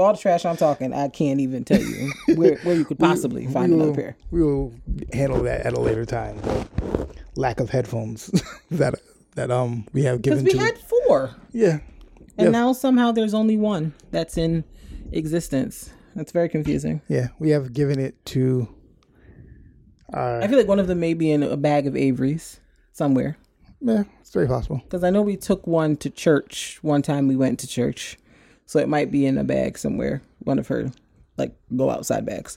For all the trash I'm talking, I can't even tell you where, where you could possibly find we another will, pair. We will handle that at a later time. Lack of headphones that that um we have given. Because we to had four. yeah And Yeah. now somehow there's only one that's in existence. That's very confusing. yeah we have given it to I feel like one of them may be in a bag of Avery's somewhere. yeah it's very possible Because I know we took one to church one time we went to church. So it might be in a bag somewhere. One of her like go outside bags.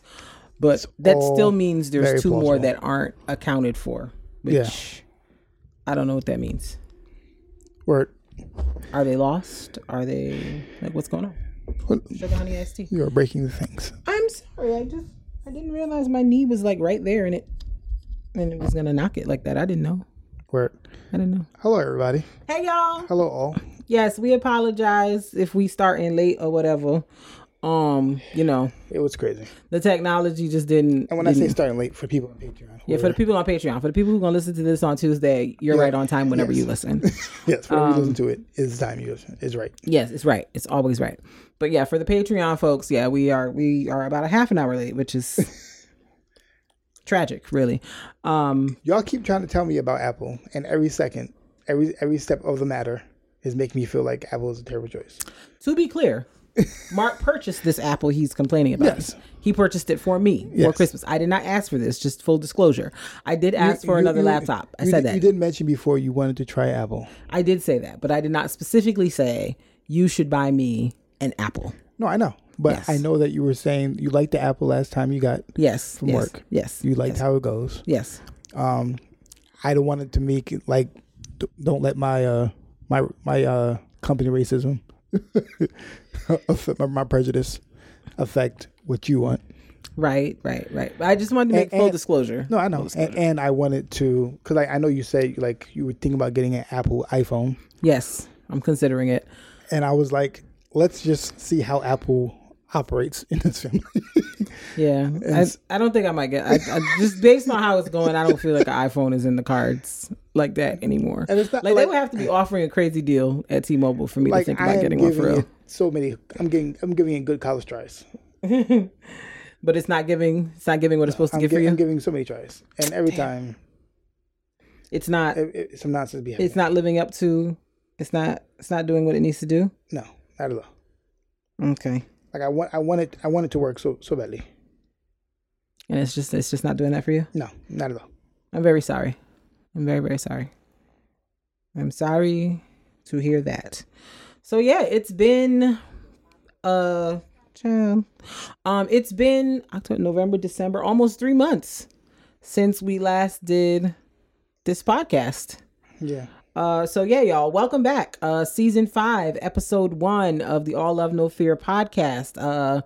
But that still means there's two more that aren't accounted for. Which Yeah. I don't know what that means. or Are they lost? Are they like what's going on? Sugar honey iced tea. you are breaking the things I'm sorry. I just I didn't realize my knee was like right there and it and it was gonna knock it like that. I didn't know. or I didn't know. hello everybody Hey y'all. hello all Yes, we apologize if we start in late or whatever. Um, you know, it was crazy the technology just didn't. and when I say starting late for people on Patreon yeah, for the people on Patreon, for the people who gonna listen to this on Tuesday, you're right on time whenever you listen. yes whenever Um, you listen to it is time you listen is right yes, it's right. It's always right. But yeah, for the Patreon folks, yeah, we are we are about a half an hour late, which is tragic, really. Um, y'all keep trying to tell me about Apple and every second every every step of the matter is making me feel like Apple is a terrible choice to be clear, Mark purchased this Apple he's complaining about. Yes. He purchased it for me for Christmas. I did not ask for this, just full disclosure. I did ask for You- another you- laptop. I said did- that. You didn't mention before you wanted to try Apple. I did say that, but I did not specifically say you should buy me an Apple. No, I know, but Yes. I know that you were saying you liked the Apple last time you got. Yes. From yes, work. Yes. You liked yes, how it goes. Yes. Um, I don't want it to make it like. Don't let my uh my my uh company racism my, my prejudice affect what you want. Right, right, right. I just wanted to make And- full and- disclosure. No, I know, and, and I wanted to because I, I know you said like you were thinking about getting an Apple iPhone, Yes, I'm considering it. and I was like, let's just see how Apple operates in this family. Yeah, I, I don't think I might get. I, I just based on how it's going, I don't feel like an iPhone is in the cards like that anymore. And it's not like, they would have to be offering a crazy deal at T-Mobile for me to think about getting one for real. so many. I'm getting. I'm giving it good college tries. But it's not giving. It's not giving what it's supposed to give gi- for you. I'm giving so many tries, and every time it's not. it, it, some nonsense be happening. It's not living up to. It's not. It's not doing what it needs to do. no, not at all. Okay, Like I want. I want it. I want it to work so so badly. and it's just. It's just not doing that for you. No, not at all. I'm very sorry. I'm very very sorry. I'm sorry to hear that. So yeah, it's been uh um it's been October, November, December, almost 3 months since we last did this podcast. Yeah. Uh so yeah, y'all, welcome back. Uh season 5, episode 1 of the All Love No Fear podcast. Uh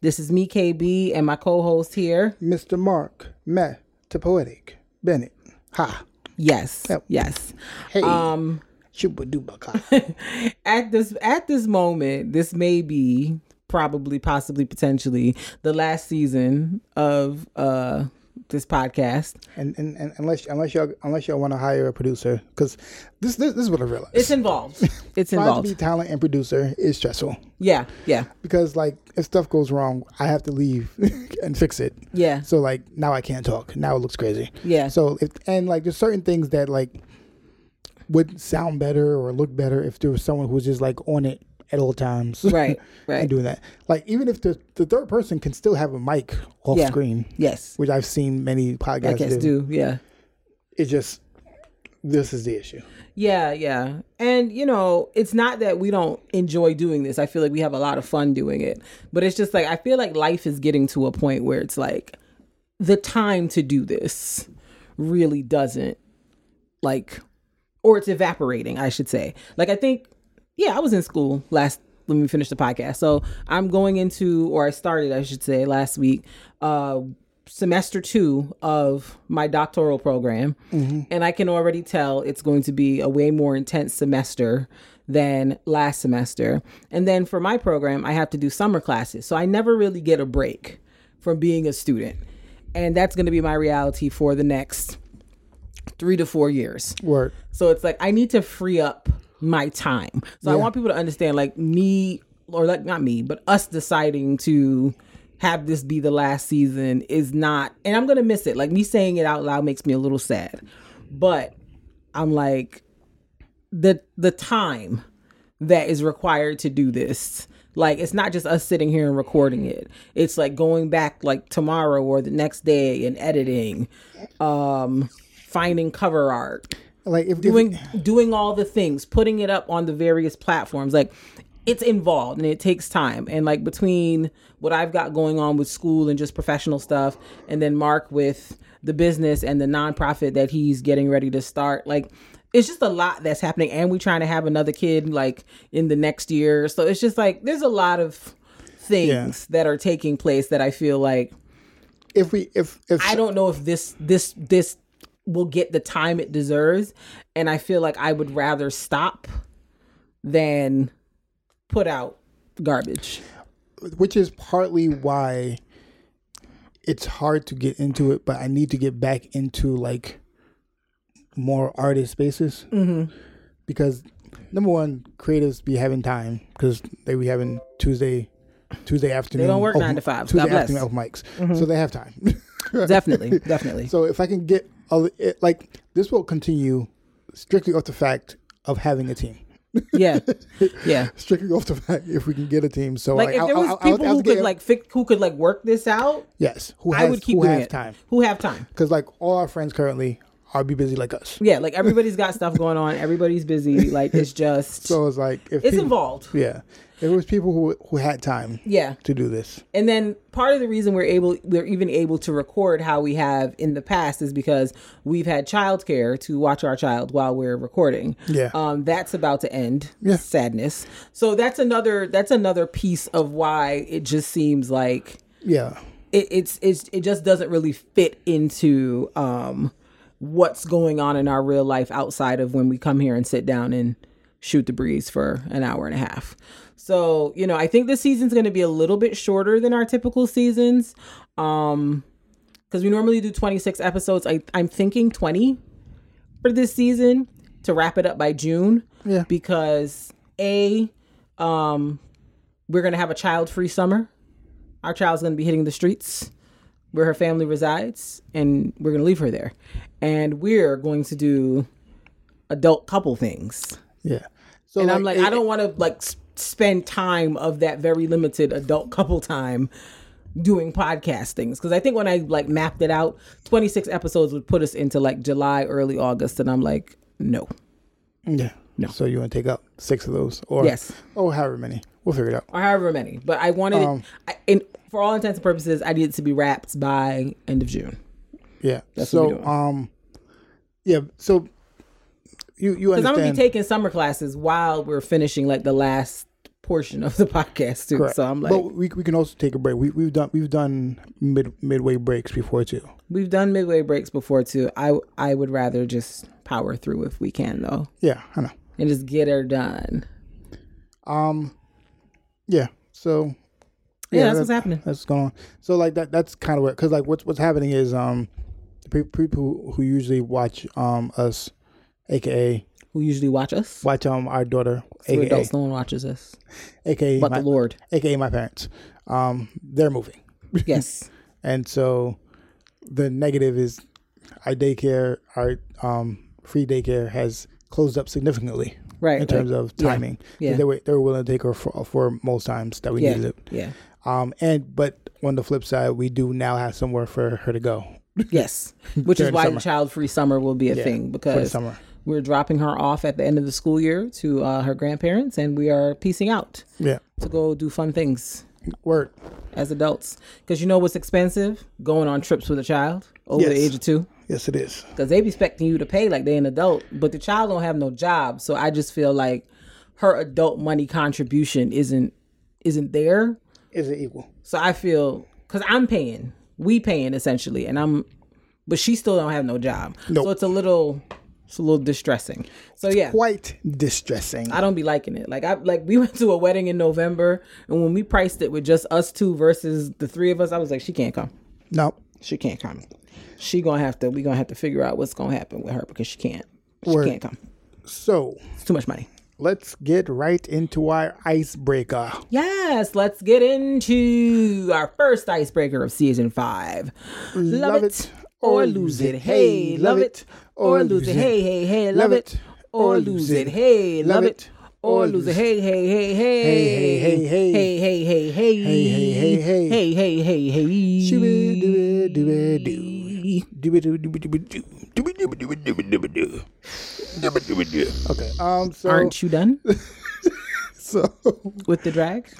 this is me KB and my co-host here. Mr. Mark Meh to Poetic Bennett. Ha. Yes. Yep. Yes. Hey. Um Shuba duba ka. at this at this moment, this may be probably, possibly, potentially the last season of uh this podcast. and, and and unless unless y'all unless y'all want to hire a producer, because this, this this is what I realized. It's involved. It's Trying to be talent and producer is stressful Yeah, yeah, because like if stuff goes wrong, I have to leave and fix it. yeah, So like now I can't talk. Now it looks crazy. yeah. So if and like there's certain things that like would sound better or look better if there was someone who's just like on it at all times. Right, right. and doing that. Like even if the the third person can still have a mic off Yeah. screen, Yes. which I've seen many podcasts do. do. Yeah. It just this is the issue. Yeah, yeah. And you know, it's not that we don't enjoy doing this. I feel like we have a lot of fun doing it. But it's just like I feel like life is getting to a point where it's like the time to do this really doesn't like or it's evaporating, I should say. Like I think yeah, I was in school last when we finished the podcast. So I'm going into or I started, I should say, last week, uh semester two of my doctoral program. And I can already tell it's going to be a way more intense semester than last semester. And then for my program, I have to do summer classes. So I never really get a break from being a student. And that's going to be my reality for the next three to four years. Word. So it's like I need to free up my time. So I want people to understand like me or like not me, but us deciding to have this be the last season is not and I'm going to miss it. Like me saying it out loud makes me a little sad. But I'm like the the time that is required to do this like it's not just us sitting here and recording it it's like going back like tomorrow or the next day and editing um finding cover art Like if doing doing all the things putting it up on the various platforms like it's involved and it takes time. And like between what i've got going on with school and just professional stuff and then mark with the business and the nonprofit that he's getting ready to start like it's just a lot that's happening. And we're trying to have another kid like in the next year. So it's just like there's a lot of things that are taking place that i feel like if we if if I don't know if this this this will get the time it deserves and I feel like I would rather stop than put out garbage. which is partly why it's hard to get into it, but I need to get back into like more artist spaces Mm-hmm. because number one, creatives be having time because they be having Tuesday, Tuesday afternoon. They don't work open- nine to five. Tuesday God bless. Mm-hmm. afternoon open mics, so they have time. Definitely, definitely. so if I can get a, it, like this, will continue strictly off the fact of having a team. Yeah. Yeah. Strictly off the fact if we can get a team. So Like like, if I'll- there was I'll- I'll people have who to get- could like fi- who could like work this out, yes, who I would keep who doing have it. time. Who have time. because like all our friends currently are be busy like us. Yeah, like everybody's got stuff going on. Everybody's busy. Like it's just So it's like if it's people, involved. yeah, it was people who who had time Yeah. to do this. And then part of the reason we're able we're even able to record how we have in the past is because we've had childcare to watch our child while we're recording. Yeah. Um that's about to end. Yeah. Sadness. So that's another that's another piece of why it just seems like Yeah, it, it's it's it just doesn't really fit into um what's going on in our real life outside of when we come here and sit down and shoot the breeze for an hour and a half. So, you know, I think this season's going to be a little bit shorter than our typical seasons. Um cuz we normally do 26 episodes. I I'm thinking 20 for this season to wrap it up by June yeah, because a um we're going to have a child-free summer. Our child's going to be hitting the streets where her family resides and we're going to leave her there. And we're going to do adult couple things. yeah. So And I'm like it- I don't want to like spend time of that very limited adult couple time doing podcast things because I think when I like mapped it out 26 episodes would put us into like July early August and I'm like no. yeah. No. So you want to take up six of those, or Yes. or however many. We'll figure it out. or however many. But I wanted, Um, it, I, and for all intents and purposes, I needed to be wrapped by end of June Yeah. That's so um, yeah. So you you because I'm gonna be taking summer classes while we're finishing like the last portion of the podcast too. Correct. So I'm like, but we we can also take a break. We we've done we've done mid midway breaks before too. we've done midway breaks before too. I I would rather just power through if we can though, Yeah, I know. and just get her done. Um, yeah. So Yeah, that's that- what's happening. That's what's going on. So like that that's kind of what because like what's what's happening is um the people who, who usually watch um us, aka Who usually watch us? watch um our daughter, So aka adults, no one watches us, aka but my, the Lord. aka my parents. Um, they're moving, Yes. and so the negative is our daycare, our um free daycare has closed up significantly Right. in terms of timing. yeah. They were they were willing to take her for, for most times that we Yeah. needed it. yeah. Um, and but on the flip side, we do now have somewhere for her to go Yes. Which is why the child free summer will be a Yeah, thing because summer. We're dropping her off at the end of the school year to uh, her grandparents, and we are piecing out Yeah. to go do fun things Word. as adults. Because you know what's expensive? Going on trips with a child over the age of two. Yes, it is. Because they be expecting you to pay like they an adult, but the child don't have no job. So I just feel like her adult money contribution isn't isn't there. Is it equal? So I feel because I'm paying, we paying essentially, and I'm, but she still don't have no job. Nope. So it's a little, it's a little distressing. So yeah, Quite distressing. I don't be liking it. Like I like we went to a wedding in November, and when we priced it with just us two versus the three of us, I was like, she can't come. No. She can't come. She gonna have to. We gonna have to figure out what's gonna happen with her because she can't. She Word. can't come. So It's too much money. let's get right into our icebreaker. Yes, let's get into our first icebreaker of season five. Love, it, or lose it. Hey, love it or lose it. Hey, hey, hey, love it or lose it. Hey, love it or lose it. Hey, hey, hey, hey, Hey, hey, hey, hey, hey, hey, hey, Hey, hey, hey, hey. hey, hey, hey, hey. Shoo-ba-doo-ba-doo-ba-doo. Doo-ba-doo-doo-ba-doo-ba-doo. Doo-ba-doo-ba-doo-ba-doo-ba-doo. Doo-ba-doo-ba-doo. Okay. Um. So. Aren't you done So with the drag?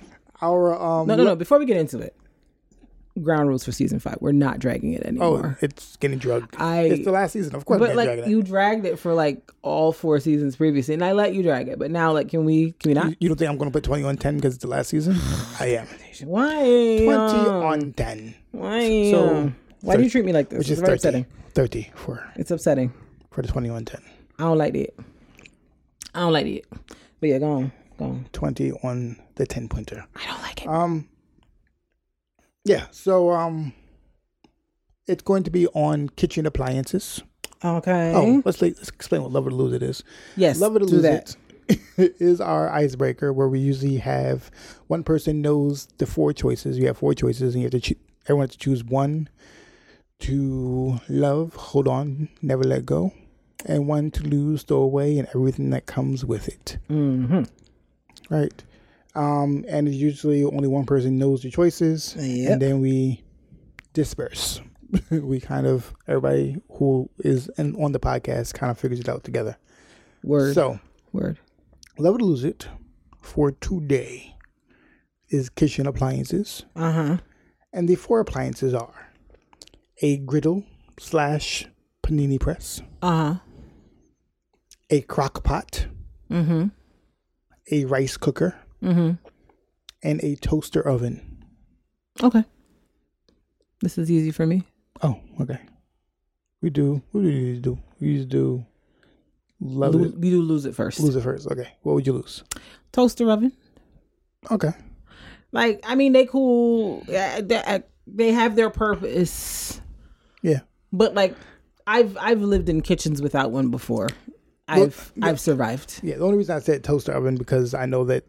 our um. No, no, no. Before we get into it, ground rules for season five. We're not dragging it anymore. Oh, it's getting drugged. I- It's the last season, of course. but like you dragged it for like all four seasons previously, and I let you drag it. But now, like, can we? Can we not? You, you don't think I'm going to put 20 on 10 because it's the last season? I am. Why? 20 um, on 10. Why? So, why do you treat me like this? Which It's is very 30. upsetting. 30 for, It's upsetting. for the 20 on 10. I don't like it. I don't like it. But yeah, go on, go on. 20 on the 10 pointer. I don't like it. Um, yeah. So um, it's going to be on kitchen appliances. okay. Oh, let's, let's explain what Love It or Lose It is. yes. Love It or Lose that. It is our icebreaker where we usually have one person knows the four choices. You have four choices, and you have to everyone has to choose one to love, hold on, never let go, and one to lose, throw away, and everything that comes with it. Mm-hmm. Right. Um, and it's usually only one person knows the choices, Yep. and then we disperse. we kind of everybody who is in, on the podcast kind of figures it out together. Word. So, Word. love it or lose it for today is kitchen appliances, Uh huh. and the four appliances are a griddle slash panini press, Uh huh. a crock pot, Mm-hmm. a rice cooker, Mm-hmm. and a toaster oven. Okay. This is easy for me. Oh, okay. We do. What do you do? We used to do. Love Lo- it. we do lose it first. Lose it first. Okay. What would you lose? Toaster oven. Okay. Like, I mean, they cool. Uh, they have their purpose, Yeah. but like, I've I've lived in kitchens without one before. I've I've survived. Yeah. The only reason I said toaster oven because I know that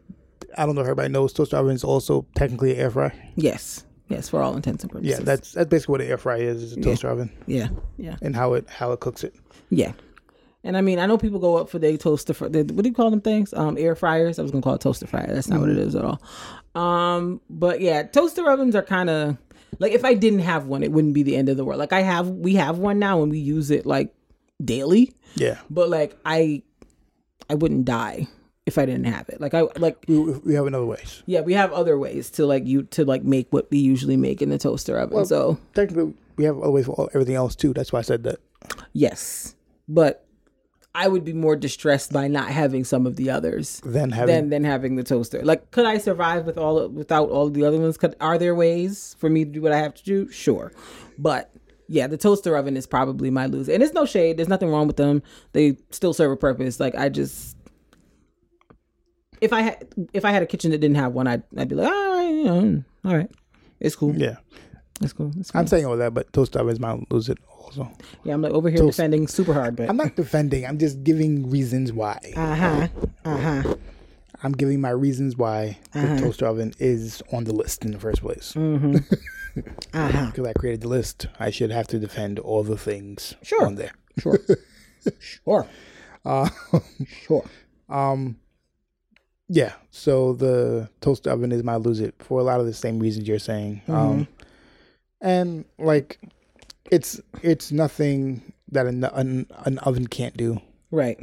I don't know if everybody knows toaster oven is also technically an air fry. Yes, yes, for all intents and purposes. Yeah. That's that's basically what an air fry is. Is a toaster oven yeah, yeah, and how it how it cooks it. yeah. And I mean, I know people go up for their toaster. For the, what do you call them things? Um, air fryers. I was gonna call it toaster fryer. That's not what it is at all. Um, but yeah, toaster ovens are kind of like if I didn't have one, it wouldn't be the end of the world. Like I have, we have one now, and we use it like daily. Yeah. But like I, I wouldn't die if I didn't have it. Like I like We, we have another ways. yeah, we have other ways to like you to like make what we usually make in the toaster oven. so Technically, we have other ways for all, everything else too. That's why I said that. yes, but I would be more distressed by not having some of the others Then having than than having the toaster. Like, could I survive with all without all the other ones? Could, are there ways for me to do what I have to do? Sure, but yeah, the toaster oven is probably my loser. And it's no shade. There's nothing wrong with them. They still serve a purpose. Like I just. If I had if I had a kitchen that didn't have one, I'd I'd be like, all right, you know, all right, it's cool, yeah. It's cool, cool. I'm saying all that, but toaster oven is my lose it also. Yeah, I'm like over here Toast. defending super hard, but I'm not defending. I'm just giving reasons why. uh huh, uh huh. I'm giving my reasons why the Uh-huh. toaster oven is on the list in the first place. Mm-hmm. Uh huh. Because I created the list, I should have to defend all the things Sure. on there. Sure. sure. Uh, Sure. um, yeah. So the toaster oven is my lose it for a lot of the same reasons you're saying. Mm-hmm. Um, and like, it's it's nothing that an, an an oven can't do. Right.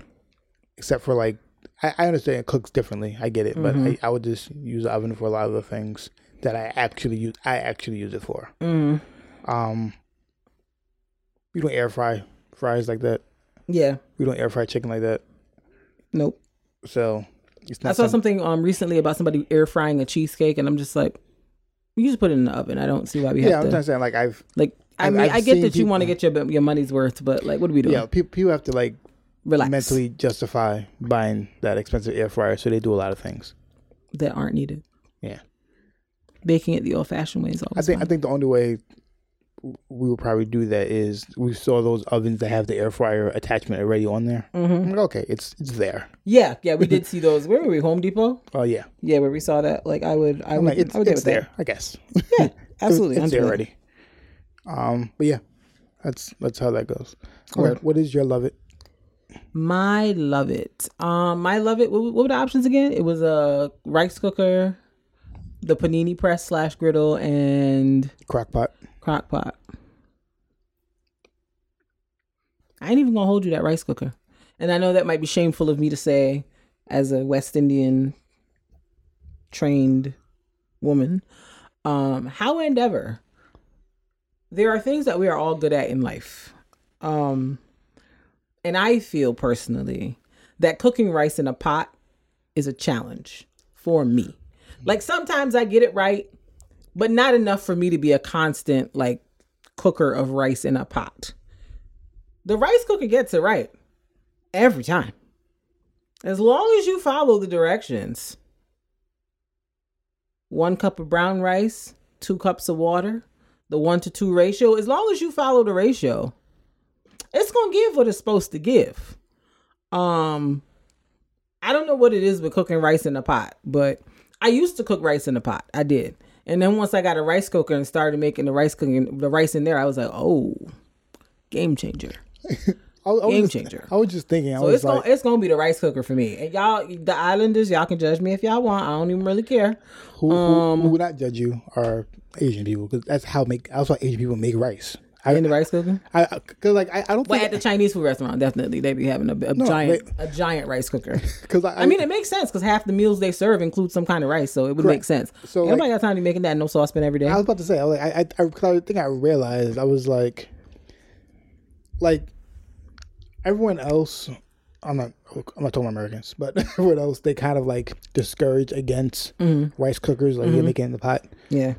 except for like I, I understand it cooks differently. I get it, but Mm-hmm. I, I would just use the oven for a lot of the things that I actually use. I actually use it for. Mm. Um, we don't air fry fries like that. Yeah. We don't air fry chicken like that. Nope. So it's not I saw some- something um recently about somebody air frying a cheesecake, and I'm just like, you just put it in the oven. I don't see why we have to. yeah, I'm trying to say like I've like, I mean, I've I get that you want to get your your money's worth, but like, what are we doing? yeah. People people have to like Relax. mentally justify buying that expensive air fryer, so they do a lot of things. that aren't needed. Yeah. Baking it the old-fashioned way is I always think I think the only way we would probably do that is we saw those ovens that have the air fryer attachment already on there. Mm-hmm. I'm like, okay, it's it's there. Yeah, yeah, we did see those. Where were we? Home Depot. Oh yeah, Yeah, where we saw that. Like, I would, I I'm would, like it's, I would it's there. I guess. Yeah, absolutely. it's, it's there already. Um, but yeah, that's that's how that goes. All right, what is your love it? My love it. Um, my love it. What, what were the options again? It was a rice cooker, the panini press slash griddle, and Crock pot. Crock pot. I ain't even gonna hold you that rice cooker, and I know that might be shameful of me to say, as a West Indian trained woman. Um, how and ever, there are things that we are all good at in life. Um, and I feel personally that cooking rice in a pot is a challenge for me. Like sometimes I get it right, but not enough for me to be a constant like cooker of rice in a pot. The rice cooker gets it right every time. As long as you follow the directions. One cup of brown rice, two cups of water, the one to two ratio, as long as you follow the ratio, it's gonna give what it's supposed to give. Um I don't know what it is with cooking rice in a pot, but I used to cook rice in a pot. I did. And then once I got a rice cooker and started making the rice cooking the rice in there, I was like, oh, game changer. I, I Game just- changer. I was just thinking. I So it's like, gonna it's gonna be the rice cooker for me. And y'all, the Islanders, y'all can judge me if y'all want. I don't even really care. who, who, um, who would not judge you are Asian people because that's how make that's why Asian people make rice. I, In the rice cooker. I, cause like I, I don't think at the Chinese food restaurant, definitely they be having a, a giant wait. a giant rice cooker. because I, I mean, it makes sense because half the meals they serve include some kind of rice, so it would make sense. So, like- nobody got time to be making that no saucepan every day. I was about to say, I, like, I, I, I, think I realized I was like, like everyone else. I'm not. I'm not talking Americans, but everyone else they kind of like discourage against mm-hmm. rice cookers, like you make it in the pot. yeah,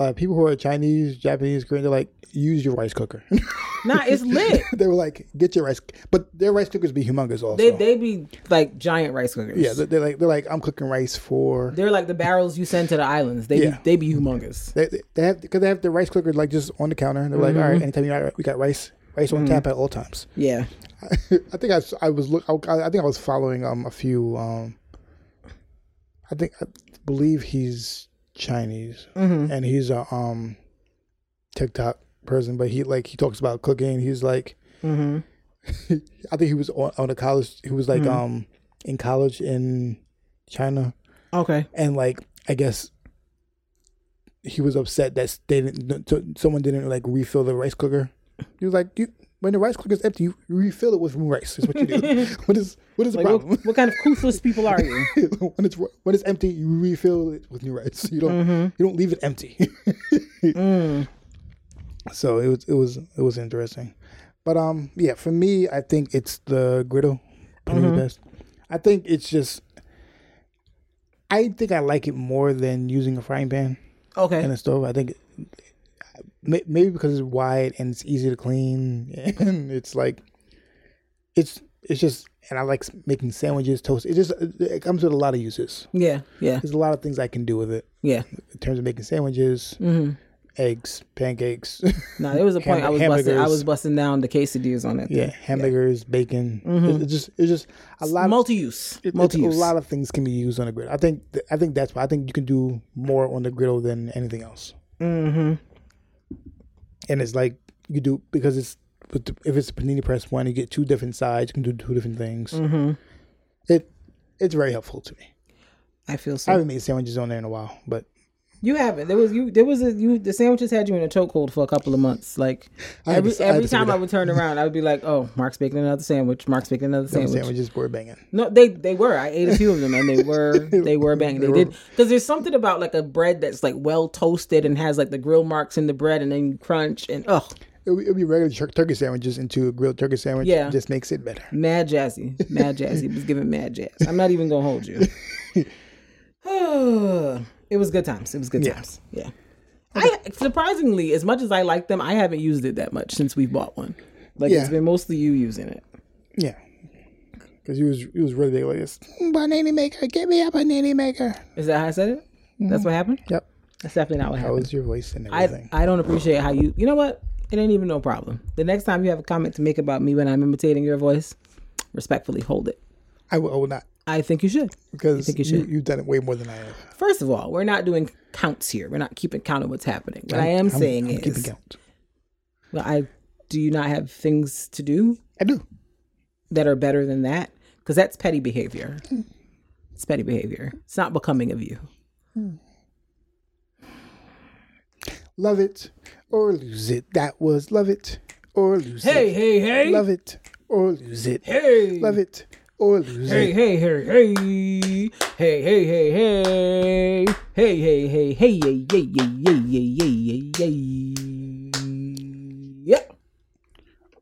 Uh, people who are Chinese, Japanese, Korean, they're like, use your rice cooker. nah, it's lit. they were like, get your rice, but their rice cookers be humongous also. They they be like giant rice cookers. yeah, they're, they're like they're like I'm cooking rice for. they're like the barrels you send to the islands. They Yeah. be, they be humongous. They, they- have because they have the rice cooker like just on the counter. And they're like, all right, anytime you got, we got rice, rice on tap at all times. Yeah, I think I, I was look. I, I think I was following um a few. Um, I think I believe he's Chinese and he's a um TikTok person, but he like he talks about cooking. He's like, mm-hmm. I think he was on, on a college. He was like um in college in China, okay. and like I guess he was upset that they didn't. Someone didn't like refill the rice cooker. He was like, you, when the rice cooker is empty, you refill it with new rice. Is what you do. what is what is the Like, problem? what, what kind of ruthless people are you? when it's when it's empty, you refill it with new rice. You don't Mm-hmm. you don't leave it empty. Mm. So it was it was it was interesting, but um yeah, for me, I think it's the griddle Mm-hmm. best. I think it's just. I think I like it more than using a frying pan Okay. in a stove. I think maybe because it's wide and it's easy to clean, and it's like it's it's just. And I like making sandwiches, toast. It just it comes with a lot of uses. Yeah. Yeah. There's a lot of things I can do with it Yeah. in terms of making sandwiches, Mm-hmm. eggs, pancakes. No, there was a point Ham- I was busting. I was busting down the quesadillas on it. yeah, thing. hamburgers, bacon. It's, it's just it's just a lot. of, multi-use. it- multi-use. a lot of things can be used on the griddle. I think th- I think that's why I think you can do more on the griddle than anything else. mm-hmm. And it's like you do because it's if it's a panini press one, you get two different sides. You can do two different things. Mm-hmm. It it's very helpful to me. I feel so. I haven't made sandwiches on there in a while, but You haven't. There was you. There was a you. The sandwiches had you in a chokehold for a couple of months. Like I every to- every figure time I would turn around, I would be like, "Oh, Mark's baking another sandwich. Mark's baking another Those sandwich." sandwiches were banging. No, they they were. I ate a few of them, and they were they were banging. They, They did because there's something about like a bread that's like well toasted and has like the grill marks in the bread, and then crunch and oh, It would, be regular tur- turkey sandwiches into a grilled turkey sandwich. Yeah. just makes it better. mad jazzy, mad jazzy. Was giving mad jazz. I'm not even gonna hold you. it was good times. It was good Yeah. times. Yeah. I surprisingly, as much as I like them, I haven't used it that much since we bought one. Like Yeah. it's been mostly you using it. Yeah, because you was you was really big like this. Banana maker, get me a banana maker. Is that how I said it? That's what happened. Yep, That's definitely not what that happened. was your voice and I everything. I don't appreciate how you. You know what? It ain't even no problem. The next time you have a comment to make about me when I'm imitating your voice, respectfully hold it. I, will, I will not I think you should. because I think you should? you, have done it way more than I have. First of all, we're not doing counts here. We're not keeping count of what's happening. What I am I'm- saying I'm keeping count. well, I do you not have things to do I do. that are better than that? Because that's petty behavior. It's petty behavior. It's not becoming of you. Love it or lose it. That was love it or lose Hey, it. Hey, hey, hey, Love it or lose it. hey, Love it lose Hey, hey, hey, hey, hey, hey, hey, hey, hey, hey, hey, hey, yay, yay, yay, yay, yay, yay, yay. Yep.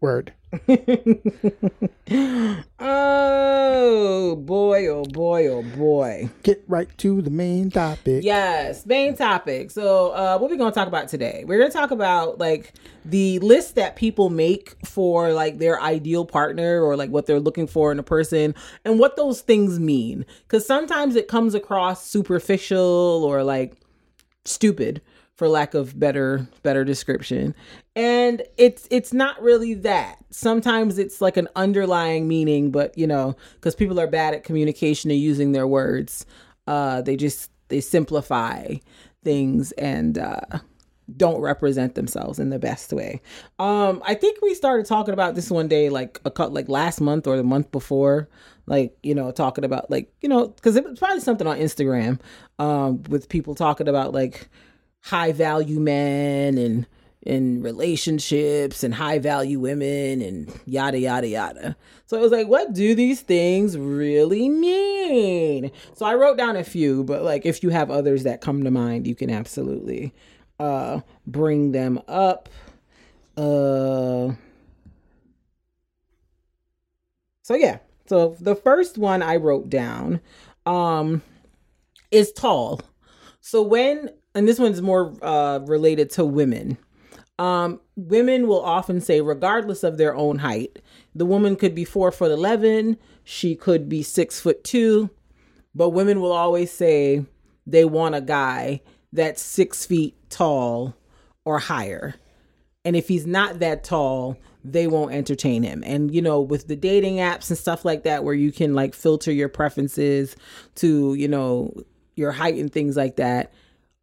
Word. Oh boy, oh boy, oh boy. Get right to the main topic. Yes, main topic. So, uh, what we gonna talk about today? We're gonna talk about like the list that people make for like their ideal partner or like what they're looking for in a person and what those things mean. Because sometimes it comes across superficial or like stupid for lack of better better description and it's it's not really that sometimes it's like an underlying meaning but you know because people are bad at communication and using their words uh they just they simplify things and uh don't represent themselves in the best way. Um, I think we started talking about this one day, like a cut, like last month or the month before, like you know, talking about like you know, because it was probably something on Instagram, um, with people talking about like high value men and in relationships and high value women and yada yada yada. So I was like, what do these things really mean? So I wrote down a few, but like if you have others that come to mind, you can absolutely uh bring them up. Uh So yeah. So the first one I wrote down um is tall. So when and this one's more uh related to women. Um women will often say regardless of their own height, the woman could be 4 foot 11, she could be 6 foot 2, but women will always say they want a guy that's 6 feet tall or higher. And if he's not that tall, they won't entertain him. And you know, with the dating apps and stuff like that, where you can like filter your preferences to, you know, your height and things like that,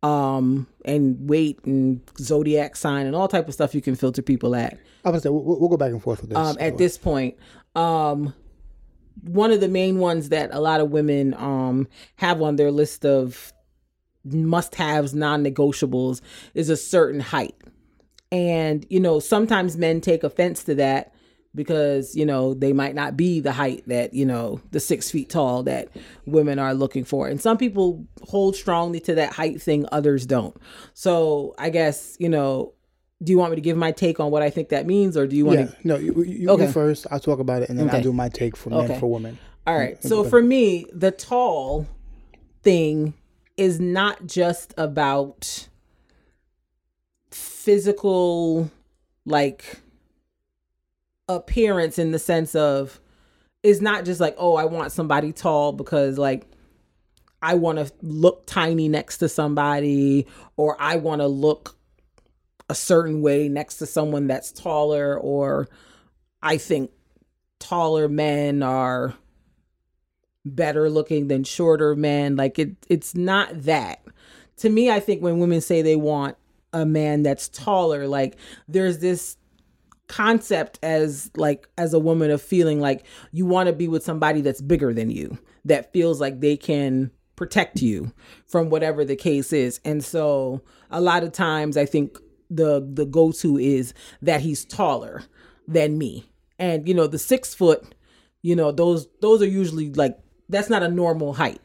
um, and weight and zodiac sign and all type of stuff you can filter people at. I was say we'll, we'll go back and forth with this. Um, at this point, um, one of the main ones that a lot of women um have on their list of must-haves, non-negotiables is a certain height. And, you know, sometimes men take offense to that because, you know, they might not be the height that, you know, the six feet tall that women are looking for. And some people hold strongly to that height thing, others don't. So I guess, you know, do you want me to give my take on what I think that means or do you want yeah, to? no, you, you, Okay. you first. I'll talk about it, and then Okay. I'll do my take for men Okay. for women. All right. Mm, so for me, the tall thing is not just about physical like appearance in the sense of it's not just like, oh, I want somebody tall because like I want to look tiny next to somebody or I want to look a certain way next to someone that's taller or I think taller men are better looking than shorter men. Like it it's not that. To me i think when women say they want a man that's taller like there's this concept as like as a woman of feeling like you want to be with somebody that's bigger than you that feels like they can protect you from whatever the case is. And so a lot of times I think the the go to is that he's taller than me. And you know, the six foot, you know, those those are usually like that's not a normal height.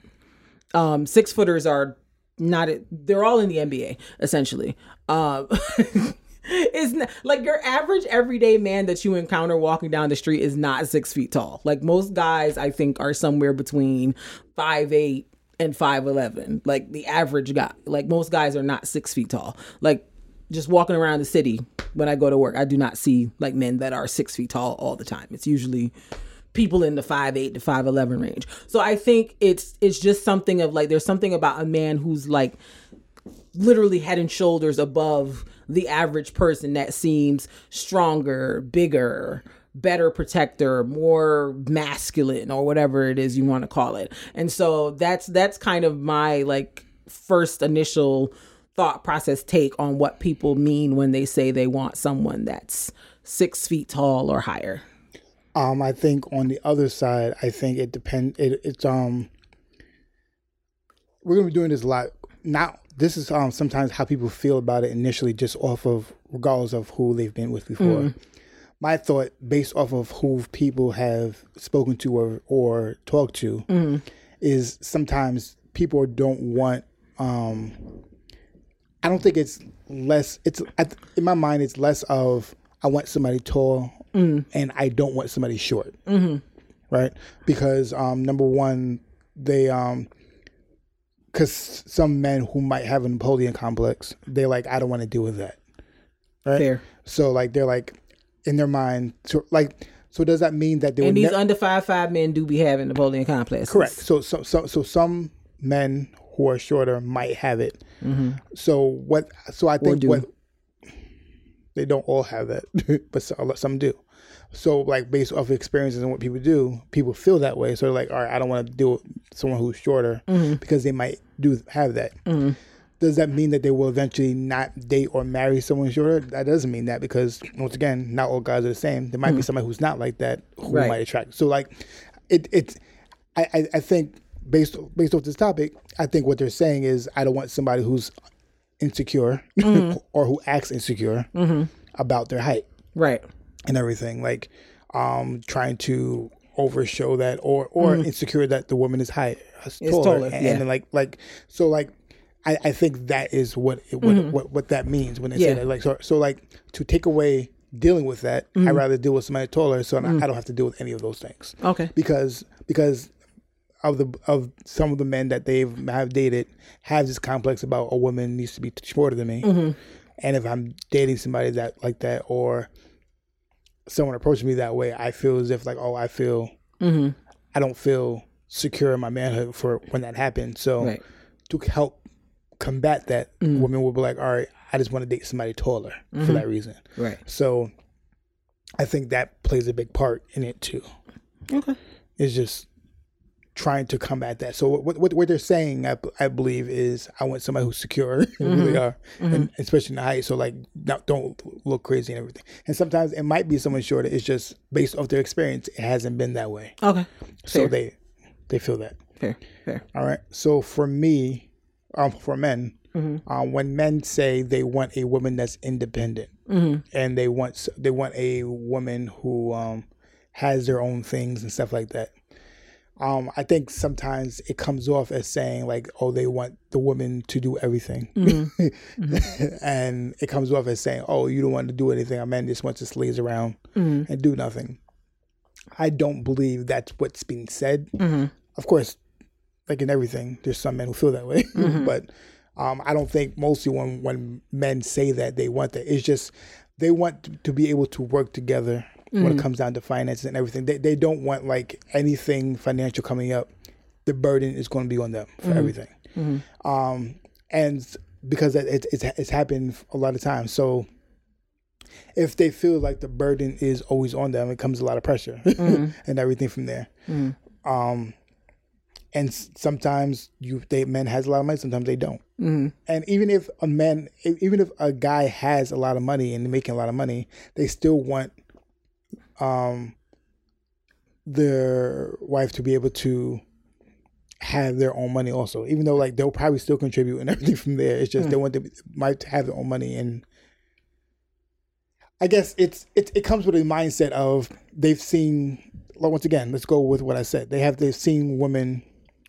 Um six footers are not they're all in the NBA essentially. Um is not, like your average everyday man that you encounter walking down the street is not six feet tall. Like most guys, I think, are somewhere between five eight and five eleven. Like the average guy. Like most guys are not six feet tall. Like just walking around the city when I go to work, I do not see like men that are six feet tall all the time. It's usually people in the five eight to five eleven range. So I think it's it's just something of like there's something about a man who's like literally head and shoulders above the average person that seems stronger, bigger, better protector, more masculine or whatever it is you want to call it. And so that's that's kind of my like first initial thought process take on what people mean when they say they want someone that's six feet tall or higher. Um, I think on the other side, I think it depends. It, it's um, we're gonna be doing this a lot. Not this is um sometimes how people feel about it initially, just off of regardless of who they've been with before. Mm. My thought, based off of who people have spoken to or or talked to, mm. is sometimes people don't want. Um, I don't think it's less. It's in my mind. It's less of I want somebody tall mm. and I don't want somebody short. Mm-hmm. Right? Because um, number one, they um, because some men who might have a Napoleon complex, they're like, I don't want to deal with that. Right. Fair. So like they're like in their mind, so like. So does that mean that they and these ne- under five five men do be having Napoleon complex? Correct. So so so so some men who are shorter might have it. Mm-hmm. So what? So I think what they don't all have that, but some do. So like based off of experiences and what people do, people feel that way. So they're like, all right, I don't want to deal with someone who's shorter mm-hmm. because they might do have that. Mm-hmm. Does that mean that they will eventually not date or marry someone shorter? That doesn't mean that because once again, not all guys are the same. There might mm-hmm. be somebody who's not like that who right. might attract. So like, it it's I, I I think based based off this topic, I think what they're saying is I don't want somebody who's insecure mm-hmm. or who acts insecure mm-hmm. about their height. Right and everything, like um, trying to overshow that or or mm. insecure that the woman is high, taller, taller and, yeah. and like like so like I, I think that is what it, what, mm-hmm. what what that means when they yeah. say that like so so like to take away dealing with that mm-hmm. I'd rather deal with somebody taller so mm-hmm. I don't have to deal with any of those things okay because because of the of some of the men that they've have dated have this complex about a woman needs to be shorter than me mm-hmm. and if I'm dating somebody that like that or someone approaches me that way, I feel as if like, oh, I feel, mm-hmm. I don't feel secure in my manhood for when that happens. So right. to help combat that, mm-hmm. women will be like, all right, I just want to date somebody taller mm-hmm. for that reason. Right. So I think that plays a big part in it too. Okay. It's just trying to combat that. So what what, what they're saying, I, I believe, is I want somebody who's secure, mm-hmm. really are, mm-hmm. and especially in the height. So like, not, don't look crazy and everything. And sometimes it might be someone shorter. It's just based off their experience. It hasn't been that way. Okay. So they they feel that. Fair. Fair. All right. So for me, um, for men. Mm-hmm. Um, when men say they want a woman that's independent mm-hmm. and they want they want a woman who um, has their own things and stuff like that, um, I think sometimes it comes off as saying like, oh, they want the woman to do everything, mm-hmm. mm-hmm. and it comes off as saying, oh, you don't want to do anything. A man just wants to laze around mm-hmm. and do nothing. I don't believe that's what's being said. Mm-hmm. Of course, like in everything, there's some men who feel that way, mm-hmm. but um, I don't think mostly when when men say that they want that, it's just they want to be able to work together mm-hmm. when it mm. comes down to finances and everything. They they don't want like anything financial coming up. The burden is going to be on them for mm-hmm. everything. Mm-hmm. Um, and because it, it's it's happened a lot of times. So if they feel like the burden is always on them, it comes a lot of pressure mm-hmm. and everything from there. Mm-hmm. Um, and sometimes you they men has a lot of money, sometimes they don't. Mm-hmm. And even if a man, even if a guy has a lot of money and making a lot of money, they still want um, their wife to be able to have their own money also, even though like they'll probably still contribute and everything from there. It's just they want to might have their own money and. I guess it's it it comes with a mindset of they've seen like, once again, let's go with what I said. They have they've seen women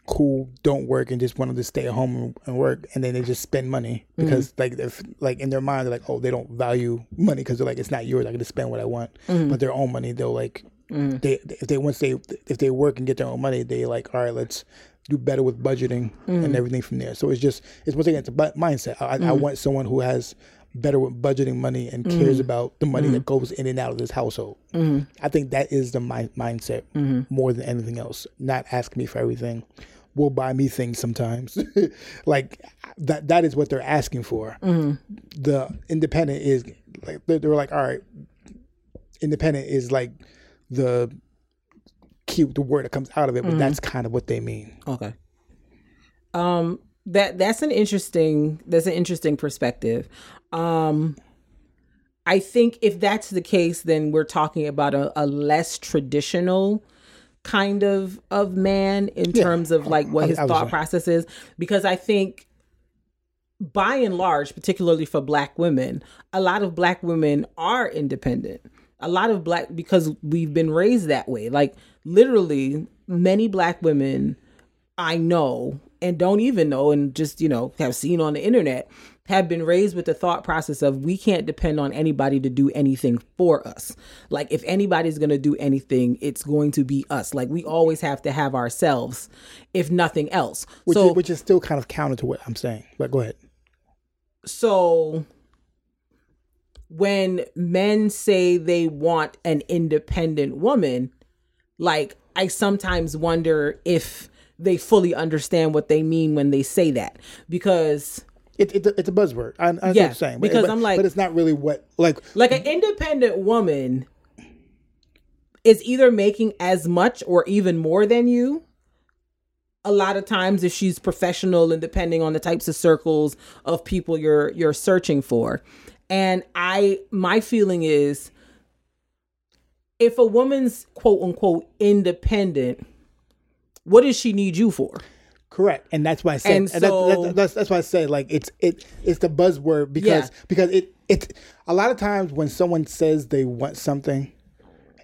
who don't work and just want them to stay at home and, work, and then they just spend money mm-hmm. because like if like in their mind they're like, oh, they don't value money because they're like it's not yours. I can just spend what I want, mm-hmm. but their own money they'll like mm-hmm. they if they once they if they work and get their own money, they like all right, let's do better with budgeting and everything from there. So it's just it's once again it's a mindset. I, I want someone who has better with budgeting money and cares mm. about the money that mm. goes in and out of this household. Mm-hmm. I think that is the mi- mindset mm-hmm. more than anything else. Not ask me for everything. Will buy me things sometimes. like that. That is what they're asking for. Mm-hmm. The independent is like they're, they're like, all right. Independent is like the key, the word that comes out of it, but that's kind of what they mean. Okay. Um that that's an interesting that's an interesting perspective. Um I think if that's the case then we're talking about a, a less traditional kind of of man in Yeah. terms of like what his I was thought process is because I think by and large, particularly for black women, a lot of black women are independent. A lot of black because we've been raised that way. Like literally many black women I know and don't even know and just, you know, have seen on the internet have been raised with the thought process of we can't depend on anybody to do anything for us. Like if anybody's going to do anything, it's going to be us. Like we always have to have ourselves if nothing else. Which so is, which is still kind of counter to what I'm saying. But go ahead. so when men say they want an independent woman, like I sometimes wonder if they fully understand what they mean when they say that because It, it, it's a buzzword. I, I Yeah, what saying. But, because but- I'm like- but it's not really what like like an independent woman is either making as much or even more than you a lot of times if she's professional and depending on the types of circles of people you're you're searching for and i my feeling is if a woman's quote unquote independent what does she need you for correct, and that's why I said. And And, so- that- that's that's why I said like it's it it's the buzzword because Yeah. because it it a lot of times when someone says they want something,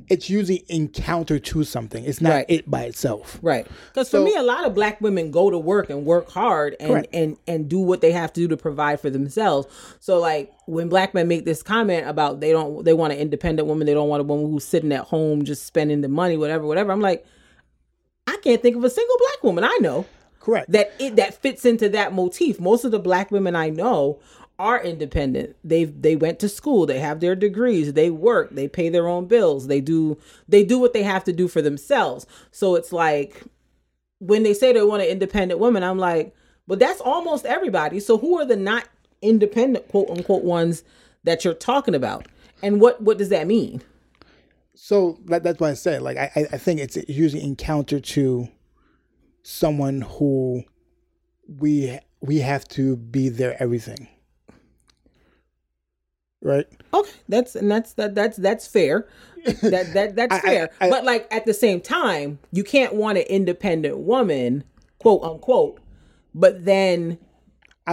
it's usually in counter to something. It's not Right. it by itself. Right. Because So- for me, a lot of black women go to work and work hard and, Correct. and and do what they have to do to provide for themselves. So like when black men make this comment about they don't they want an independent woman, they don't want a woman who's sitting at home just spending the money, whatever, whatever. I'm like, I can't think of a single black woman I know Correct. that it that fits into that motif. Most of the black women I know are independent. They've they went to school, they have their degrees, they work, they pay their own bills, they do they do what they have to do for themselves. So it's like when they say they want an independent woman, I'm like, but that's almost everybody. So who are the not independent quote unquote ones that you're talking about? And what what does that mean? So that, that's why I said like I I- I think it's usually in counter to someone who we we have to be their everything. Right. Okay, that's and that's that that's that's fair. That that that's I- I- fair. I- but like at the same time, you can't want an independent woman, quote unquote, but then I- I- I-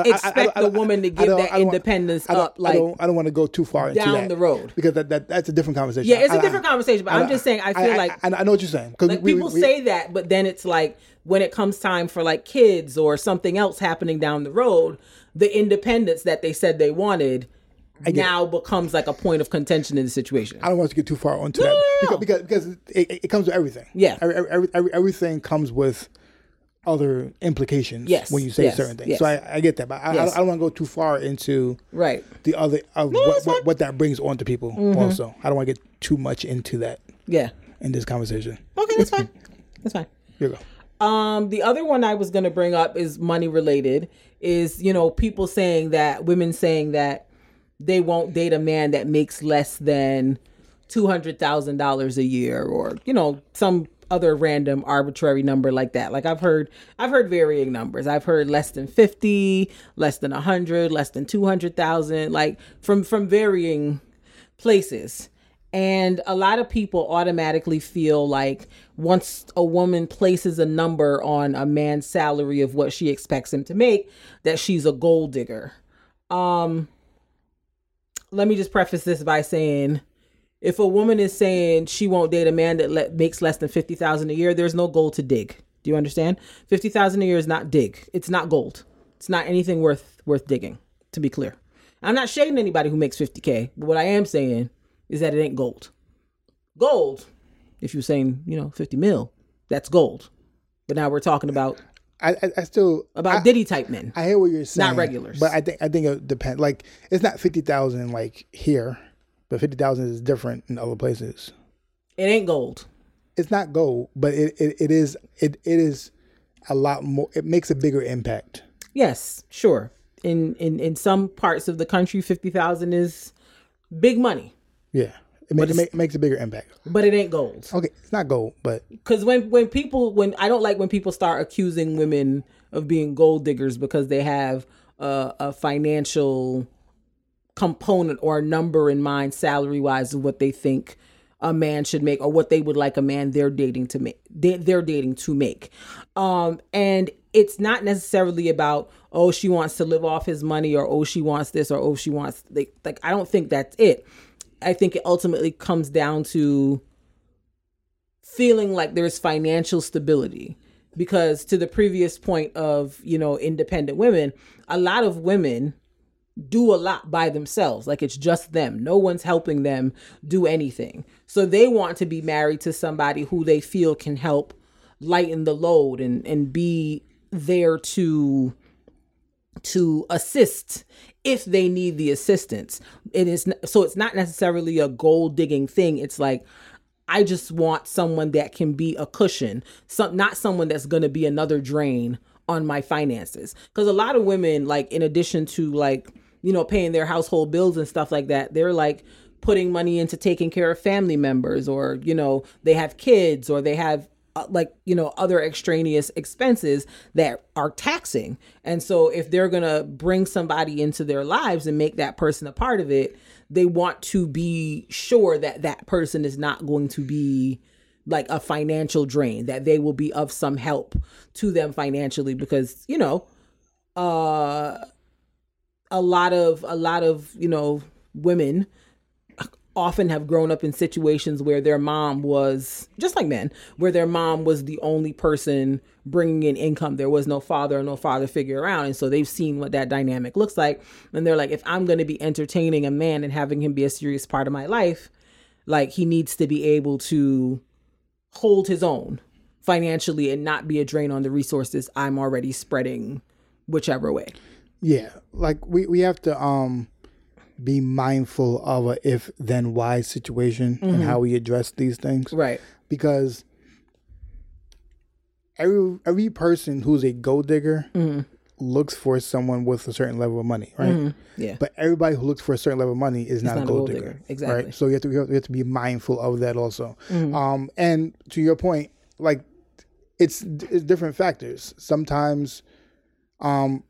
expect I- the I- woman to give that independence I up like I don't, I don't want to go too far into down that the road. because that, that that's a different conversation. Yeah, it's a different conversation, but I'm just saying I feel like I, I know what you're saying like people say that, but then it's like when it comes time for like kids or something else happening down the road, the independence that they said they wanted now becomes like a point of contention in the situation. I don't want to get too far onto that no, no. because because, because it, it comes with everything. Yeah. every, every, every, everything comes with other implications. Yes, when you say yes, certain things. yes. So I, I get that, but I, Yes. I, don't want to go too far into right. the other of that's what. Mm-hmm. what, what that brings on to people. Also, I don't want to get too much into that Yeah. in this conversation. Okay, that's fine. That's fine. Here you go. Um, the other one I was gonna bring up is money related. Is you know people saying that women saying that they won't date a man that makes less than two hundred thousand dollars a year, or you know some other random arbitrary number like that. Like I've heard, I've heard varying numbers. I've heard less than fifty, less than a hundred, less than two hundred thousand, like from from varying places. And a lot of people automatically feel like once a woman places a number on a man's salary of what she expects him to make, that she's a gold digger. Um, let me just preface this by saying if a woman is saying she won't date a man that le- makes less than 50,000 a year, there's no gold to dig. Do you understand? 50,000 a year is not dig. It's not gold. It's not anything worth worth digging, to be clear. I'm not shading anybody who makes 50k, but what I am saying is that it ain't gold. Gold, if you're saying, you know, 50 mil, that's gold. But now we're talking about I, I, I still about I, Diddy type men. I hear what you're saying. Not regulars. but I think I think it depends. Like it's not fifty thousand like here, but fifty thousand is different in other places. It ain't gold. It's not gold, but it, it, it is it it is a lot more. It makes a bigger impact. Yes, sure. In in in some parts of the country, 50,000 is big money, Yeah, it, make, it, make, makes a bigger impact. but it ain't gold. Okay, it's not gold, but because when when people when I don't like when people start accusing women of being gold diggers because they have a, a financial component or a number in mind salary wise of what they think a man should make or what they would like a man they're dating to make they, they're dating to make. Um and it's not necessarily about oh she wants to live off his money or oh she wants this or oh she wants like, like i don't think that's it. I think it ultimately comes down to feeling like there's financial stability because to the previous point of you know independent women a lot of women do a lot by themselves. Like it's just them. No one's helping them do anything. So they want to be married to somebody who they feel can help lighten the load and and be there to to assist if they need the assistance. It is so it's not necessarily a gold digging thing. It's like I just want someone that can be a cushion, some not someone that's going to be another drain on my finances. Cuz a lot of women like in addition to like, you know, paying their household bills and stuff like that, they're like putting money into taking care of family members or, you know, they have kids or they have uh, like you know other extraneous expenses that are taxing. And so if they're going to bring somebody into their lives and make that person a part of it they want to be sure that that person is not going to be like a financial drain that they will be of some help to them financially because you know uh a lot of a lot of you know women often have grown up in situations where their mom was just like men where their mom was the only person bringing in income. There was no father or no father figure around. And so they've seen what that dynamic looks like. And they're like if i'm going to be entertaining a man and having him be a serious part of my life like he needs to be able to hold his own financially and not be a drain on the resources i'm already spreading whichever way yeah, like we we have to um be mindful of a if then why situation and how we address these things. right because every every person who's a gold digger looks for someone with a certain level of money, right? yeah But everybody who looks for a certain level of money is not, a gold, digger, Exactly. right? So you have to we have, have to be mindful of that also. Um, and to your point, like it's it's different factors. Sometimes, um,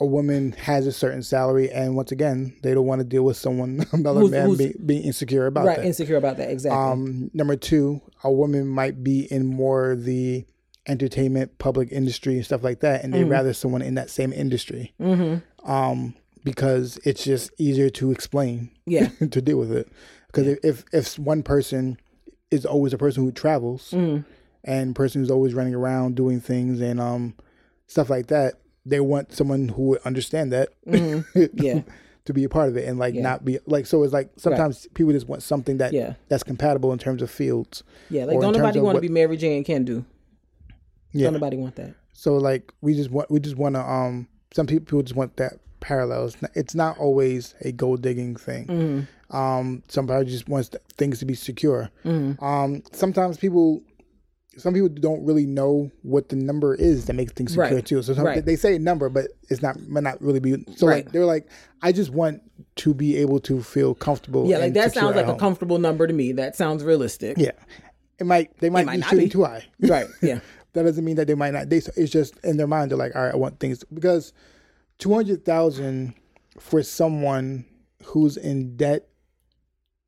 a woman has a certain salary, and once again, they don't want to deal with someone another Who's- man who's- be, being insecure about right that. Right, insecure about that exactly Um, number two, a woman might be in more the entertainment, public industry, and stuff like that, and they'd rather someone in that same industry. mm-hmm. Um, because it's just easier to explain yeah to deal with it. Because if if one person is always a person who travels Mhm. and person who's always running around doing things and um stuff like that, they want someone who would understand that Mhm. yeah to be a part of it and like Yeah. not be like so it's like sometimes people just want something that Yeah. that's compatible in terms of fields. yeah like don't nobody want to be mary jane can do Yeah. don't nobody want that So like we just want we just want to um some people just want that parallels. It's not always a gold digging thing. Mm-hmm. Um, somebody just wants things to be secure. Mm-hmm. Um, sometimes people, some people don't really know what the number is that makes things secure Right. too. So some, Right. they say a number, but it's not might not really be. So Right. like they're like, I just want to be able to feel comfortable. yeah like that sounds like a comfortable number to me that sounds realistic Yeah, it might. They might, might be not shooting be. too high. right yeah that doesn't mean that they might not. They it's just in their mind. They're like, all right, I want things because two hundred thousand for someone who's in debt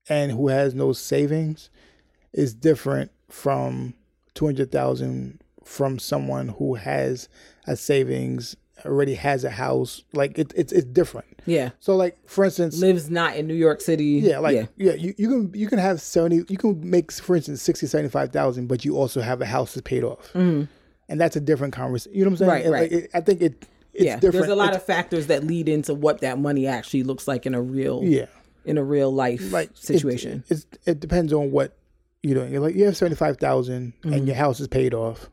and who has no savings is different from 200,000 from someone who has a savings already has a house like it, it's it's different Yeah. so like for instance Lives not in New York City. yeah like yeah. yeah, you, you can you can have 70 you can make for instance 60 75,000 but you also have a house that's paid off mm-hmm. and that's a different conversation you know what I'm saying. Right, It- right. like, it- I think it it's yeah. different There's a lot It's- of factors that lead into what that money actually looks like in a real yeah in a real life like it- situation. it's it depends on what you're doing. You're like you have seventy five and your house is paid off,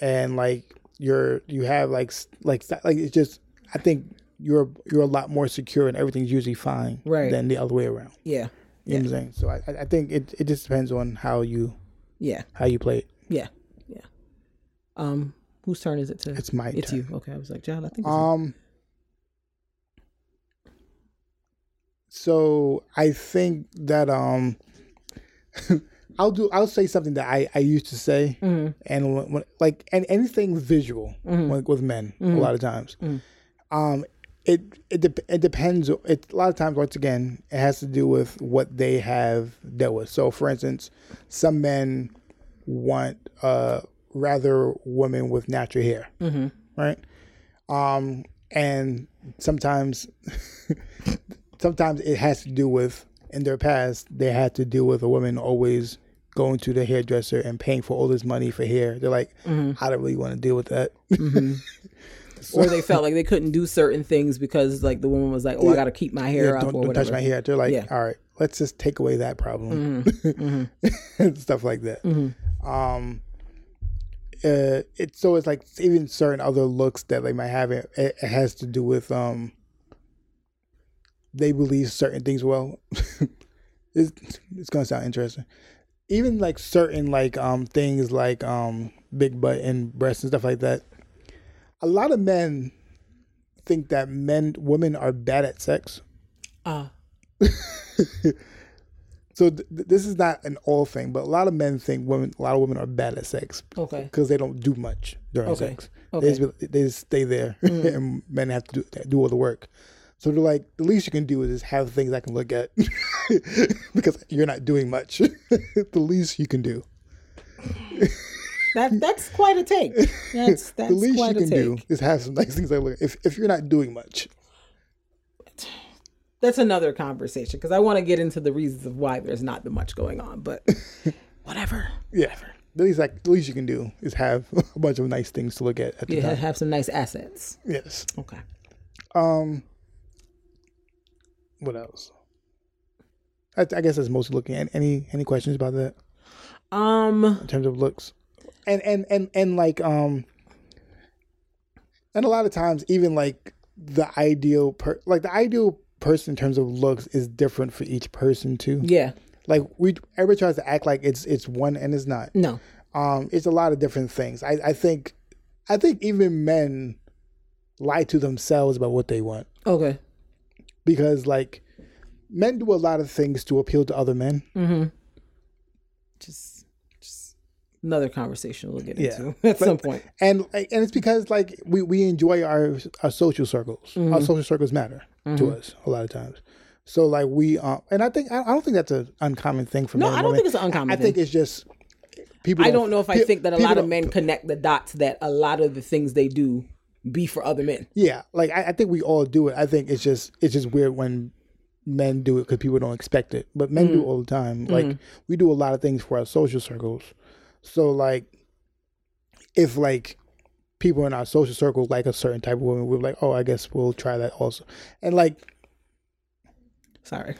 and like you're you have like like like it's just I think you're you're a lot more secure and everything's usually fine Right. than the other way around. yeah. You know what I'm saying? So I I- think it it just depends on how you Yeah. how you play it. Yeah. Yeah. Um whose turn is it to It's my It's turn. you. Okay. I was like, John, I think it's you. Um. So I think that um, I'll do. I'll say something that I I used to say, Mhm. and when, when, like and anything visual Mm-hmm. like with men a lot of times. Um, it it dep it depends. It a lot of times once again it has to do with what they have dealt with. So for instance, some men want uh rather women with natural hair, Mm-hmm. right? Um, and sometimes sometimes it has to do with in their past they had to deal with a woman always going to the hairdresser and paying for all this money for hair. They're like, I don't really want to deal with that. or they felt like they couldn't do certain things because like the woman was like, "Oh, I got to keep my hair Yeah, up don't, or don't whatever." touch my hair. They're like, Yeah. all right, let's just take away that problem, and stuff like that. Um, uh, it's so it's like even certain other looks that they might have. It, it has to do with um, they believe certain things. Well, it's it's gonna sound interesting. Even like certain like um things like um big butt and breasts and stuff like that. A lot of men think that men women are bad at sex. Ah. So th- th- this is not an all thing, but a lot of men think women, a lot of women are bad at sex Okay. because they don't do much during Okay. sex. Okay. Mm. They, just, they just stay there, and men have to do do all the work. So they're like, the least you can do is just have things I can look at because you're not doing much. the least you can do, That that's quite a take. That's that's the least you quite a can take. do is have some nice things I look at. If if you're not doing much, That's another conversation because I want to get into the reasons of why there's not that much going on, but whatever. yeah, the least like the least you can do is have a bunch of nice things to look at at Yeah, time. have some nice assets. Yes. Okay. Um. What else? I, I guess that's mostly looking at any any questions about that Um. in terms of looks, and and and and like um, and a lot of times even like the ideal per like the ideal person in terms of looks is different for each person too. Yeah. Like we everybody tries to act like it's it's one and it's not. No. Um, it's a lot of different things. I I think I think even men lie to themselves about what they want. Okay. Because like men do a lot of things to appeal to other men. Mm-hmm. Just, just another conversation we'll get Yeah. into at But- some point. And and it's because like we, we enjoy our our social circles. Mm-hmm. Our social circles matter to us a lot of times. So like we um and I think I, I don't think that's an uncommon thing for No, men. and I don't women. think it's an uncommon I think thing. it's just people. I don't know if I pe- think that a lot of men connect the dots that a lot of the things they do be for other men. Yeah, like I, I think we all do it. I think it's just it's just weird when men do it because people don't expect it, but men do it all the time. Like we do a lot of things for our social circles. So like, if like people in our social circle like a certain type of woman, we're like, oh, I guess we'll try that also. And like, Sorry.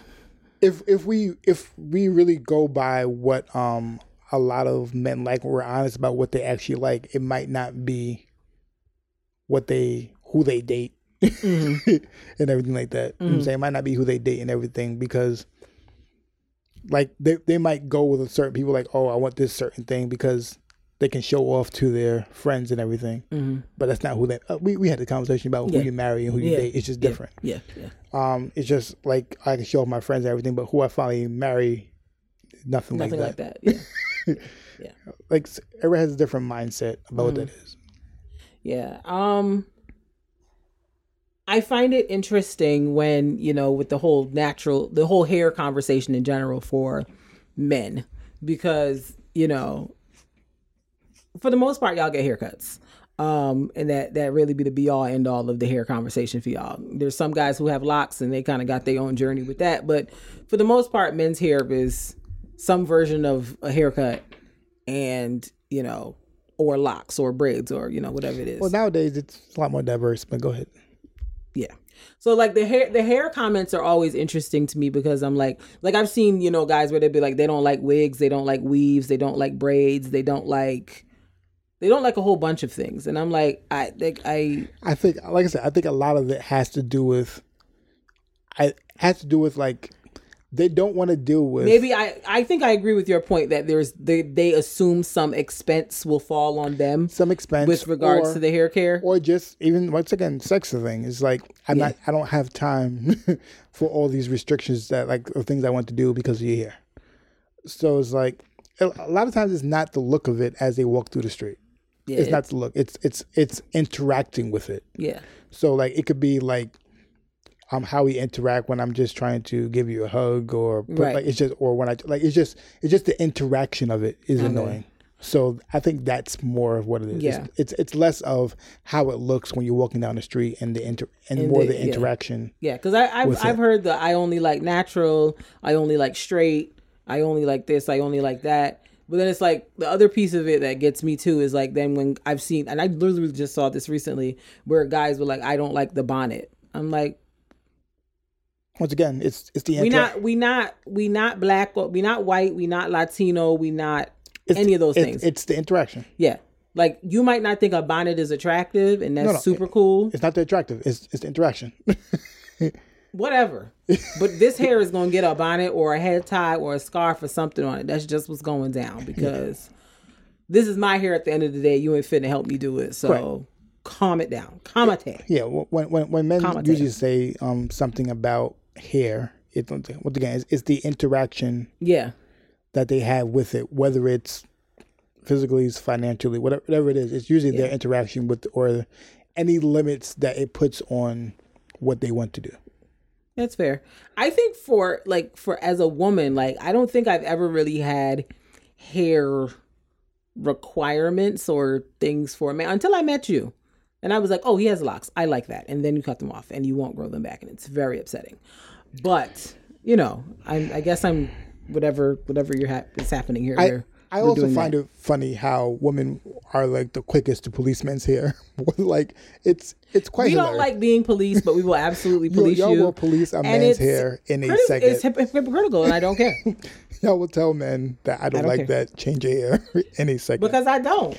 if if we if we really go by what um a lot of men like, we're honest about what they actually like, it might not be what they who they date and everything like that. You know I'm saying? It might not be who they date and everything because like they they might go with a certain people like, oh, I want this certain thing because they can show off to their friends and everything. But that's not who they. Uh, we we had the conversation about who you marry and who you Yeah. date. It's just different. Yeah. Yeah. Um, it's just like I can show off my friends and everything, but who I finally marry, nothing, Nothing like like that. that. Yeah. Like everyone has a different mindset about what that Mm-hmm. is. Yeah. Um I find it interesting when, you know, with the whole natural, the whole hair conversation in general for men, because, you know, for the most part, y'all get haircuts. Um, and that, that really be the be all end all of the hair conversation for y'all. There's some guys who have locks and they kind of got their own journey with that. But for the most part, men's hair is some version of a haircut and, you know, or locks or braids or, you know, whatever it is. Well, nowadays it's a lot more diverse, but go ahead. Yeah. So like the hair the hair comments are always interesting to me because I'm like like I've seen, you know, guys where they'd be like they don't like wigs, they don't like weaves, they don't like braids, they don't like they don't like a whole bunch of things. And I'm like I like I I think like I said, I think a lot of it has to do with I has to do with like they don't want to deal with maybe I I think I agree with your point that there's they they assume some expense will fall on them some expense with regards or, to the hair care. or just even once again sex thing is like I'm Yeah. not I don't have time for all these restrictions that like the things I want to do because of your hair. So it's like a a lot of times it's not the look of it as they walk through the street. yeah. It's not the look. It's it's it's interacting with it. yeah. So like it could be like um how we interact when I'm just trying to give you a hug or but Right. like it's just or when I like it's just it's just the interaction of it is Okay. annoying. So I think that's more of what it is. Yeah. It's, it's it's less of how it looks when you're walking down the street and the inter and, And more the- the, interaction. Yeah, because I I've. I've heard that I only like natural, I only like straight, I only like this, I only like that. But then it's like the other piece of it that gets me too is like then when I've seen and I literally just saw this recently where guys were like, I don't like the bonnet. I'm like, Once again, it's it's the we not we not we not black, we not white, we not Latino, we not it's any the- of those it's, things. It's the interaction. yeah. Like you might not think a bonnet is attractive and that's No, no, super cool. It's not the attractive. It's it's the interaction. whatever. but this hair is gonna get a bonnet or a head tie or a scarf or something on it. That's just what's going down because this is my hair at the end of the day. You ain't fit to help me do it. So Correct. calm it down. Calm it down. Yeah, when when when men Commentator. usually say um something about hair, it once again it's, it's the interaction Yeah. that they have with it, whether it's physically, financially, whatever whatever it is. It's usually their interaction with or any limits that it puts on what they want to do. That's fair. I think for like for as a woman, like I don't think I've ever really had hair requirements or things for a man until I met you. And I was like, "Oh, he has locks. I like that." And then you cut them off and you won't grow them back and it's very upsetting. But, you know, I I guess I'm whatever whatever you're ha- is happening here. I I also find that. it funny how women are like the quickest to policemen's hair. like it's it's quite we don't like being police, but we will absolutely You- police y'all you. will police a And man's hair in a criti- second. It's hyp- hypocritical, and I don't care Y'all will tell men that I don't, don't like care. that. Change your hair in a second. because I don't.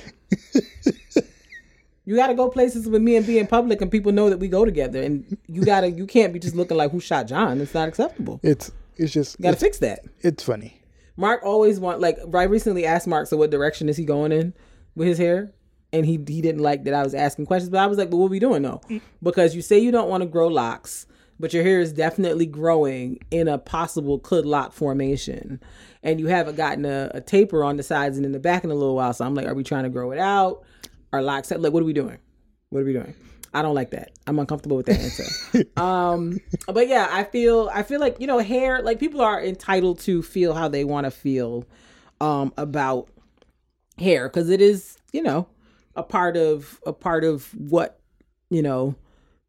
You got to go places with me and be in public, and people know that we go together. And you gotta, you can't be just looking like who shot John. It's not acceptable. It's it's just you gotta it's, fix that. it's funny. Mark always want like. I recently asked Mark, so what direction is he going in with his hair? And he he didn't like that I was asking questions, but I was like, "But what we doing though?" Because you say you don't want to grow locks, but your hair is definitely growing in a possible could lock formation, and you haven't gotten a, a taper on the sides and in the back in a little while. So I'm like, "Are we trying to grow it out? Are locks like what are we doing? What are we doing?" I don't like that. I'm uncomfortable with that answer. um, but yeah, I feel I feel like you know hair. Like people are entitled to feel how they want to feel um, about hair because it is you know a part of a part of what you know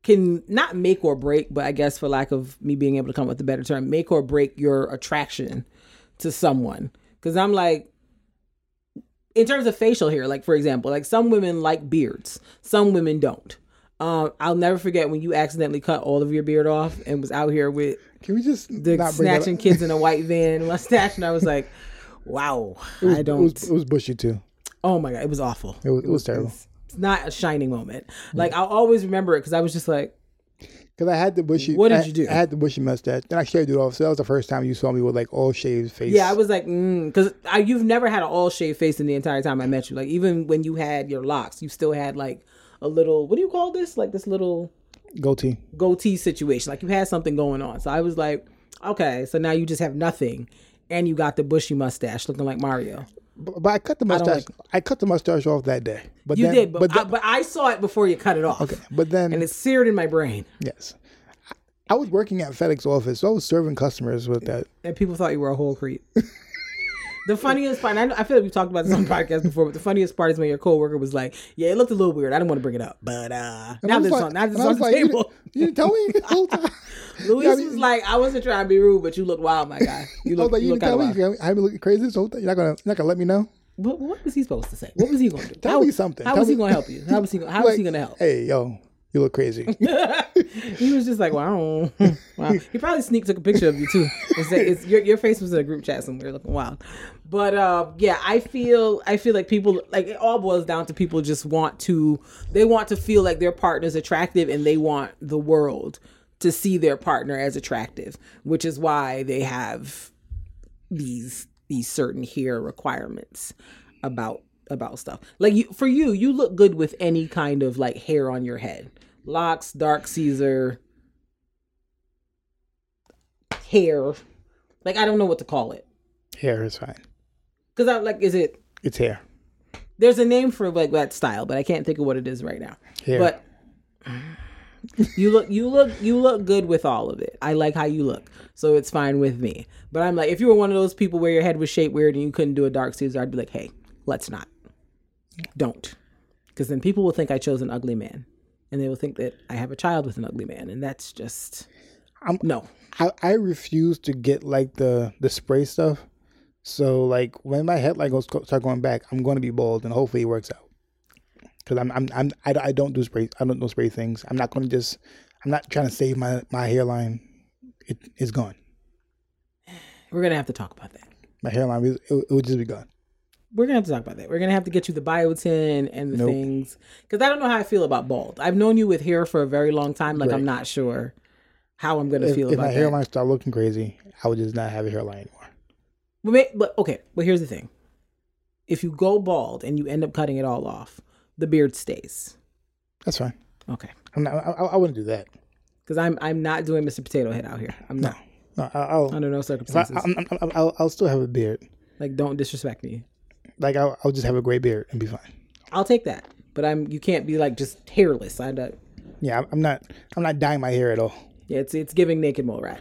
can not make or break, but I guess for lack of me being able to come up with a better term, make or break your attraction to someone. Because I'm like, in terms of facial hair, like for example, like some women like beards, some women don't. Um, I'll never forget when you accidentally cut all of your beard off and was out here with Can we just the snatching kids in a white van mustache, and I was like, wow, I don't. It was, it was bushy too. oh my god, it was awful. It was, it was terrible. It's not a shining moment. Like I'll always remember it because I was just like, Because I had the bushy. What did I- you do? I had the bushy mustache. Then I shaved it off. So that was the first time you saw me with like all shaved face. yeah, I was like, mm, because I you've never had an all shaved face in the entire time I met you. Like even when you had your locks, you still had like a little. What do you call this? Like this little goatee. goatee situation. Like you had something going on. So I was like, okay, so now you just have nothing, and you got the bushy mustache looking like Mario. But, but I cut the I mustache. I, cut the mustache off that day. But You then, did, but but I, but I saw it before you cut it off. okay. But then, And it's seared in my brain. yes, I was working at FedEx office, so I was serving customers with that. And people thought you were a whole creep. the funniest part, and I, I feel like we've talked about this on podcast before, but the funniest part is when your coworker was like, "Yeah, it looked a little weird. I didn't want to bring it up, but uh, now this like- on now this on the like, you table." didn't- You didn't tell me the whole time. Luis I was like, "I wasn't trying to be rude, but you look wild, my guy. You I look, like, you you look kind tell of me. wild." I've been looking crazy, so you're not gonna, you're not gonna let me know. What, what was he supposed to say? What was he going to do? Tell how, me something. How Tell was he going to help you? How was he? How was he going to help? Hey, yo, you look crazy. he was just like, wow. wow. He probably sneak took a picture of you too. It's, it's, your, your face was in a group chat somewhere looking wild. But uh, yeah, I feel I feel like people like it all boils down to people just want to they want to feel like their partner's attractive and they want the world to see their partner as attractive, which is why they have these these certain hair requirements about about stuff. Like you for you, you look good with any kind of like hair on your head. Locks, dark Caesar, hair. Like I don't know what to call it. hair is fine. Cuz I like is it It's hair. there's a name for like that style, but I can't think of what it is right now. Hair. But you look you look you look good with all of it. I like how you look. So it's fine with me. But I'm like if you were one of those people where your head was shaped weird and you couldn't do a dark Caesar, I'd be like, "Hey, let's not." Don't. Cuz then people will think I chose an ugly man. And they will think that I have a child with an ugly man, and that's just I'm- no. I, I refuse to get like the the spray stuff. So like when my headline goes start going back, I'm going to be bald, and hopefully it works out. Because I'm I'm I'm I, I don't do spray. I don't do spray things. I'm not going to just. I'm not trying to save my my hairline. It is gone. We're gonna have to talk about that. My hairline it, it would just be gone. We're gonna have to talk about that. We're gonna have to get you the biotin and the Nope. things because I don't know how I feel about bald. I've known you with hair for a very long time. Like I'm not sure how I'm gonna If, feel if about my that. hairline start looking crazy, I would just not have a hairline anymore. But, may- but okay, but here's the thing: if you go bald and you end up cutting it all off, the beard stays. That's fine. Okay, I'm not. I, I wouldn't do that. because I'm I'm not doing Mr. Potato Head out here. I'm not No, I, I'll. under no I, circumstances. I'm, I'm, I'll, I'll still have a beard. like don't disrespect me. Like I'll, I'll just have a gray beard and be fine. I'll take that, but I'm you can't be like just hairless. I don't. Yeah, I'm- I'm not. I'm not dyeing my hair at all. Yeah, it's it's giving naked mole rat.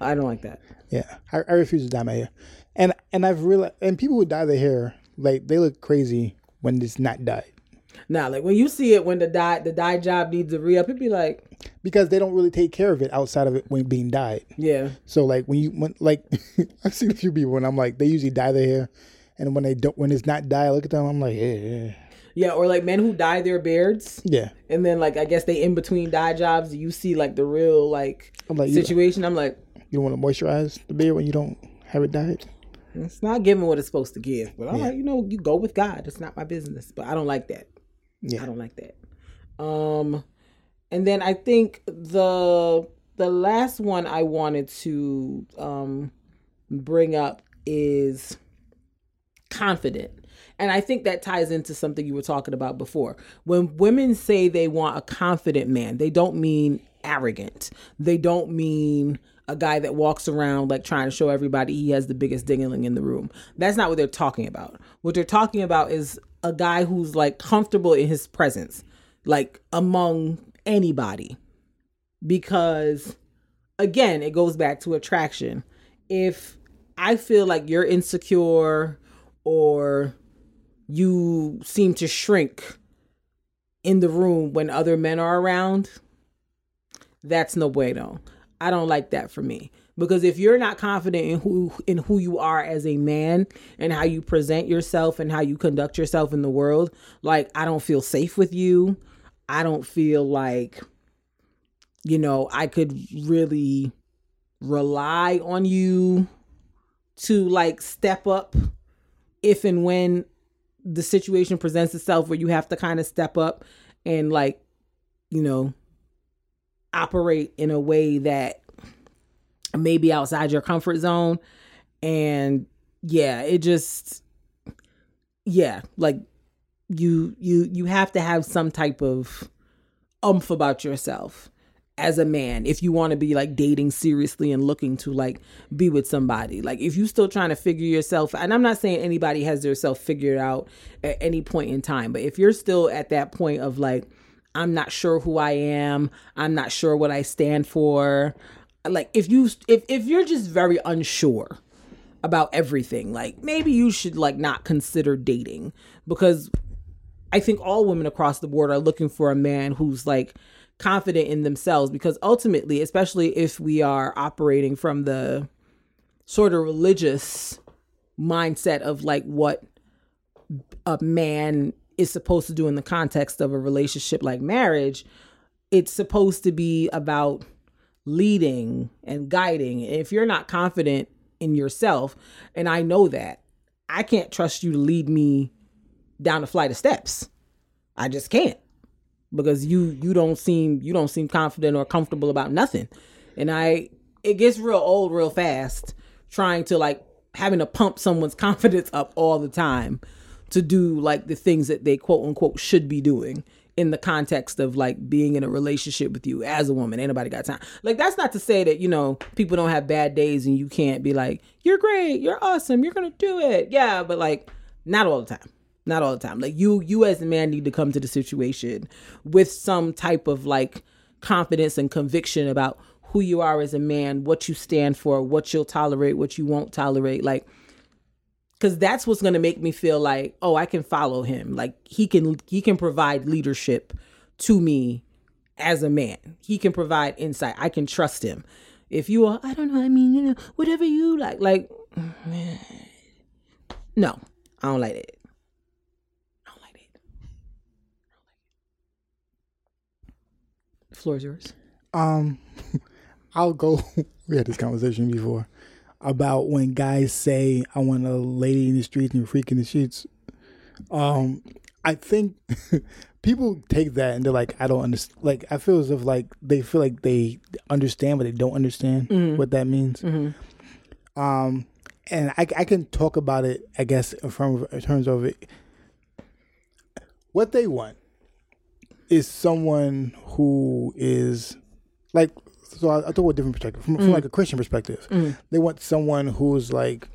I don't like that. Yeah, I, I refuse to dye my hair, and and I've realized, and people who dye their hair, like they look crazy when it's not dyed Now, like when you see it when the dye the dye job needs a re up, it'd be like, because they don't really take care of it outside of it when being dyed. yeah, So like when you when like I've seen a few people and I'm like they usually dye their hair, and when they don't when it's not dyed, I look at them I'm like yeah yeah yeah, or like men who dye their beards, yeah. and then like I guess they in between dye jobs, you see like the real like I'm like you, situation. I'm like, you don't want to moisturize the beard when you don't have it dyed. it's not giving what it's supposed to give. But I'm Yeah. like, you know, you go with God. It's not my business. But I don't like that. Yeah. I don't like that. Um, and then I think the the last one I wanted to um bring up is confident. And I think that ties into something you were talking about before. When women say they want a confident man, they don't mean arrogant. They don't mean a guy that walks around like trying to show everybody he has the biggest dingling in the room. That's not what they're talking about. What they're talking about is a guy who's like comfortable in his presence, like among anybody. Because again, it goes back to attraction. If I feel like you're insecure or you seem to shrink in the room when other men are around, that's no bueno. I don't like that for me. Because if you're not confident in who in who you are as a man and how you present yourself and how you conduct yourself in the world, like I don't feel safe with you. I don't feel like you know, I could really rely on you to like step up if and when the situation presents itself where you have to kind of step up and like you know operate in a way that may be outside your comfort zone. And yeah it just yeah like you you you have to have some type of umph about yourself as a man if you want to be like dating seriously and looking to like be with somebody. Like if you're still trying to figure yourself and i'm not saying anybody has their self figured out at any point in time but if you're still at that point of like i'm not sure who i am i'm not sure what i stand for like if you if, if you're just very unsure about everything like maybe you should like not consider dating because i think all women across the board are looking for a man who's like confident in themselves because ultimately, especially if we are operating from the sort of religious mindset of like what a man is supposed to do in the context of a relationship like marriage, it's supposed to be about leading and guiding. If you're not confident in yourself, and I know that, I can't trust you to lead me down a flight of steps. I just can't because you you don't seem you don't seem confident or comfortable about nothing and i it gets real old real fast trying to like having to pump someone's confidence up all the time to do like the things that they quote unquote should be doing in the context of like being in a relationship with you as a woman. Ain't nobody got time. Like that's not to say that, you know, people don't have bad days and you can't be like, you're great, you're awesome, you're gonna do it. Yeah, but like not all the time not all the time like you you as a man need to come to the situation with some type of like confidence and conviction about who you are as a man what you stand for what you'll tolerate what you won't tolerate like because that's what's going to make me feel like oh i can follow him like he can he can provide leadership to me as a man he can provide insight i can trust him if you are i don't know i mean you know whatever you like like no i don't like it I don't like it. Floor is yours. Um, I'll go. we had this conversation before about when guys say, "I want a lady in the streets and freak in the sheets." Um, I think people take that and they're like, "I don't understand." Like, I feel as if like they feel like they understand, but they don't understand mm-hmm. what that means. Mm-hmm. Um, and I, I can talk about it, I guess, from in terms of it. What they want is someone who is like so I, I talk about different perspective from, mm. from like a Christian perspective. Mm. They want someone who's like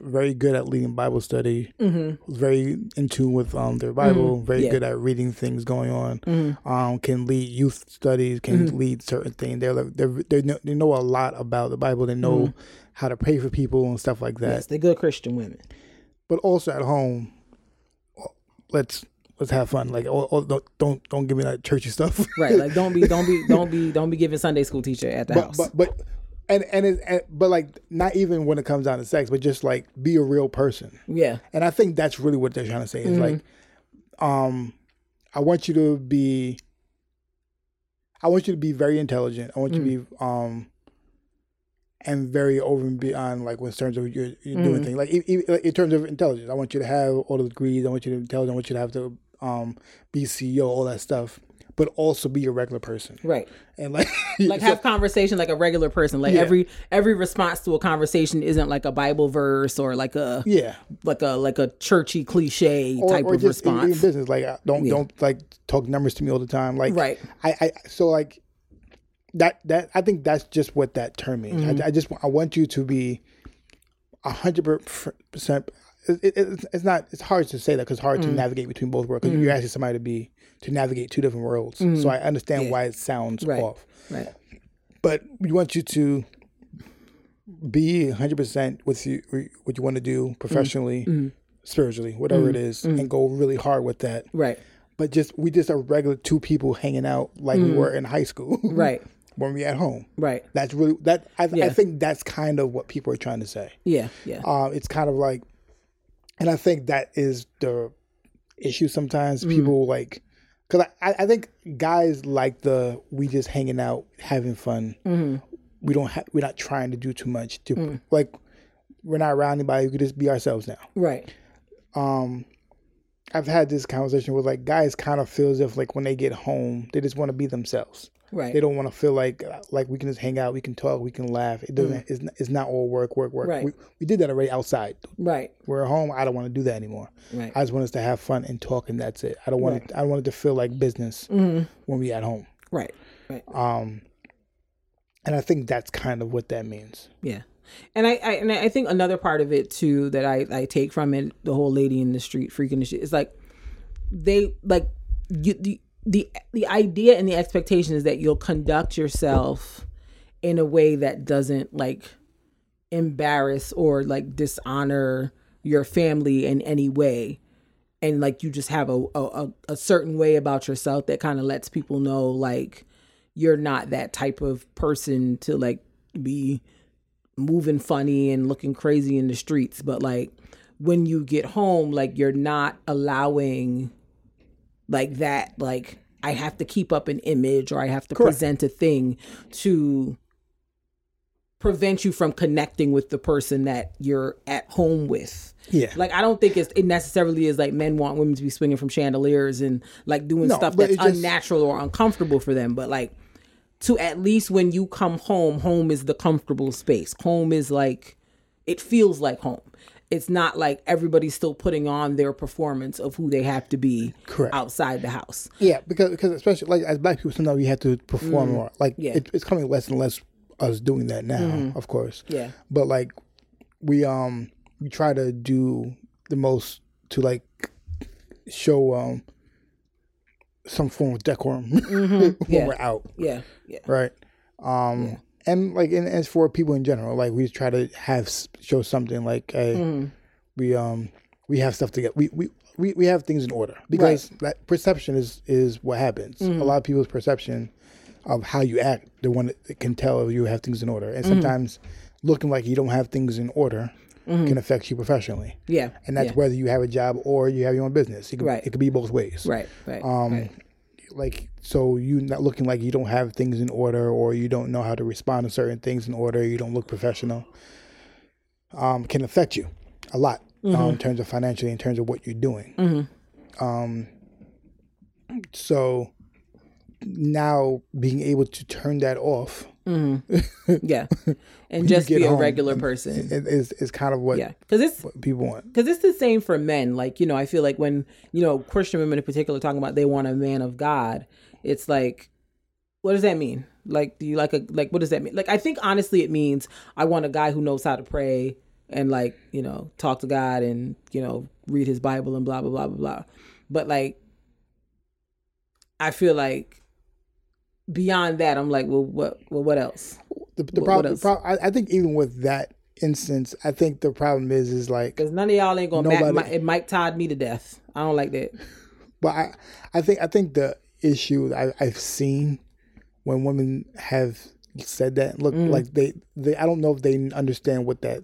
very good at leading Bible study, mm-hmm. very in tune with um their Bible, mm-hmm. very yeah. good at reading things going on, mm-hmm. um can lead youth studies, can mm-hmm. lead certain things. They're they're they know, they know a lot about the Bible. They know mm-hmm. how to pray for people and stuff like that. Yes, they're good Christian women. But also at home, let's let's have fun. Like, oh, oh, don't don't don't give me that churchy stuff. right. Like, don't be don't be don't be don't be giving Sunday school teacher at the but, house. But but and and, it, and but like not even when it comes down to sex, but just like be a real person. Yeah. And I think that's really what they're trying to say is mm-hmm. like, um, I want you to be. I want you to be very intelligent. I want you mm. to be um and very over and beyond like in terms of you're, you're mm. doing things like in, in, terms of intelligence i want you to have all the degrees i want you to be intelligent i want you to have the um, be CEO, all that stuff, but also be a regular person, right? And like, like so, have conversation like a regular person. Like yeah. every every response to a conversation isn't like a Bible verse or like a yeah, like a like a churchy cliche or, type or of response. In, in business, like uh, don't yeah. don't like talk numbers to me all the time. Like right, I I so like that that I think that's just what that term means. Mm-hmm. I, I just I want you to be a hundred percent it, it, it's not it's hard to say that because it's hard mm. to navigate between both worlds because mm. you're asking somebody to be to navigate two different worlds mm. so i understand yeah. why it sounds right. off right but we want you to be 100% with you what you want to do professionally mm. Mm. spiritually whatever it is and go really hard with that right but just we just are regular two people hanging out like we were in high school right when we at home. Right. That's really that. I, yeah. I, think that's kind of what people are trying to say. Yeah. Yeah. Um, it's kind of like and I think that is the issue sometimes. Mm. People like, because I, I think guys like the we just hanging out, having fun. Mm-hmm. We don't have, we're not trying to do too much. To mm. like, we're not around anybody. We could just be ourselves now. Right. Um, I've had this conversation with like guys kind of feel as if like when they get home, they just want to be themselves. Right. They don't want to feel like like we can just hang out, we can talk, we can laugh. It doesn't. Mm. It's, not, it's not all work, work, work. Right. We, we did that already outside. Right. We're at home. I don't want to do that anymore. Right. I just want us to have fun and talk, and that's it. I don't want right. it, I don't want it to feel like business mm-hmm. when we at home. Right. Right. Um, And I think that's kind of what that means. Yeah. And I, I and I think another part of it too that I, I take from it, the whole lady in the street freaking the shit, is like they like you the the the idea and the expectation is that you'll conduct yourself in a way that doesn't like embarrass or like dishonor your family in any way. And like you just have a a, a certain way about yourself that kind of lets people know like you're not that type of person to like be moving funny and looking crazy in the streets. But like when you get home like you're not allowing like that like i have to keep up an image or i have to Correct. present a thing to prevent you from connecting with the person that you're at home with Yeah. like I don't think it's it necessarily is like men want women to be swinging from chandeliers and like doing No, stuff that's just- unnatural or uncomfortable for them. But like to at least when you come home, home is the comfortable space. Home is like it feels like home. It's not like everybody's still putting on their performance of who they have to be Correct. outside the house. Yeah, because because especially like as black people, sometimes we have to perform more. Like Mm. Yeah. It, it's coming less and less us doing that now, of course. Yeah. But like we um we try to do the most to like show um some form of decorum when Mm-hmm. Yeah. we're out, Yeah. Yeah. right? Um and like and as for people in general, like we try to have show something like hey, Mm-hmm. we um we have stuff to get we we we, we have things in order because that perception is is what happens Mm-hmm. a lot of people's perception of how you act the one that can tell if you have things in order and Mm-hmm. sometimes looking like you don't have things in order can affect you professionally Yeah. and that's Mm-hmm. yeah. whether you have a job or you have your own business it could, Right. it could be both ways right. Right. um right. Like so you not looking like you don't have things in order or you don't know how to respond to certain things in order you don't look professional um can affect you a lot Mm-hmm. um, in terms of financially in terms of what you're doing um so now being able to turn that off Mm-hmm. Yeah. And just be a regular person. is is, is kind of what, Yeah. Because it's what people want because it's the same for men like you know i feel like when you know christian women in particular talking about they want a man of god it's like what does that mean like do you like a like what does that mean like i think honestly it means i want a guy who knows how to pray and like you know talk to god and you know read his bible and blah blah blah blah blah but like i feel like beyond that i'm like well what well what else? The, the What- problem, what I, I think even with that instance i think the problem is is like because none of y'all ain't gonna Nobody- Mac, Mike, Mike Todd me to death. I don't like that. But I, I think I think the issue I, I've seen when women have said that look Mm. like they, they I don't know if they understand what that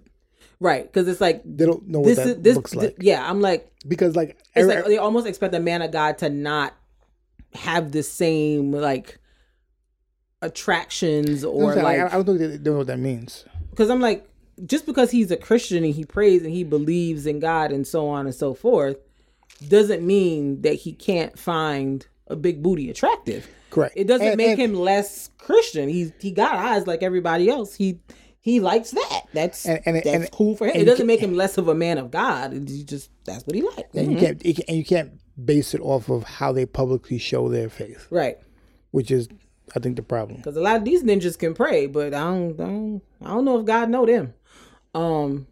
right because it's like they don't know what this that is this looks like. yeah i'm like because like, it's every- like they almost expect a man of god to not have the same like attractions or like, like I, I don't think they, they know what that means. because i'm like just because he's a christian and he prays and he believes in god and so on and so forth doesn't mean that he can't find a big booty attractive. Correct. it doesn't And- make and- him less christian. He's he got eyes like everybody else. He he likes that. That's And- and- that's cool for him. it doesn't make him less of a man of god. He just that's what he likes. And you mm-hmm. can't you can, and you can't base it off of how they publicly show their faith, right. Which is I think the problem. Because a lot of these ninjas can pray, but I don't, I don't, I don't know if God know them. Um,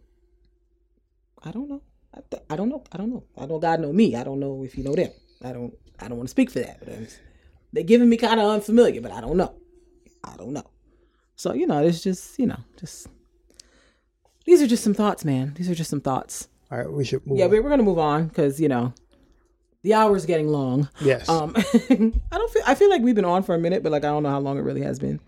I don't know. I, th- I don't know. I don't know. I don't God know me. I don't know if He know them. I don't. I don't want to speak for that. But it's- they giving me kind of unfamiliar, but I don't know. I don't know. So you know, it's just you know, just these are just some thoughts, man. These are just some thoughts. All right, we should move. Yeah, on. we we're gonna move on because you know, the hour's getting long. yes. Um, I don't feel. I feel like we've been on for a minute, but like I don't know how long it really has been.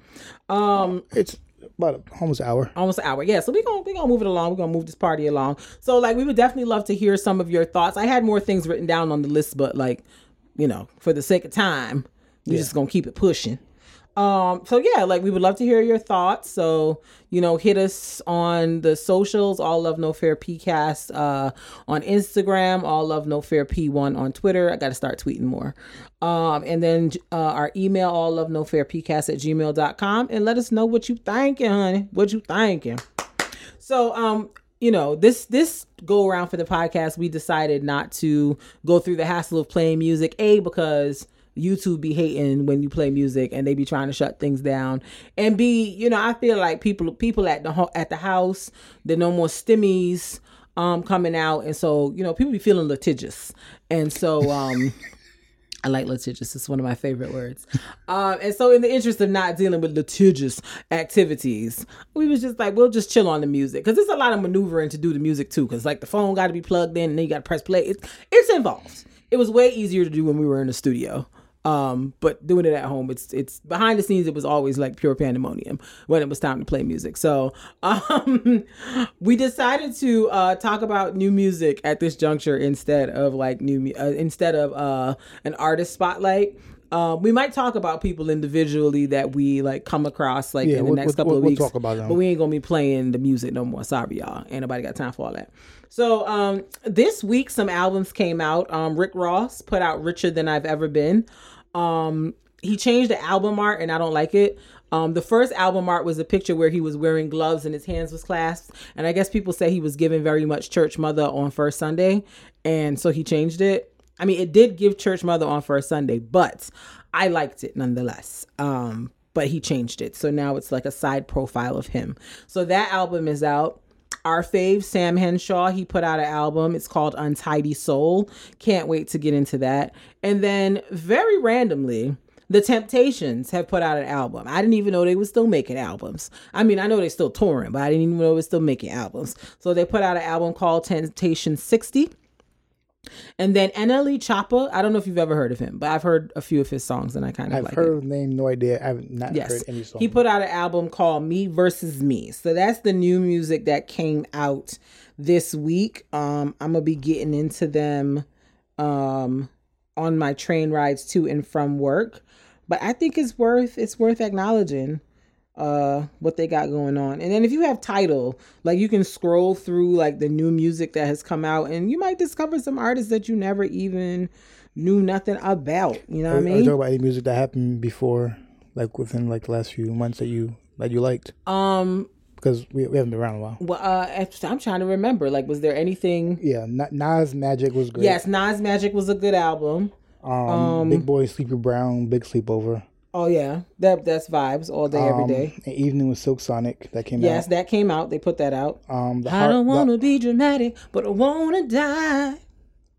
Um, it's about almost an hour. almost an hour. Yeah, so we're gonna we gonna move it along. We're gonna move this party along. So like we would definitely love to hear some of your thoughts. I had more things written down on the list, but like, you know, for the sake of time, we're just gonna keep it pushing. Um, so yeah, like we would love to hear your thoughts. So, you know, hit us on the socials, all love no fair PCast, uh, on Instagram, all love no fair P1 on Twitter. I gotta start tweeting more. Um, and then uh, our email, all love no fair PCast at gmail.com and let us know what you thinking, honey. What you thinking. So, um, you know, this this go around for the podcast, we decided not to go through the hassle of playing music. A because YouTube be hating when you play music and they be trying to shut things down. And be, you know, I feel like people people at the ho- at the house, there no more stimmies um coming out and so, you know, people be feeling litigious. And so um I like litigious. It's one of my favorite words. Um, and so, in the interest of not dealing with litigious activities, we was just like, we'll just chill on the music because there's a lot of maneuvering to do the music too. Because like the phone got to be plugged in, and then you got to press play. It's it's involved. It was way easier to do when we were in the studio. Um, but doing it at home, it's it's behind the scenes. It was always like pure pandemonium when it was time to play music. So um, we decided to uh, talk about new music at this juncture instead of like new uh, instead of uh, an artist spotlight. Uh, we might talk about people individually that we like come across like Yeah, in the we'll- next couple we'll- of we'll weeks. talk about them. But we ain't gonna be playing the music no more. Sorry, y'all. Ain't nobody got time for all that. So um this week some albums came out. Um Rick Ross put out Richer Than I've Ever Been. Um he changed the album art and I don't like it. Um the first album art was a picture where he was wearing gloves and his hands was clasped. And I guess people say he was given very much church mother on first Sunday. And so he changed it. I mean, it did give church mother on first Sunday, but I liked it nonetheless. Um, but he changed it. So now it's like a side profile of him. So that album is out. Our fave, Sam Henshaw, he put out an album. It's called Untidy Soul. Can't wait to get into that. And then, very randomly, the Temptations have put out an album. I didn't even know they were still making albums. I mean, I know they're still touring, but I didn't even know they were still making albums. So they put out an album called Temptation 60. And then NLE Choppa, I don't know if you've ever heard of him, but I've heard a few of his songs and I kind of I've like heard it. the name, no idea. I've not Yes. heard any song. He put out an album called Me Versus Me. So that's the new music that came out this week. Um, I'm gonna be getting into them um on my train rides to and from work. But I think it's worth it's worth acknowledging uh what they got going on. And then if you have title, like you can scroll through like the new music that has come out and you might discover some artists that you never even knew nothing about. You know what I Are, are you mean? talking about any music that happened before, like within like the last few months that you that you liked? Um Because we, we haven't been around a while. Well, uh, I'm trying to remember. Like, was there anything? Yeah, Na- Nas Magic was great. Yes, Nas Magic was a good album. Um, Big Boi Sleepy Brown, Big Sleepover. Oh yeah, that that's vibes all day, every Um, day. An Evening with Silk Sonic that came Yes, out. Yes, that came out. They put that out. Um, the I Heart- don't want to be dramatic, but I want to die.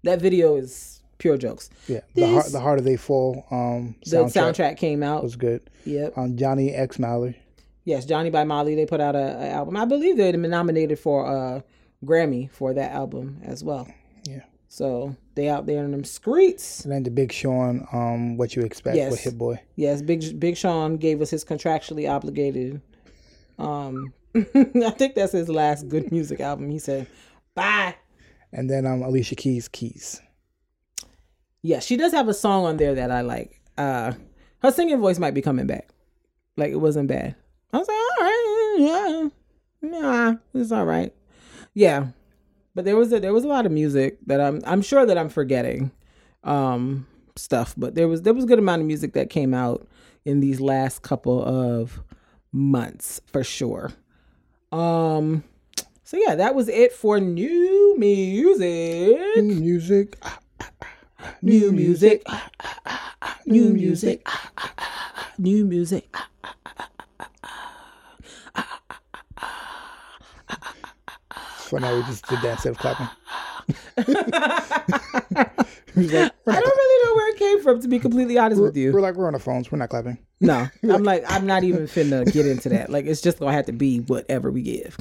That video is pure jokes. Yeah, the heart, This- the Harder They Fall. Um, The soundtrack, soundtrack came out. It was good. Yep. Um, Johnny X Malley. Yes, Johnny by Molly. They put out a, a album. I believe they'd been nominated for a Grammy for that album as well. Yeah. So they out there in them streets. And then the Big Sean. Um, What You Expect Yes. with Hit Boy. Yes, Big Big Sean gave us his contractually obligated. Um, I think that's his last good music album. He said, "Bye." And then um, Alicia Keys Keys. Yeah, she does have a song on there that I like. Uh, her singing voice might be coming back. Like it wasn't bad. I was like, all right, yeah, yeah, it's all right. Yeah, but there was a, there was a lot of music that I'm I'm sure that I'm forgetting, um, stuff. But there was there was a good amount of music that came out in these last couple of months for sure. Um, so yeah, that was it for new music. New music. ah, New music. New music. New music. For now, we just did that instead of clapping. Like, I don't really know where it came from, to be completely honest with you. we're like, we're on the phones. We're not clapping. No, I'm like, I'm not even finna get into that. Like, it's just gonna have to be whatever we give.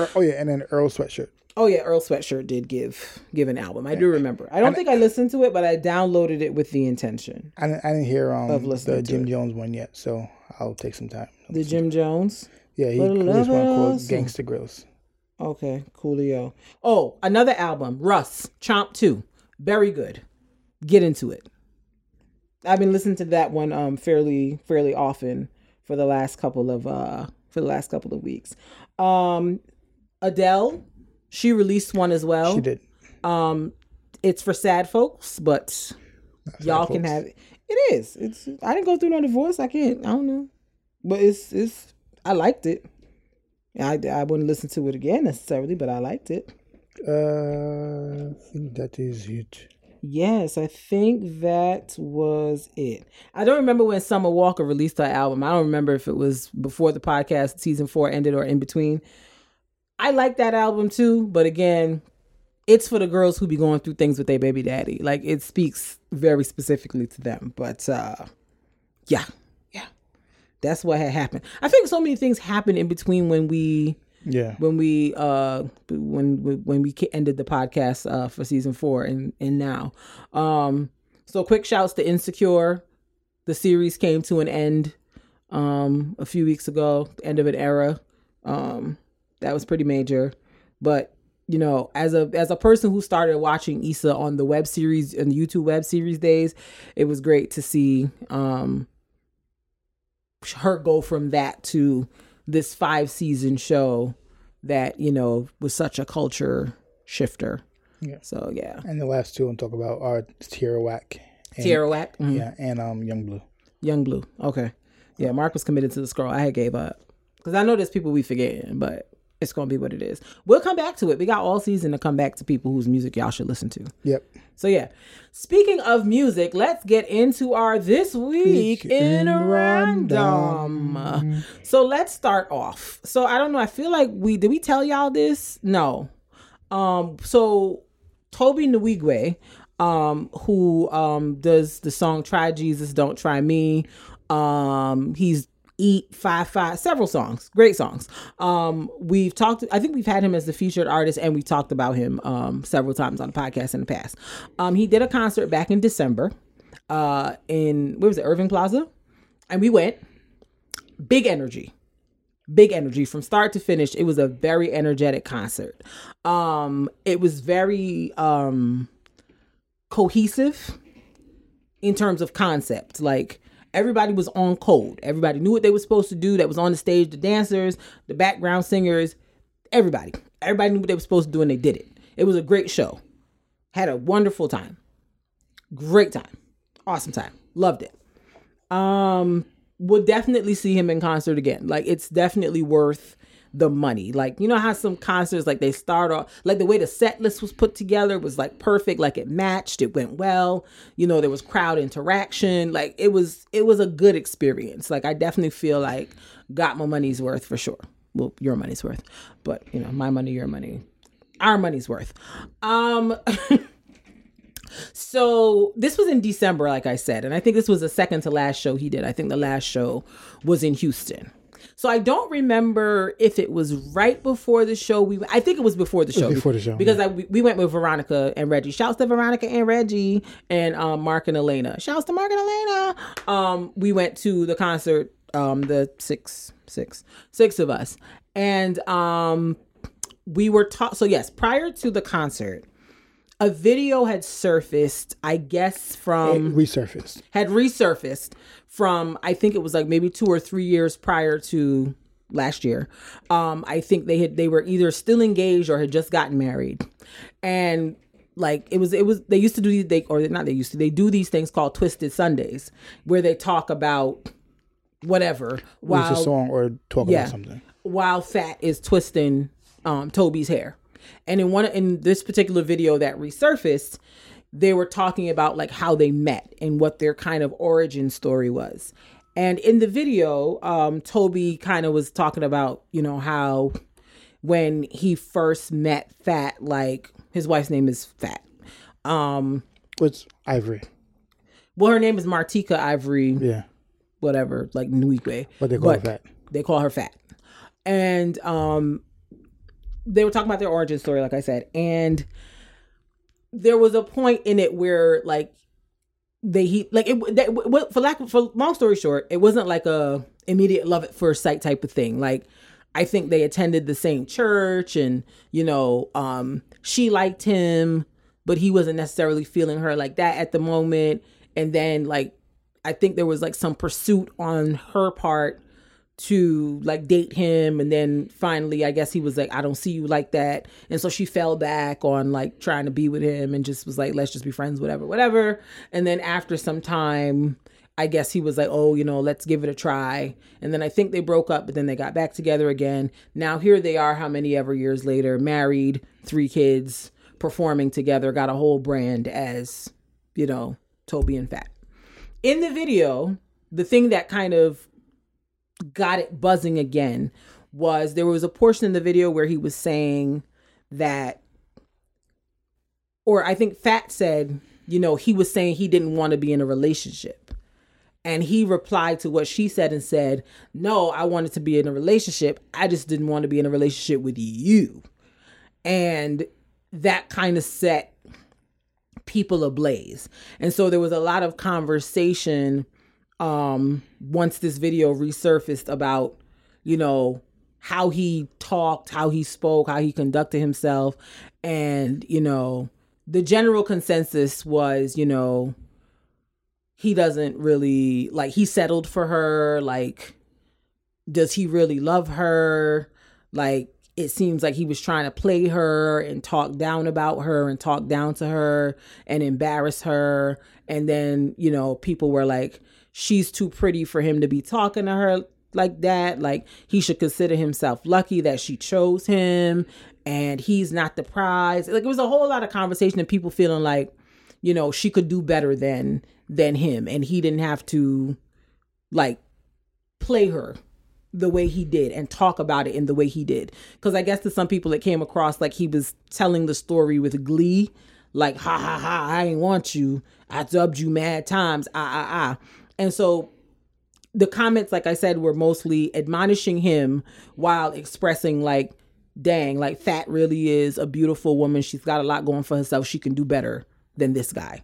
Er- Oh yeah, and then Earl Sweatshirt. Oh yeah, Earl Sweatshirt did give give an album. I do remember. I don't think I listened to it, but I downloaded it with the intention. I didn't, I didn't hear um Of listening the Jim it. Jones one yet, so I'll take some time. The Jim Jones. Yeah, he For the released one love called of- Gangsta Grillz. Okay, coolio. Oh, another album, Russ, Chomp 2. Very good. Get into it. I've been listening to that one um fairly fairly often for the last couple of uh for the last couple of weeks. Um Adele, she released one as well. She did. Um it's for sad folks, but y'all can folks. have it. It is. It's I didn't go through no divorce. I can't. I don't know. But it's it's I liked it. I, I wouldn't listen to it again necessarily, but I liked it. Uh, I think that is it. Yes, I think that was it. I don't remember when Summer Walker released her album. I don't remember if it was before the podcast season four ended or in between. I like that album too, but again, it's for the girls who be going through things with their baby daddy. Like it speaks very specifically to them. But uh yeah, yeah. That's what had happened. I think so many things happened in between when we Yeah. when we uh when when we ended the podcast uh for season four and and now um so quick shouts to insecure the series came to an end um a few weeks ago end of an era um that was pretty major but you know as a as a person who started watching Issa on the web series and the YouTube web series days it was great to see um her go from that to this five season show that you know was such a culture shifter. Yeah. So yeah, And the last two I'm talking about are Tierra Whack. And, Tierra Whack, mhm. Yeah, and um Yung Bleu. Yung Bleu. Okay, yeah. Mark was committed to the scroll. I had gave up because I know there's people we forgetting, but it's gonna be what it is. We'll come back to it. We got all season to come back to people whose music y'all should listen to. Yep. So yeah. Speaking of music, let's get into our this week in random. So let's start off. So I don't know. I feel like we did we tell y'all this? No. Um. So Tobe Nwigwe, um, who um does the song "Try Jesus, Don't Try Me," um, he's Eat Five Five, several songs, great songs. Um, we've talked. I think we've had him as the featured artist, and we talked about him um several times on the podcast in the past. Um, he did a concert back in December, uh, in where was it, Irving Plaza, and we went. Big energy big energy from start to finish it was a very energetic concert um it was very um cohesive in terms of concept like everybody was on code. Everybody knew what they were supposed to do that was on the stage the dancers the background singers everybody. Everybody knew what they were supposed to do and they did it. It was a great show. Had a wonderful time. Great time. Awesome time. Loved it. Um would definitely see him in concert again. Like it's definitely worth the money like you know how some concerts like they start off like the way the set list was put together was like perfect like it matched it went well you know there was crowd interaction like it was it was a good experience like i definitely feel like got my money's worth for sure well your money's worth but you know my money your money our money's worth um So this was in December, like I said, and I think this was the second to last show he did. I think the last show was in Houston. So I don't remember if it was right before the show. We I think it was before the show. before the show, because I, we we went with Veronica and Reggie. Shouts to Veronica and Reggie and um, Mark and Elena. Shouts to Mark and Elena. Um, we went to the concert. Um, the six six six of us, and um, we were taught. So yes, prior to the concert, a video had surfaced. I guess from It resurfaced. had resurfaced from I think it was like maybe two or three years prior to last year. Um, I think they had they were either still engaged or had just gotten married, and like it was it was they used to do these they or not they used to they do these things called Twisted Sundays where they talk about whatever Use a while song or talk Yeah. about something. while Fat is twisting um, Tobe's hair. And in one in this particular video that resurfaced, they were talking about like how they met and what their kind of origin story was. And in the video, um, Tobe kind of was talking about, you know, how when he first met Fat, like his wife's name is Fat. Um, What's Ivory? well, her name is Martika Ivory, Yeah. whatever, like Nwigwe. But they call it that. They call her fat. And um they were talking about their origin story, like I said. And there was a point in it where like they he like it that, for lack of, for long story short, it wasn't like a immediate love at first sight type of thing. Like I think they attended the same church and you know, um she liked him, but he wasn't necessarily feeling her like that at the moment. And then like I think there was like some pursuit on her part to like date him and then finally I guess he was like I don't see you like that. And so she fell back on like trying to be with him and just was like let's just be friends whatever whatever. And then after some time I guess he was like oh you know let's give it a try. And then I think they broke up but then they got back together again. Now here they are how many ever years later married three kids performing together, got a whole brand as, you know, Tobe and Fat. In the video, the thing that kind of got it buzzing again was there was a portion in the video where he was saying that or I think Fat said, you know, he was saying he didn't want to be in a relationship. And he replied to what she said and said, No, I wanted to be in a relationship. I just didn't want to be in a relationship with you. And that kind of set people ablaze. And so there was a lot of conversation um once this video resurfaced about, you know, how he talked, how he spoke, how he conducted himself and, you know, the general consensus was, you know, he doesn't really like he settled for her, like does he really love her? Like it seems like he was trying to play her and talk down about her and talk down to her and embarrass her and then, you know, people were like she's too pretty for him to be talking to her like that. Like he should consider himself lucky that she chose him and he's not the prize. Like it was a whole lot of conversation and people feeling like, you know, she could do better than than him and he didn't have to like play her the way he did and talk about it in the way he did. Cause I guess to some people it came across like he was telling the story with glee, like ha ha ha, I ain't want you. I dubbed you mad times. Ah ah ah. And so the comments, like I said, were mostly admonishing him while expressing like, dang, like Fat really is a beautiful woman. She's got a lot going for herself. She can do better than this guy.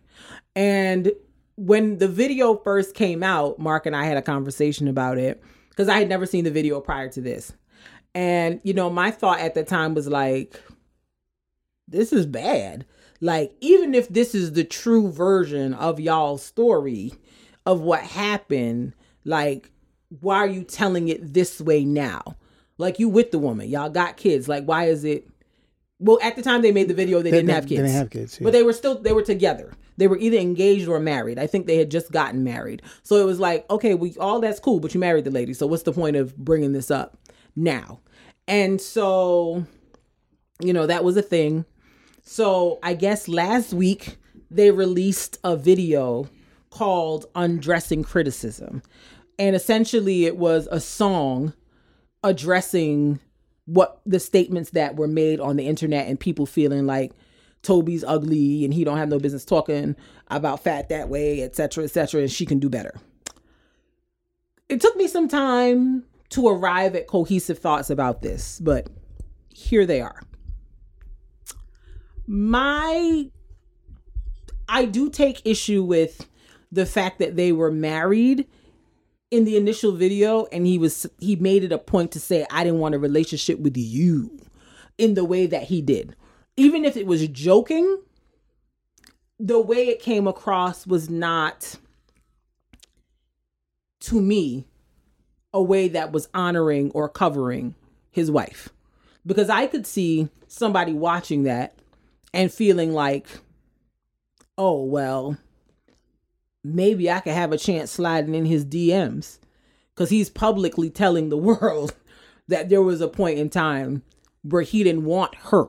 And when the video first came out, Mark and I had a conversation about it because I had never seen the video prior to this. And, you know, my thought at the time was like, this is bad. Like, even if this is the true version of y'all's story of what happened, like, why are you telling it this way now? Like, you with the woman, y'all got kids. Like, why is it? Well, at the time they made the video, they, They- didn't they- have kids. they didn't have kids, yeah. But they were still they were together. They were either engaged or married. I think they had just gotten married. So it was like, okay, we all that's cool, but you married the lady. So what's the point of bringing this up now? And so, you know, that was a thing. So I guess last week they released a video called Undressing Criticism. And essentially it was a song addressing what the statements that were made on the internet and people feeling like Tobe's ugly and he don't have no business talking about fat that way, etc., etc., and she can do better. It took me some time to arrive at cohesive thoughts about this, but here they are. My I do take issue with the fact that they were married in the initial video and he was he made it a point to say I didn't want a relationship with you in the way that he did. Even if it was joking, the way it came across was not to me a way that was honoring or covering his wife. Because I could see somebody watching that and feeling like, oh, well, maybe I could have a chance sliding in his DMs. Because he's publicly telling the world that there was a point in time where he didn't want her.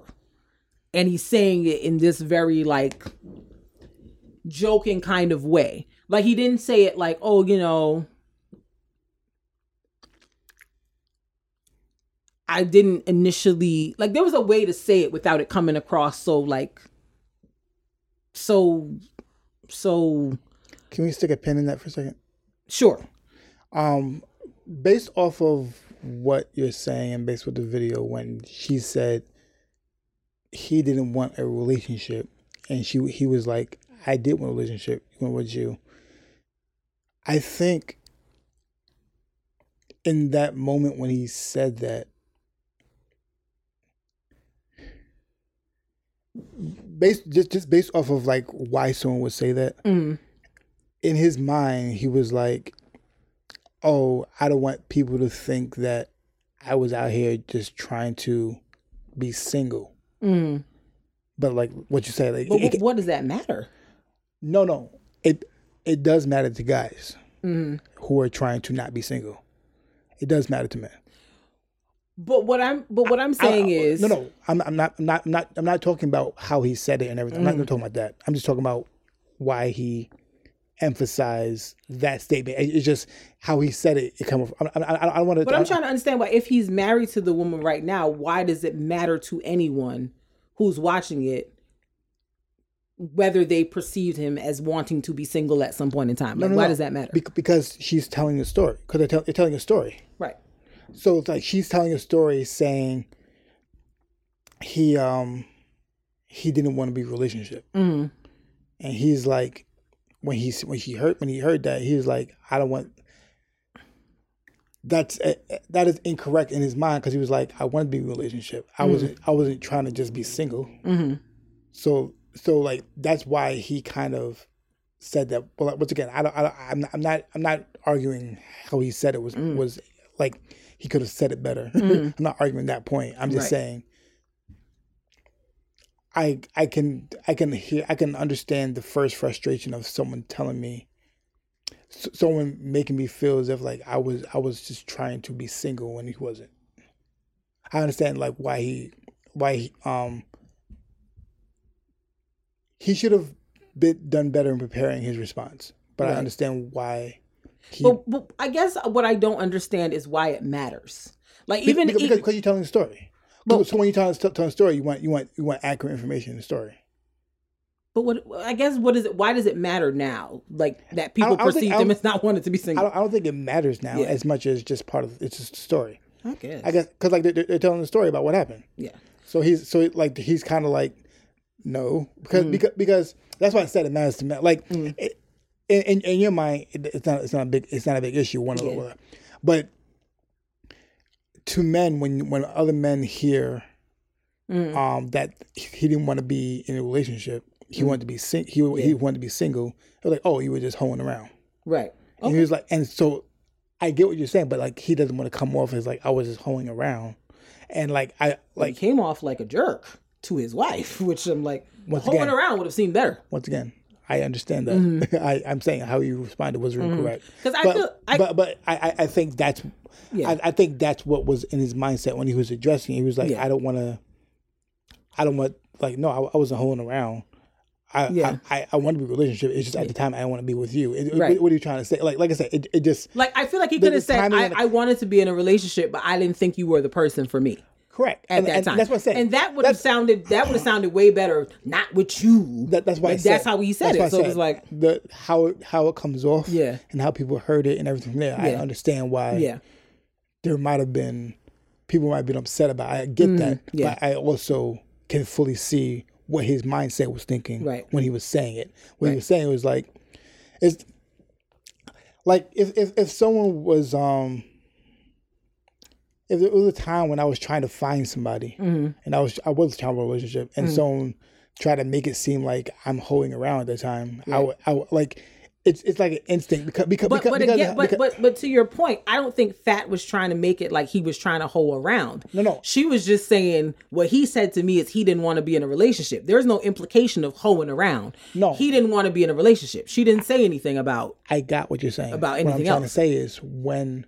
And he's saying it in this very like joking kind of way. Like he didn't say it like, oh, you know, I didn't initially like there was a way to say it without it coming across so like so so Can we stick a pin in that for a second? sure. Um, based off of what you're saying and based with the video, when she said he didn't want a relationship, and she he was like, "I did want a relationship, went with you." I think in that moment when he said that, based just just based off of like why someone would say that, Mm. In his mind, he was like, "Oh, I don't want people to think that I was out here just trying to be single." Mm. But like what you say, like But it- what, does that matter? no, no, it it does matter to guys Mm. who are trying to not be single. It does matter to men. But what I'm but what I'm saying I- is no, no. I'm, I'm not. I'm not. I'm not. I'm not talking about how he said it and everything. I'm Mm. not talking about that. I'm just talking about why he emphasized that statement. It's just how he said it. It come. I, I, I, I don't want to. But I'm trying to understand why, if he's married to the woman right now, why does it matter to anyone who's watching it whether they perceived him as wanting to be single at some point in time? Like, no, why no. does that matter? because she's telling a story. Because they're, tell, they're telling a story. right. So it's like she's telling a story saying he um he didn't want to be in a relationship, hmm and he's like when he when he heard when he heard that he was like I don't want. That's uh, that is incorrect in his mind because he was like I want to be in a relationship. I wasn't I wasn't trying to just be single. hmm So so like that's why he kind of said that. Well, once again, I don't, I don't I'm not, I'm not I'm not arguing how he said it was was like he could have said it better. I'm not arguing that point. I'm just Right. saying. I I can I can hear I can understand the first frustration of someone telling me someone making me feel as if like I was I was just trying to be single when he wasn't. I understand like why he why he um he should have been done better in preparing his response. But I understand why he But, but I guess what I don't understand is why it matters. Like even because, because, because you're telling the story. But- so when you tell tell a story, you want you want you want accurate information in the story. but what I guess what is it? Why does it matter now? Like that people I don't perceive I him don't- as not wanting to be I single. don't, I don't think it matters now Yeah. as much as just part of it's just a story. I guess. I guess because like they're, they're telling the story about what happened. Yeah. So he's so like he's kind of like no because Mm. because because that's why I said it matters to me. Like it, in, in in your mind, it, it's not it's not a big it's not a big issue one Yeah. or the other, but to men when when other men hear Mm. um that he didn't want to be in a relationship, he wanted to be sing he Mm. Yeah. he wanted to be single. They're like, oh, you were just hoeing around. Right. And he was like, and so I get what you're saying, but like he doesn't want to come off as like I was just hoeing around, and like I Like he came off like a jerk to his wife, which I'm like Once holding again- around would have seemed better. once again, I understand that. I, I'm saying how you responded was incorrect. Mm-hmm. 'Cause I but, feel- I- but but I, I- think that's Yeah. I, I think that's what was in his mindset when he was addressing. it. He was like, Yeah. I don't want to. I don't want like no, I, I wasn't holding around. I, Yeah. I, I, want to be a relationship. It's just at the time I don't want to be with you. It- Right. what, what are you trying to say? Like like I said, it, it just Like I feel like he could have said, I, "I wanted to be in a relationship, but I didn't think you were the person for me." Correct At And- that and time, That's what I said. and that would have sounded that would have sounded way better. Not with you. That, that's why I Like, said, that's how he said that's it. why I So it was like, the how it, how it comes off, Yeah. and how people heard it and everything from there. I understand why yeah, there might have been people might have been upset about. it. I get that, Mm, yeah. but I also can fully see what his mindset was thinking Right. when he was saying it. What Right. he was saying was like, it's like if if if someone was um. If it was a time when I was trying to find somebody, Mm-hmm. and I was I was trying to a relationship, and someone tried to make it seem like I'm holding around at the time, I would I would like it's it's like an instinct because because but because, but because, but, because- but but to your point, I don't think Fat was trying to make it like he was trying to hold around. No, no. She was just saying what he said to me is he didn't want to be in a relationship. There's no implication of hoeing around. No. he didn't want to be in a relationship. She didn't say anything about. I got what you're saying. About what I'm anything trying to else. say is when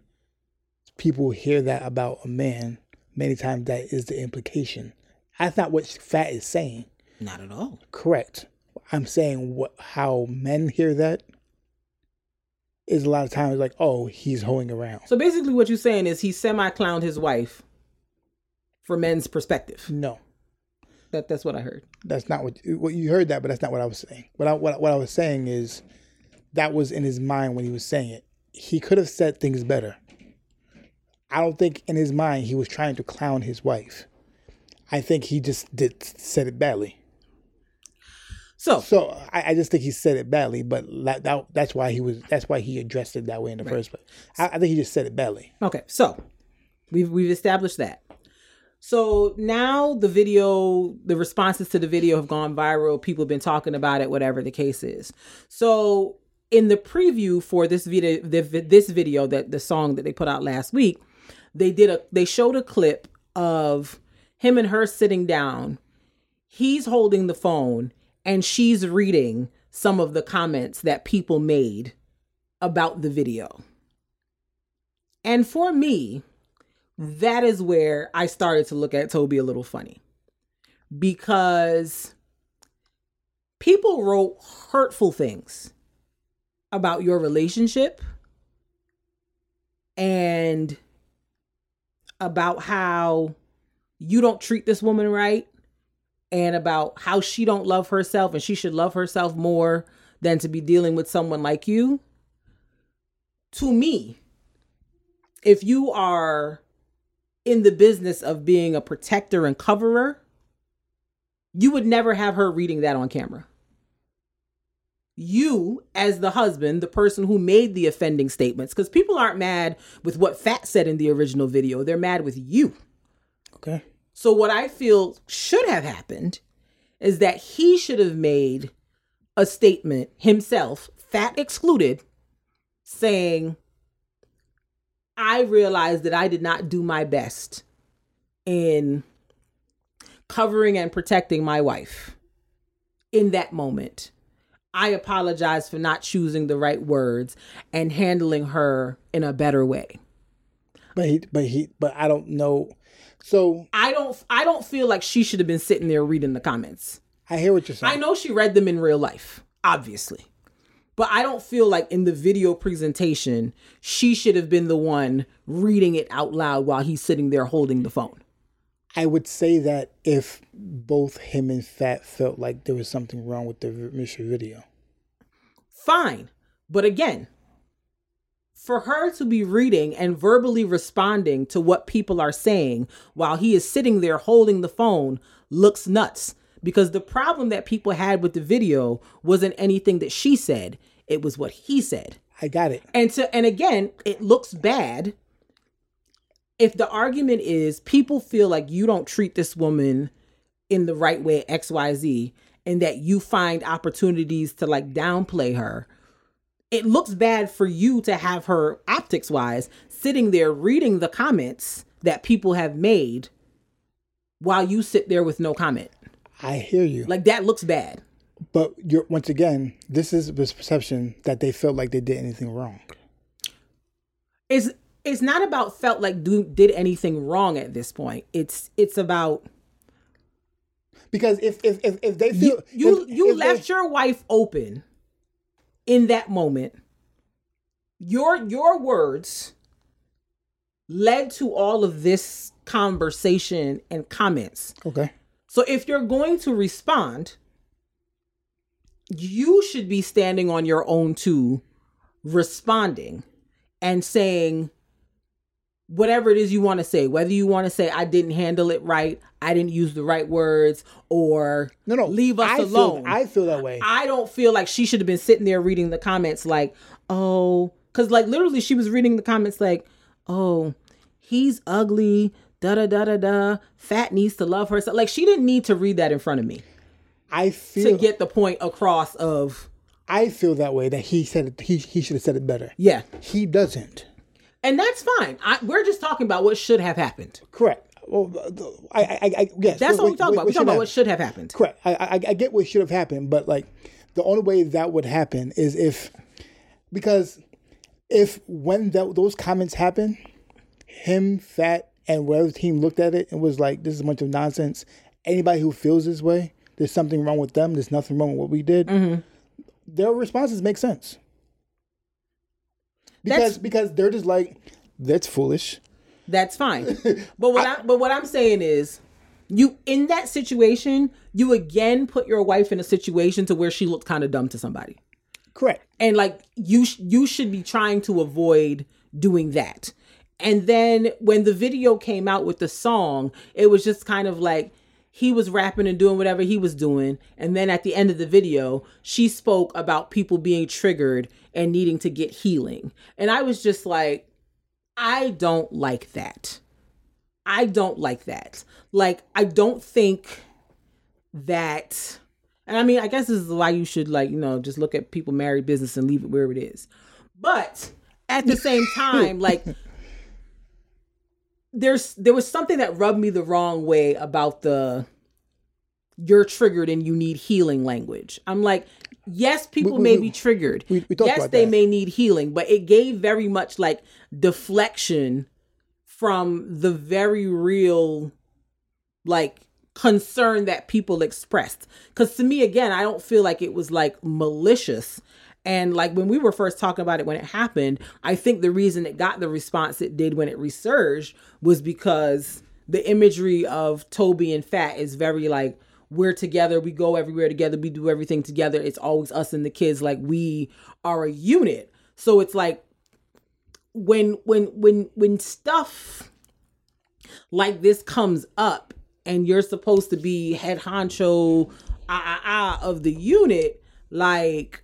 people hear that about a man, many times that is the implication. That's not what Fat is saying. Not at all. Correct. I'm saying what how men hear that is a lot of times like, oh, he's hoeing around. So basically, what you're saying is he semi clowned his wife for men's perspective. No, That that's what I heard. that's not what what you heard that, but that's not what I was saying. What I what, what I was saying is that was in his mind when he was saying it. He could have said things better. I don't think in his mind he was trying to clown his wife. I think he just did said it badly. So So I, I just think he said it badly, but that, that that's why he was that's why he addressed it that way in the first place. I, I think he just said it badly. Okay, so we've we've established that. So now the video, the responses to the video have gone viral. People have been talking about it, whatever the case is. So in the preview for this video, the, this video that the song that they put out last week, they did a they showed a clip of him and her sitting down. He's holding the phone and she's reading some of the comments that people made about the video. And for me, that is where I started to look at Tobe a little funny. Because people wrote hurtful things about your relationship and about how you don't treat this woman right and about how she don't love herself and she should love herself more than to be dealing with someone like you to me if you are in the business of being a protector and coverer you would never have her reading that on camera you as the husband, the person who made the offending statements, because people aren't mad with what Fat said in the original video. They're mad with you. Okay. So what I feel should have happened is that he should have made a statement himself, Fat excluded, saying, I realized that I did not do my best in covering and protecting my wife in that moment I apologize for not choosing the right words and handling her in a better way. But he, but he, but I don't know. So I don't, I don't feel like she should have been sitting there reading the comments. I hear what you're saying. I know she read them in real life, obviously, but I don't feel like in the video presentation she should have been the one reading it out loud while he's sitting there holding the phone. I would say that if both him and Fat felt like there was something wrong with the initial video. Fine. But again, for her to be reading and verbally responding to what people are saying while he is sitting there holding the phone looks nuts because the problem that people had with the video wasn't anything that she said, it was what he said. I got it. And to and again, it looks bad if the argument is people feel like you don't treat this woman in the right way xyz and that you find opportunities to like downplay her it looks bad for you to have her optics wise sitting there reading the comments that people have made while you sit there with no comment. I hear you. Like that looks bad. But you're once again this is this perception that they felt like they did anything wrong. Is it's not about felt like do did anything wrong at this point. It's it's about because if if if, if they feel you you, if, you if left they, your wife open in that moment. Your your words led to all of this conversation and comments. Okay. So if you're going to respond, you should be standing on your own too, responding and saying whatever it is you want to say, whether you want to say I didn't handle it right, I didn't use the right words, or no, no, leave us I alone. Feel, I feel that way. I don't feel like she should have been sitting there reading the comments like, oh, because like literally she was reading the comments like, oh, he's ugly, da da da da da. Fat needs to love herself. Like she didn't need to read that in front of me. I feel to get the point across of. I feel that way that he said it, he he should have said it better. Yeah, he doesn't and that's fine. I, we're just talking about what should have happened. Correct. Well, I, I, I yes. That's what, what we're talking about. We're talking about what should have happened. Correct. I, I, I get what should have happened, but like, the only way that would happen is if, because, if when that, those comments happen, him, Fat, and whatever team looked at it and was like, "This is a bunch of nonsense." Anybody who feels this way, there's something wrong with them. There's nothing wrong with what we did. Mm-hmm. Their responses make sense because that's, because they're just like that's foolish. That's fine. but what I, I, but what I'm saying is you in that situation, you again put your wife in a situation to where she looked kind of dumb to somebody. Correct. And like you you should be trying to avoid doing that. And then when the video came out with the song, it was just kind of like he was rapping and doing whatever he was doing. And then at the end of the video, she spoke about people being triggered and needing to get healing. And I was just like, I don't like that. I don't like that. Like, I don't think that. And I mean, I guess this is why you should, like, you know, just look at people married business and leave it where it is. But at the same time, like, there's there was something that rubbed me the wrong way about the you're triggered and you need healing language. I'm like, yes, people we, we, may be triggered. We, yes, they that. may need healing, but it gave very much like deflection from the very real like concern that people expressed because to me again i don't feel like it was like malicious and like when we were first talking about it when it happened i think the reason it got the response it did when it resurged was because the imagery of tobe and fat is very like we're together we go everywhere together we do everything together. It's always us and the kids like we are a unit. So it's like when when when when stuff like this comes up and you're supposed to be head honcho ah, ah, ah, of the unit like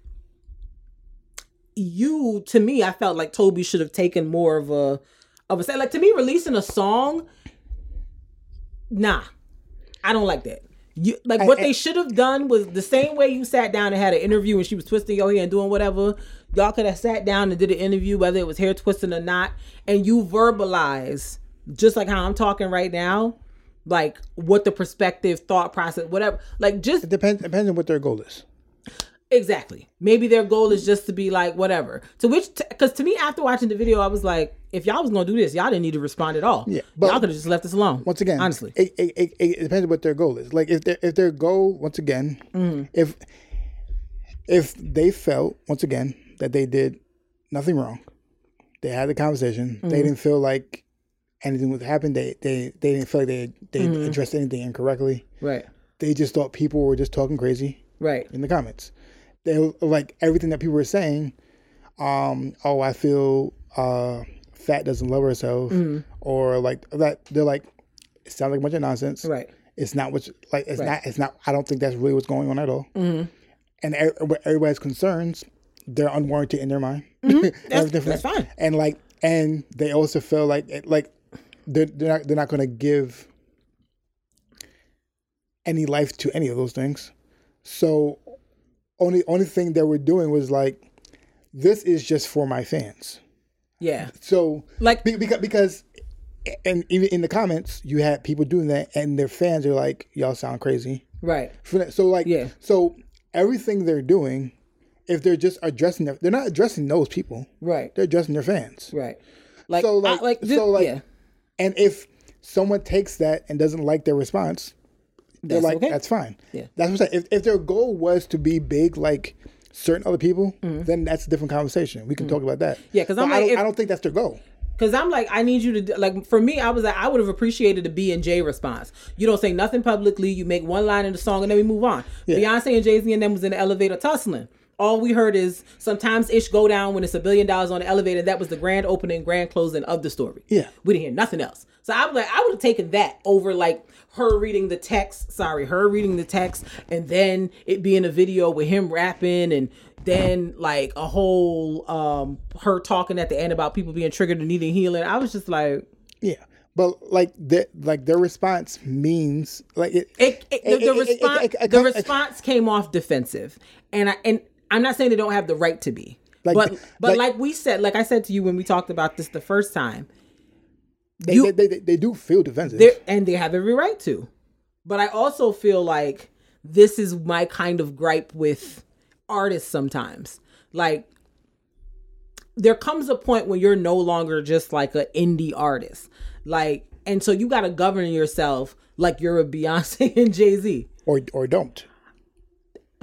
you to me i felt like tobe should have taken more of a of a say like to me releasing a song nah i don't like that. You like what I- they should have done was the same way you sat down and had an interview and she was twisting your hair and doing whatever y'all could have sat down and did an interview whether it was hair twisting or not and you verbalize just like how i'm talking right now like what the perspective thought process whatever. Like just It depends depends on what their goal is. Exactly. Maybe their goal is just to be like whatever. To which, because to me, after watching the video, I was like, if y'all was gonna do this, y'all didn't need to respond at all. Yeah, but- y'all could have just left us alone. Once again, honestly, it, it, it, it depends on what their goal is. Like if their if their goal, once again, Mm-hmm. if if they felt once again that they did nothing wrong, they had the conversation. Mm-hmm. They didn't feel like anything was happen. They they they didn't feel like they they Mm-hmm. addressed anything incorrectly. right, They just thought people were just talking crazy right, in the comments. They like everything that people were saying. Um, oh, I feel uh, fat doesn't love herself, Mm-hmm. or like that. They're like, it sounds like a bunch of nonsense. right, It's not what like. It's Right. not. It's not. I don't think that's really what's going on at all. Mm-hmm. And er- everybody's concerns, they're unwarranted in their mind. Mm-hmm. That's, that's fine. And like, and they also feel like it, like they're they're not they're not going to give any life to any of those things. So only only thing they were doing was like, this is just for my fans. Yeah, So like be- because because and even in the comments you had people doing that and their fans are like y'all sound crazy. Right, so like Yeah. so everything they're doing if they're just addressing their they're not addressing those people. Right, they're addressing their fans. Right. Like, So, I- like- like, this, so, like, yeah, and if someone takes that and doesn't like their response they're That's like okay. that's fine Yeah. that's what I'm saying if, if their goal was to be big like certain other people then that's a different conversation we can talk about that Mm-hmm. Yeah, 'cause But I'm I like, don't, if- I don't think that's their goal Cause I'm like, I need you to like. For me, I was like, I would have appreciated the B and J response. You don't say nothing publicly. You make one line in the song, and then we move on. Beyonce and Jay Z and them was in the elevator tussling. All we heard is sometimes ish go down when it's a billion dollars on the elevator. That was the grand opening, grand closing of the story. Yeah. we didn't hear nothing else. So I was like, I would have taken that over like her reading the text. Sorry, her reading the text, and then it being a video with him rapping and then like a whole um her talking at the end about people being triggered and needing healing. I was just like Yeah, but like the like their response means like it. it, it, the, It- the response the response came off defensive. And I and I'm not saying they don't have the right to be. Like- but but like- like, we said, like I said to you when we talked about this the first time, they, you- they, they, they do feel defensive. and they have every right to. But I also feel like this is my kind of gripe with artists sometimes. Like there comes a point when you're no longer just like an indie artist. Like and so you got to govern yourself like you're a Beyonce and Jay-Z. or or don't.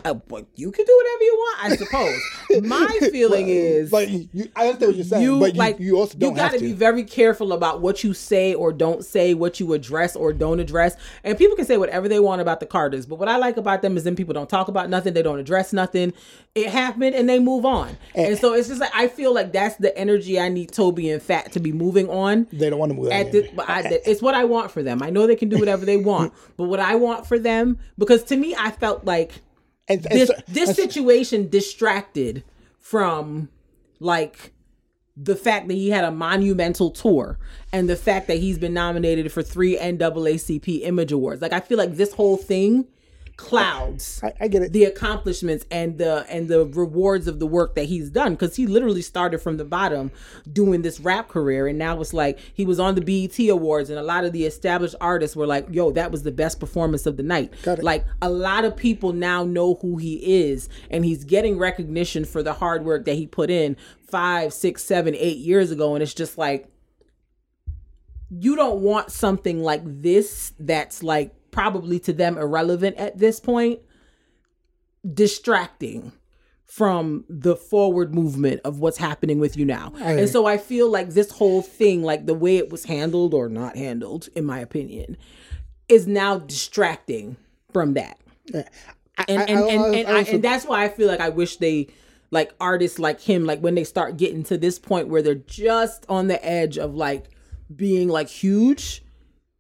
Uh, but you can do whatever you want, I suppose. My feeling is Like you, I understand what you're saying, you but you, like you also don't you got to be very careful about what you say or don't say, what you address or don't address. And people can say whatever they want about the Carters, but what I like about them is then people don't talk about nothing, they don't address nothing. It happened and they move on. Eh. And, so it's just like I feel like that's the energy I need Tobe and Fat to be moving on. they don't want to move. At this, but I, it's what I want for them. I know they can do whatever they want, but what I want for them, because to me, I felt like and, and this so- this and so- situation distracted from like the fact that he had a monumental tour and the fact that he's been nominated for three NAACP Image Awards. Like I feel like this whole thing clouds I, I get it. the accomplishments and the and the rewards of the work that he's done. Because he literally started from the bottom doing this rap career. And now it's like he was on the BET awards and a lot of the established artists were like yo that was the best performance of the night. Got it. like a lot of people now know who he is. And he's getting recognition for the hard work that he put in five six seven eight years ago. And it's just like you don't want something like this that's like probably to them irrelevant at this point distracting from the forward movement of what's happening with you now. agree. And so I feel like this whole thing, like the way it was handled or not handled, in my opinion, is now distracting from that. I- And I- and, and, I- and, I I, also- and that's why I feel like I wish they like artists like him, like when they start getting to this point where they're just on the edge of like being like huge,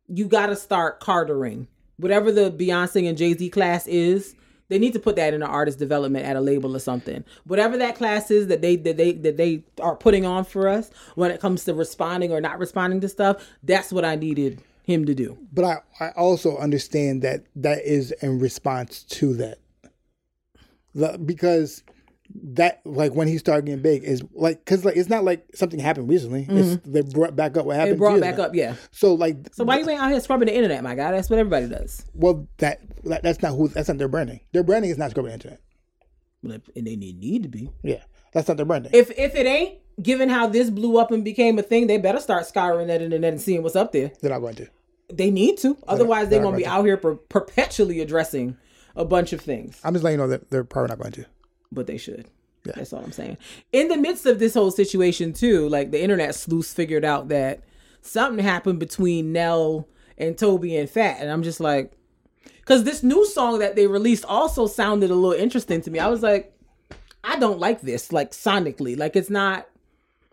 you gotta start cartering. Whatever the Beyonce and Jay Z class is, they need to put that in an artist development at a label or something. Whatever that class is that they that they that they are putting on for us when it comes to responding or not responding to stuff, that's what I needed him to do. but I, I also understand that that is in response to that. Because that like when he started getting big is like because like it's not like something happened recently. It's, they brought back up what happened. It Mm-hmm. brought back ago. up, yeah. So like So why you ain't out here scrubbing the internet, my guy? That's what everybody does. well that, that that's not who that's not their branding. Their branding is not scrubbing the internet. Well, And they need need to be. Yeah, that's not their branding. If if it ain't, given how this blew up and became a thing, they better start scouring that internet and seeing what's up there. They're not going to. They need to. Otherwise, they're they're gonna be going out here per- perpetually addressing a bunch of things. I'm just letting you know that they're probably not going to. But they should. That's all I'm saying. In the midst of this whole situation, too, like the internet sleuths figured out that something happened between Nell and Tobe and Fat, and I'm just like, because this new song that they released also sounded a little interesting to me. I was like, I don't like this, like sonically, like it's not.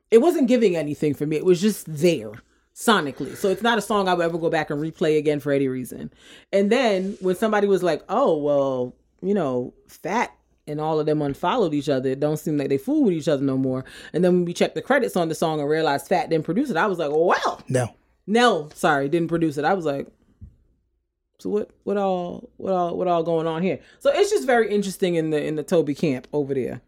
It wasn't giving anything for me. It was just there sonically. So it's not a song I would ever go back and replay again for any reason. And then when somebody was like, "Oh, well, you know, Fat and all of them unfollowed each other. It don't seem like they fool with each other no more." And then when we checked the credits on the song and realized Fat didn't produce it, I was like, wow. No. No, sorry, didn't produce it." I was like, "So what? What all? What all? What all going on here?" So it's just very interesting in the in the Tobe camp over there.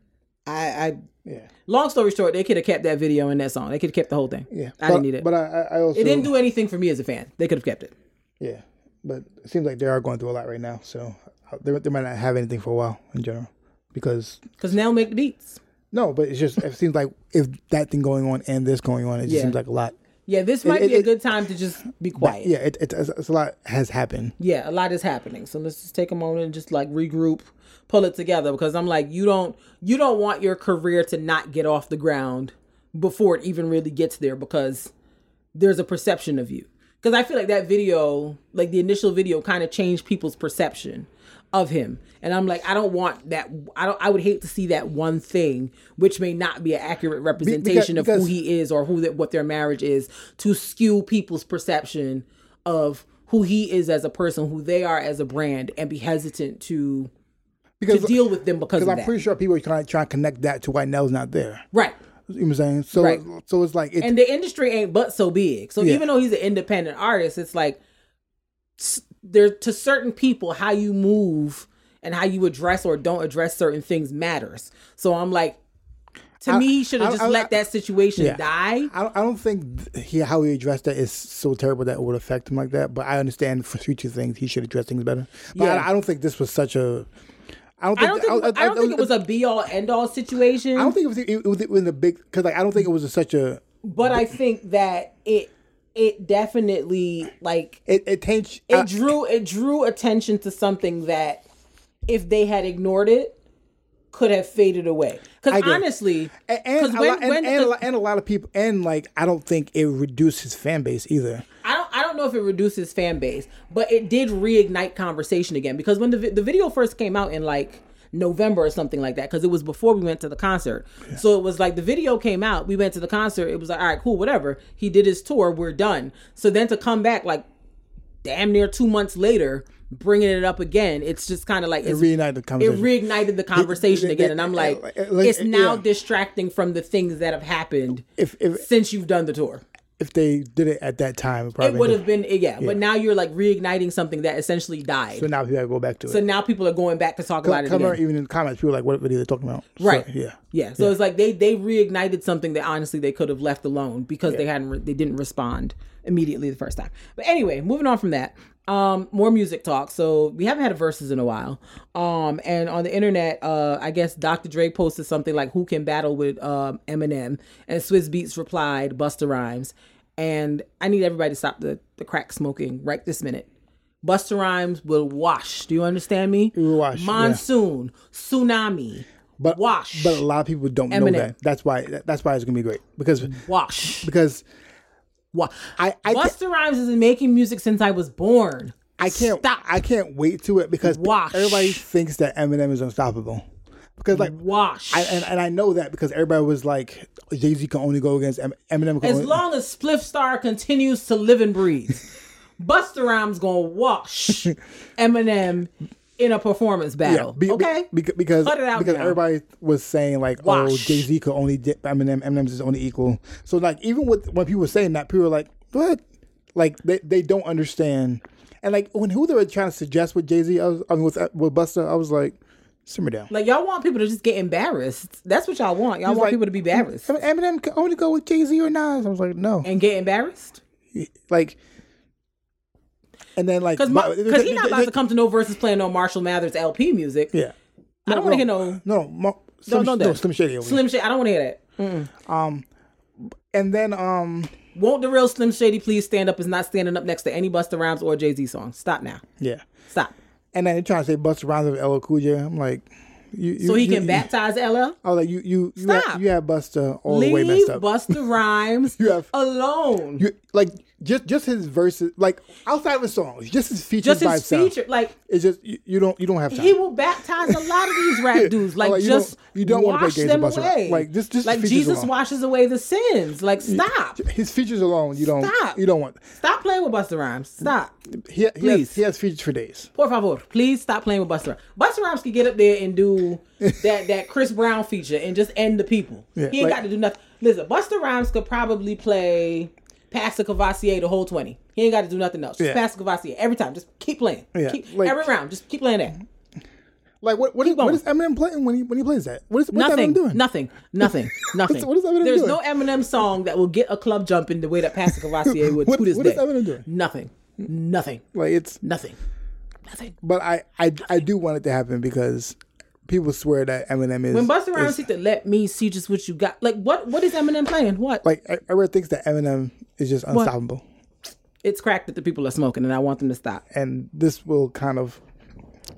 I, I Yeah. long story short, they could have kept that video and that song. They could have kept the whole thing. Yeah. I but, didn't need it. But I, I also it didn't do anything for me as a fan. They could have kept it. Yeah, but it seems like they are going through a lot right now. So uh, they, they might not have anything for a while in general. Because Cause Nell make the beats. no, but it's just it seems like if that thing going on and this going on, it just Yeah. seems like a lot. Yeah, this might it- be a good time to just be quiet. Yeah, it, it, it's, it's a lot has happened. yeah, a lot is happening. So let's just take a moment and just like regroup, pull it together because I'm like you don't you don't want your career to not get off the ground before it even really gets there because there's a perception of you. Cuz I feel like that video, like the initial video kind of changed people's perception of him. And I'm like I don't want that I don't I would hate to see that one thing which may not be an accurate representation of who he is or who that what their marriage is to skew people's perception of who he is as a person, who they are as a brand, and be hesitant to Because to deal with them because of because I'm that. pretty sure people are trying trying to connect that to why Nell's not there. right. You know what I'm saying? So Right. so it's like it's And the industry ain't but so big. So Yeah. even though he's an independent artist, it's like there to certain people how you move and how you address or don't address certain things matters. So I'm like, to I- me, he should have just I- let that situation Yeah. die. I don't, I don't think he how he addressed that is so terrible that it would affect him like that. But I understand for future things he should address things better. But Yeah. I, I don't think this was such a. I don't I think. don't think I, don't think it was a be all end all situation. I don't think it was. It was, it was a big because like I don't think it was a, such a. but I think that it it definitely like It it taints. it uh, drew it drew attention to something that if they had ignored it could have faded away because honestly and, and, a lot, and, when- and, a lot, and a lot of people and like I don't think it reduced his fan base either. I don't I don't know if it reduces fan base, but it did reignite conversation again because when the the video first came out in like November or something like that because it was before we went to the concert. So it was like the video came out, we went to the concert, it was like all right, cool, whatever. He did his tour, we're done. So then to come back like damn near 2 months later bringing it up again, it's just kind of like It reignited the it conversation. reignited the conversation it- again it- and I'm like it- like, it's now yeah. distracting from the things that have happened if if since you've done the tour. If they did it at that time, it It would have been yeah, but now you're like reigniting something that essentially died. So now people gotta go back to So it. So now people are going back to talk about it again. even in the comments, people were like, "What video they talking about?" So, Right. yeah. Yeah. So it's like they they reignited something that honestly they could have left alone because they hadn't re- they didn't respond immediately the first time. But anyway, moving on from that. Um, more music talk. So we haven't had a verses in a while. Um, and on the internet, uh, I guess Dr. Dre posted something like "Who can battle with um Eminem?" and Swizz Beatz replied, "Busta Rhymes." and I need everybody to stop the, the crack smoking right this minute. Busta Rhymes will wash. Do you understand me? wash, yeah. Monsoon, tsunami, But wash. But a lot of people don't know that. That's why. That's why it's gonna be great because wash. because Wa- I I, Busta Rhymes has been making music since I was born. I can't Stop. I can't wait to it because Wash. everybody thinks that Eminem is unstoppable because like Wash. I, and, and I know that because everybody was like Jay Z can only go against Eminem. As only, long as Spliff Star continues to live and breathe, Busta Rhymes gonna wash Eminem in a performance battle. be- be- okay, beca- because Cut it out because now. everybody was saying like oh Jay Z could only dip Eminem Eminem's his only equal. So like even with when people were saying that, people were like what? Like they, they don't understand. And like when who they were trying to suggest with Jay Z, I, was- I mean with uh, with Busta, I was like simmer down. like y'all want people to just get embarrassed. That's what y'all want. Y'all want like- people to be embarrassed Eminem can only go with Jay Z or Nas. I was like no, and get embarrassed like. And then like because because he's not about to come to no verses playing no Marshall Mathers LP music. Yeah. I don't want to hear no No, no, Slim, no, no. Slim Shady. Slim Shady. I don't want to hear that. And then um Won't the real Slim Shady please stand up? Is not standing up next to any Busta Rhymes or Jay Z song. Stop now. yeah. Stop. And then they're trying to say Busta Rhymes with LL Cool J. I'm like, you, you So he you, can baptize LL. I was like, you you you Stop. have, you have Busta all the way messed up. Busta Rhymes You have- alone. You, like just just his verses, like outside of his songs, just his features just his feature, like It's just you, you don't you don't have time. he will baptize a lot of these rap dudes. Like, Like, you just don't- you don't wanna play wash games them with Busta Rhymes. away. Like, just- just like Jesus alone. washes away the sins. Like stop, his features alone, you don't Stop. you don't want. stop playing with Busta Rhymes. Stop, He, he, Please. has, he has features for days. por favor, please stop playing with Busta Rhymes. Busta Rhymes can get up there and do that that Chris Brown feature and just end the people. Yeah, he ain't like- got to do nothing. Listen, Busta Rhymes could probably play. Pass the Courvoisier the whole 20. He ain't got to do nothing else. Just Yeah. Pass the Courvoisier every time. Just keep playing. Yeah, Keep, like- every round. Just keep playing that. Like what what is, what is Eminem playing when he when he plays that? What is what's nothing, Eminem doing? nothing, nothing, nothing. what is Eminem There's doing? no Eminem song that will get a club jumping the way that Pass the Courvoisier would What- to this what day. is Eminem doing? Nothing, nothing, Like it's nothing, nothing. But I, I, I do want it to happen because people swear that Eminem is When Busta Rhymes said to let me see just what you got, like what? What is Eminem playing? What? like everyone thinks that Eminem is just unstoppable, It's crack that the people are smoking, and I want them to stop. and this will kind of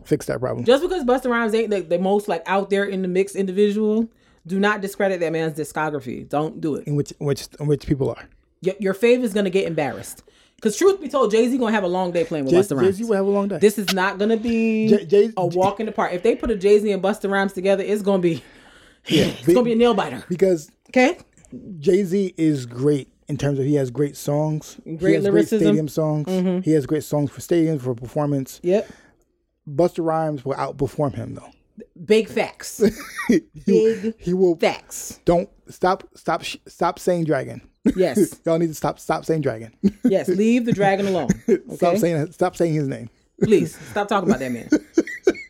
fix that problem. Just because Busta Rhymes ain't the, the most like out there in the mix individual, do not discredit that man's discography. Don't do it. in which which in which people are. Your, your fave is gonna get embarrassed. Because truth be told, Jay Z gonna have a long day playing with Jay Busta Rhymes. Jay Z will have a long day. This is not gonna be Jay- Jay- a walk in the park. If they put a Jay Z and Busta Rhymes together, it's gonna be yeah, it's be- gonna be a nail biter. because Okay, Jay Z is great in terms of he has great songs, he Great has lyricism. Mm-hmm. great stadium songs, he has great songs for stadiums for performance. yep. Busta Rhymes will outperform him though. Big facts. He, Big he will facts. don't stop stop stop saying dragon. Yes. Y'all need to stop stop saying dragon. Yes. Leave the dragon alone. Stop saying stop saying his name. Please stop talking about that man.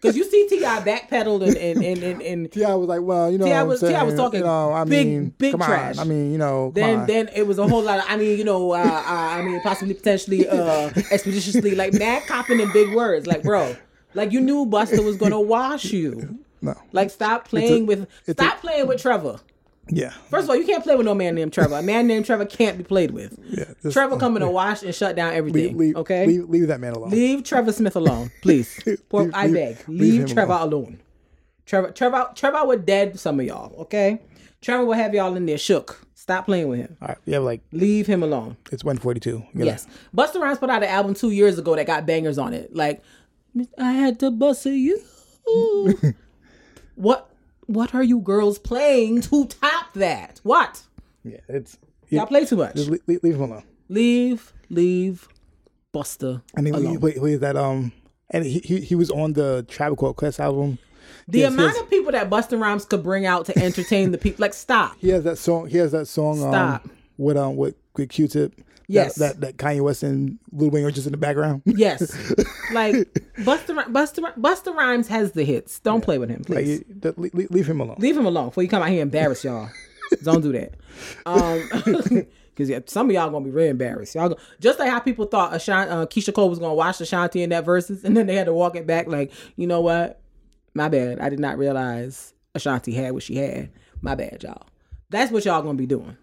Because you see T.I. backpedaled and and and and, and T.I. was like, well, you know, T.I. was- T.I. was talking you know, I big- mean, big trash. On. I mean, you know, then on. then it was a whole lot of I mean you know uh, uh, I mean possibly potentially uh expeditiously like mad copping in big words like bro like you knew Busta was gonna wash you no, like stop playing with it's stop playing with Trevor yeah, first of all you can't play with no man named Trevor a man named Trevor can't be played with yeah. just- Trevor coming to wash and shut down everything leave, okay leave, leave that man alone. leave Trevor Smith alone please Poor, Leave- I beg leave leave, Trevor alone. Trevor Trevor Trevor would dead some of y'all okay Trevor will have y'all in there shook stop playing with him All right, have like leave him alone. it's 142. You Yes. Busta Rhymes put out an album two years ago that got bangers on it. Like, I had to bust you. what what are you girls playing to top that? What? Yeah, it's Y'all play too much. just leave, leave, leave him alone. Leave, leave Busta. Then he, alone. wait, wait, that um, and he he, he was on the Tribe Called Quest album. the Yes, amount of people that Busta Rhymes could bring out to entertain the people, like, stop. He has that song. He has that song. Stop. Um, with um with, with Q-Tip. Yes. That, that that Kanye West and Lil Wayne are just in the background. Yes. like, Busta, Busta, Busta Rhymes has the hits. Don't play with him, please. like, leave, leave him alone. Leave him alone before you come out here and embarrass y'all. Don't do that. Um, because yeah, some of y'all gonna be really embarrassed. Y'all go, just like how people thought Ashanti, uh, Keyshia Cole was gonna watch Ashanti in that verses, and then they had to walk it back. Like, you know what? My bad. I did not realize Ashanti had what she had. My bad, y'all. That's what y'all gonna be doing.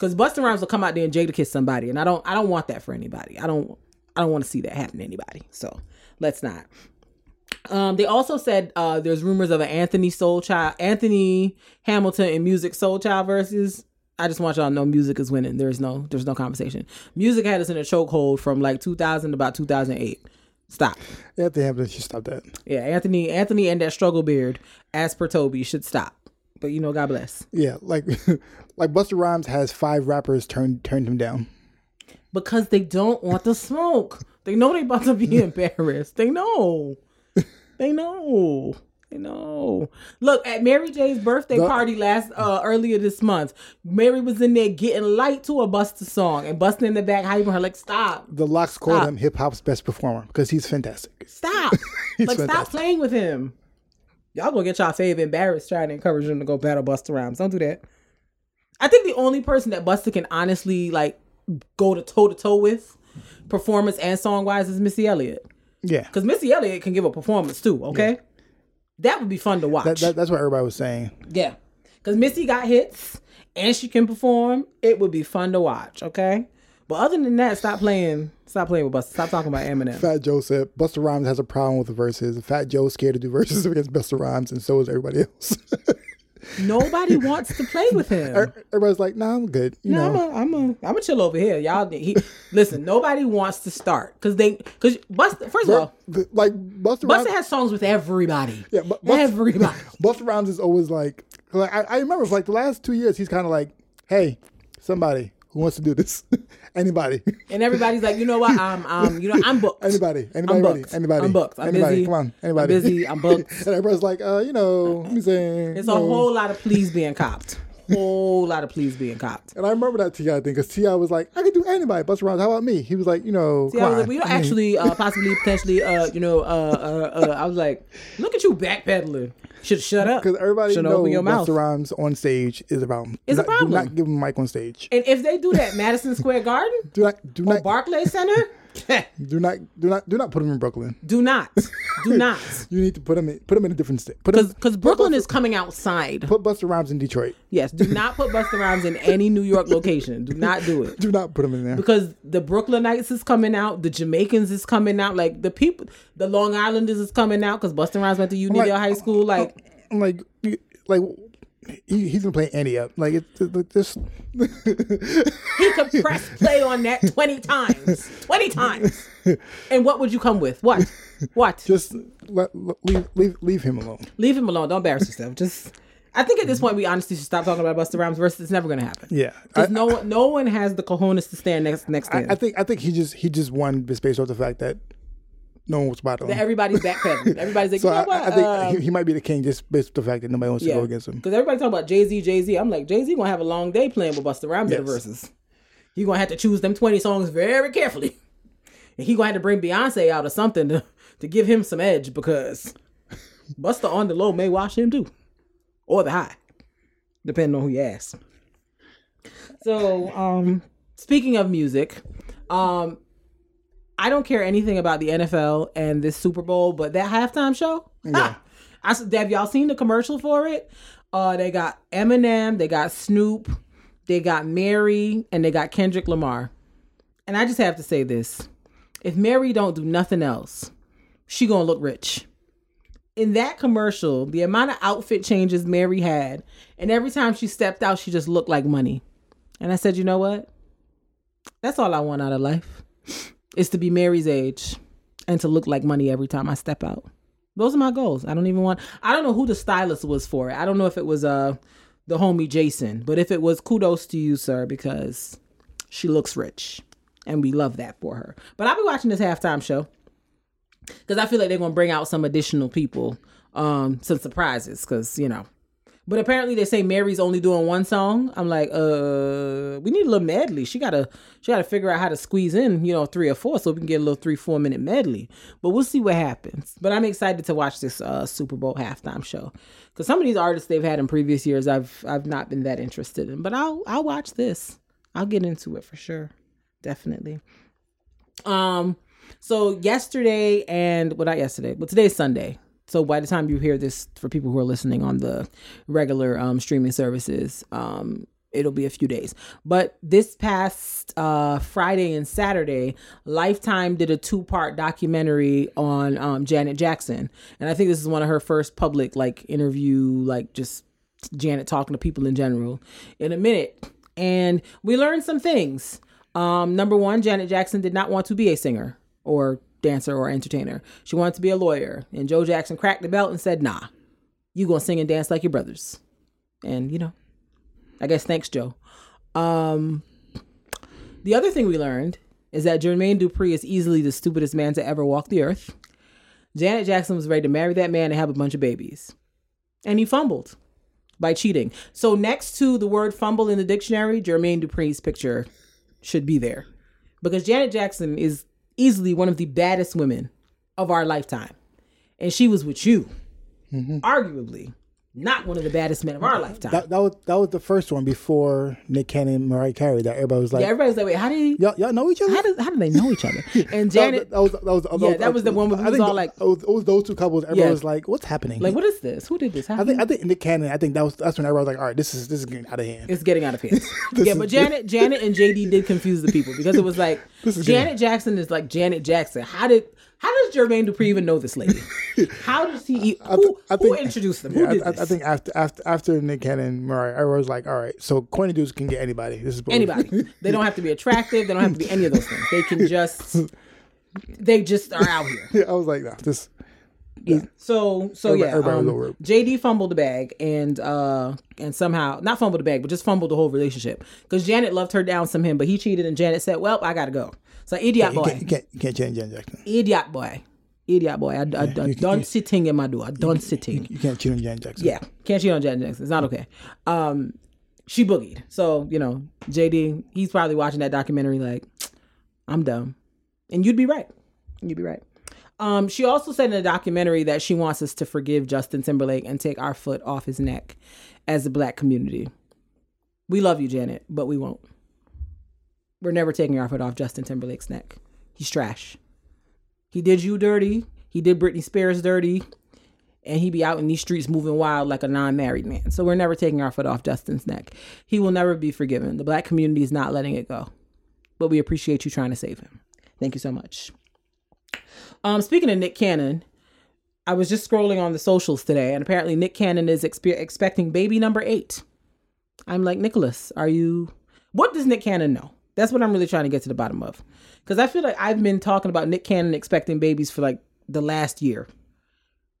Because Busta Rhymes will come out there and Jadakiss somebody, and I don't I don't want that for anybody. I don't I don't want to see that happen to anybody. So let's not. Um, they also said uh, there's rumors of an Anthony Soul Child, Anthony Hamilton and Musiq Soulchild versus. I just want y'all to know Musiq is winning. There's no there's no conversation. Musiq had us in a chokehold from like 2000 to about 2008. Stop. Anthony Hamilton should stop that. Yeah, Anthony Anthony and that struggle beard, as per Tobe, should stop. But you know, God bless. Yeah, like like Busta Rhymes has five rappers turned turned him down. Because they don't want the smoke. They know they about to be embarrassed. They know. They know. They know. Look at Mary J's birthday The- party last uh earlier this month. Mary was in there getting light to a Busta song and busting in the back, hyping her like, "Stop, The LOX called Stop. him hip hop's best performer because he's fantastic. stop, He's like stop playing with him." Y'all gonna get y'all fave embarrassed trying to encourage them to go battle Busta Rhymes. Don't do that. I think the only person that Busta can honestly like go to toe to toe with, performance and song wise, is Missy Elliott. Yeah, Because Missy Elliott can give a performance too, okay? That would be fun to watch. that, that, that's what everybody was saying. yeah. Because Missy got hits and she can perform. It would be fun to watch, okay? But other than that, stop playing. Stop playing with Busta. Stop talking about Eminem. Fat Joe said Busta Rhymes has a problem with the verses. Fat Joe's scared to do verses against Busta Rhymes, and so is everybody else. Nobody wants to play with him. Er, everybody's like, "Nah, I'm good." You No, know, I'm a, I'm a, I'm a chill over here. Y'all, he, listen. Nobody wants to start because they, because Busta. First of all, like Busta Rhymes. Has songs with everybody. Yeah, but Busta- everybody. Busta Rhymes is always like, like I, I remember for like the last two years, he's kind of like, "Hey, somebody who wants to do this, anybody, And everybody's like, you know what? I'm, I'm, you know, I'm booked. anybody, anybody, I'm booked. anybody, I'm booked. I'm anybody, busy. come on, anybody, I'm busy. I'm booked. and everybody's like, uh, you know, I'm saying, It's a know. whole lot of pleas being copped. Whole lot of pleas being copped. And I remember that T.I. thing because T.I. was like, "I can do anybody." Busta Rhymes, how about me? He was like, you know, See, come I was like, we don't mean, actually, uh, possibly, potentially, uh, you know, uh, uh, uh, I was like, look at you backpedaling. Should shut up. because everybody Should knows your mouth. Busta Rhymes on stage is a problem. It's do a not, problem. Do not give him a mic on stage. And if they do that, Madison Square Garden Do not, do not, Barclays Center, do not, do not, do not put him in Brooklyn. do not, do not, You need to put him in, put him in a different state. Put because Brooklyn Busta- is coming outside. put Busta Rhymes in Detroit. Yes, do not put Busta Rhymes in any New York location. Do not do it. Do not put him in there. because the Brooklynites is coming out, the Jamaicans is coming out, like the people, the Long Islanders is coming out because Busta Rhymes went to Uniondale like- High School. Like, I'm like, like he, he's gonna play Andy up. Like it's it, this. he could press play on that twenty times, twenty times. And what would you come with? What? What? just let, leave leave leave him alone. Leave him alone. Don't embarrass yourself. Just. I think at this point we honestly should stop talking about Busta Rhymes versus it's never gonna happen. Yeah, I, Because no one, no one has the cojones to stand next next to I, him. I think I think he just he just won just based off the fact that no one was about him. Everybody's backpedaling. Everybody's like, so you know I, what? I think Um, he, he might be the king just based on the fact that nobody wants to go against him. Because everybody talking about Jay Z, Jay Z. I'm like, Jay Z gonna have a long day playing with Busta Rhymes Yes. verses. He gonna have to choose them 20 songs very carefully. And he gonna have to bring Beyonce out or something to, to give him some edge because Busta on the low may watch him too. Or the high. Depending on who you ask. So, um, speaking of music, um, I don't care anything about the NFL and this Super Bowl, but that halftime show, ha! I have y'all seen the commercial for it? Uh, they got Eminem, they got Snoop, they got Mary, and they got Kendrick Lamar. And I just have to say this: if Mary don't do nothing else, she gonna look rich. In that commercial, the amount of outfit changes Mary had, and every time she stepped out, she just looked like money. And I said, you know what? That's all I want out of life is to be Mary's age and to look like money every time I step out. Those are my goals. I don't even want I don't know who the stylist was for it. I don't know if it was uh the homie Jason, but if it was kudos to you, sir, because she looks rich. And we love that for her. But I'll be watching this halftime show. Cause I feel like they're gonna bring out some additional people, um, some surprises, cause you know. But apparently they say Mary's only doing one song. I'm like, uh, we need a little medley. She gotta, she gotta figure out how to squeeze in, you know, three or four, so we can get a little three, four minute medley. But we'll see what happens. But I'm excited to watch this uh, Super Bowl halftime show because some of these artists they've had in previous years, I've, I've not been that interested in. But I'll, I'll watch this. I'll get into it for sure, definitely. Um, so yesterday and well, not yesterday, but today's Sunday. So by the time you hear this, for people who are listening on the regular um, streaming services, um, it'll be a few days. But this past uh, Friday and Saturday, Lifetime did a two part documentary on um, Janet Jackson, and I think this is one of her first public like interview, like just Janet talking to people in general in a minute. And we learned some things. Um, number one, Janet Jackson did not want to be a singer or dancer or entertainer. She wanted to be a lawyer. And Joe Jackson cracked the belt and said, nah, you gonna sing and dance like your brothers. And, you know, I guess thanks, Joe. Um, the other thing we learned is that Jermaine Dupri is easily the stupidest man to ever walk the earth. Janet Jackson was ready to marry that man and have a bunch of babies. And he fumbled by cheating. So next to the word fumble in the dictionary, Jermaine Dupri's picture should be there. Because Janet Jackson is easily one of the baddest women of our lifetime. And she was with you. Mm-hmm. Arguably not one of the baddest men of our lifetime. That, that was that was the first one before Nick Cannon and Mariah Carey. That everybody was like, yeah, everybody's like, wait, how did he? y'all, y'all know each other. How, did, how do they know each other? And That- Janet, that, was that was, Yeah, that was the uh, one with we I was think all like- it was, it was those two couples. Everybody Yeah. was like, "What's happening?" like, what is this? Who did this? How I think I think Nick Cannon. I think that was that's when everybody was like, "All right, this is this is getting out of hand." it's getting out of hand. yeah, but Janet, Janet and JD did confuse the people because it was like This is Janet Jackson is like Janet Jackson. How did how does Jermaine Dupri even know this lady? How does he? Who, I who introduced them? Who yeah, did I, I- this? I think after after after Nick Cannon and Mariah, everyone was like, "All right, so corny dudes can get anybody. This is anybody. they don't have to be attractive. They don't have to be any of those things. They can just they just are out here. yeah, I was like, "No, this." Yeah. So so Everybody- yeah, everybody um. JD fumbled the bag and uh and somehow not fumbled the bag, but just fumbled the whole relationship because Janet loved her down some him, but he cheated and Janet said, "Well, I gotta go." So idiot boy, you can't you can't change Janet Jackson. idiot boy, idiot boy. I, I, I you- done you- sitting in my door. I done sitting. You can't cheat on Janet Jackson. Yeah, can't cheat on Janet Jackson. It's not okay. Um, she boogied. So you know, JD, he's probably watching that documentary like, I'm dumb, and you'd be right. You'd be right. Um, she also said in the documentary that she wants us to forgive Justin Timberlake and take our foot off his neck as a black community. We love you, Janet, but we won't. We're never taking our foot off Justin Timberlake's neck. He's trash. He did you dirty. He did Britney Spears dirty and he be out in these streets moving wild like a non-married man. So we're never taking our foot off Justin's neck. He will never be forgiven. The black community is not letting it go. But we appreciate you trying to save him. Thank you so much. Um, speaking of Nick Cannon, I was just scrolling on the socials today, and apparently Nick Cannon is expe- expecting baby number eight. I'm like, Nicholas, are you? What does Nick Cannon know? That's what I'm really trying to get to the bottom of, because I feel like I've been talking about Nick Cannon expecting babies for like the last year.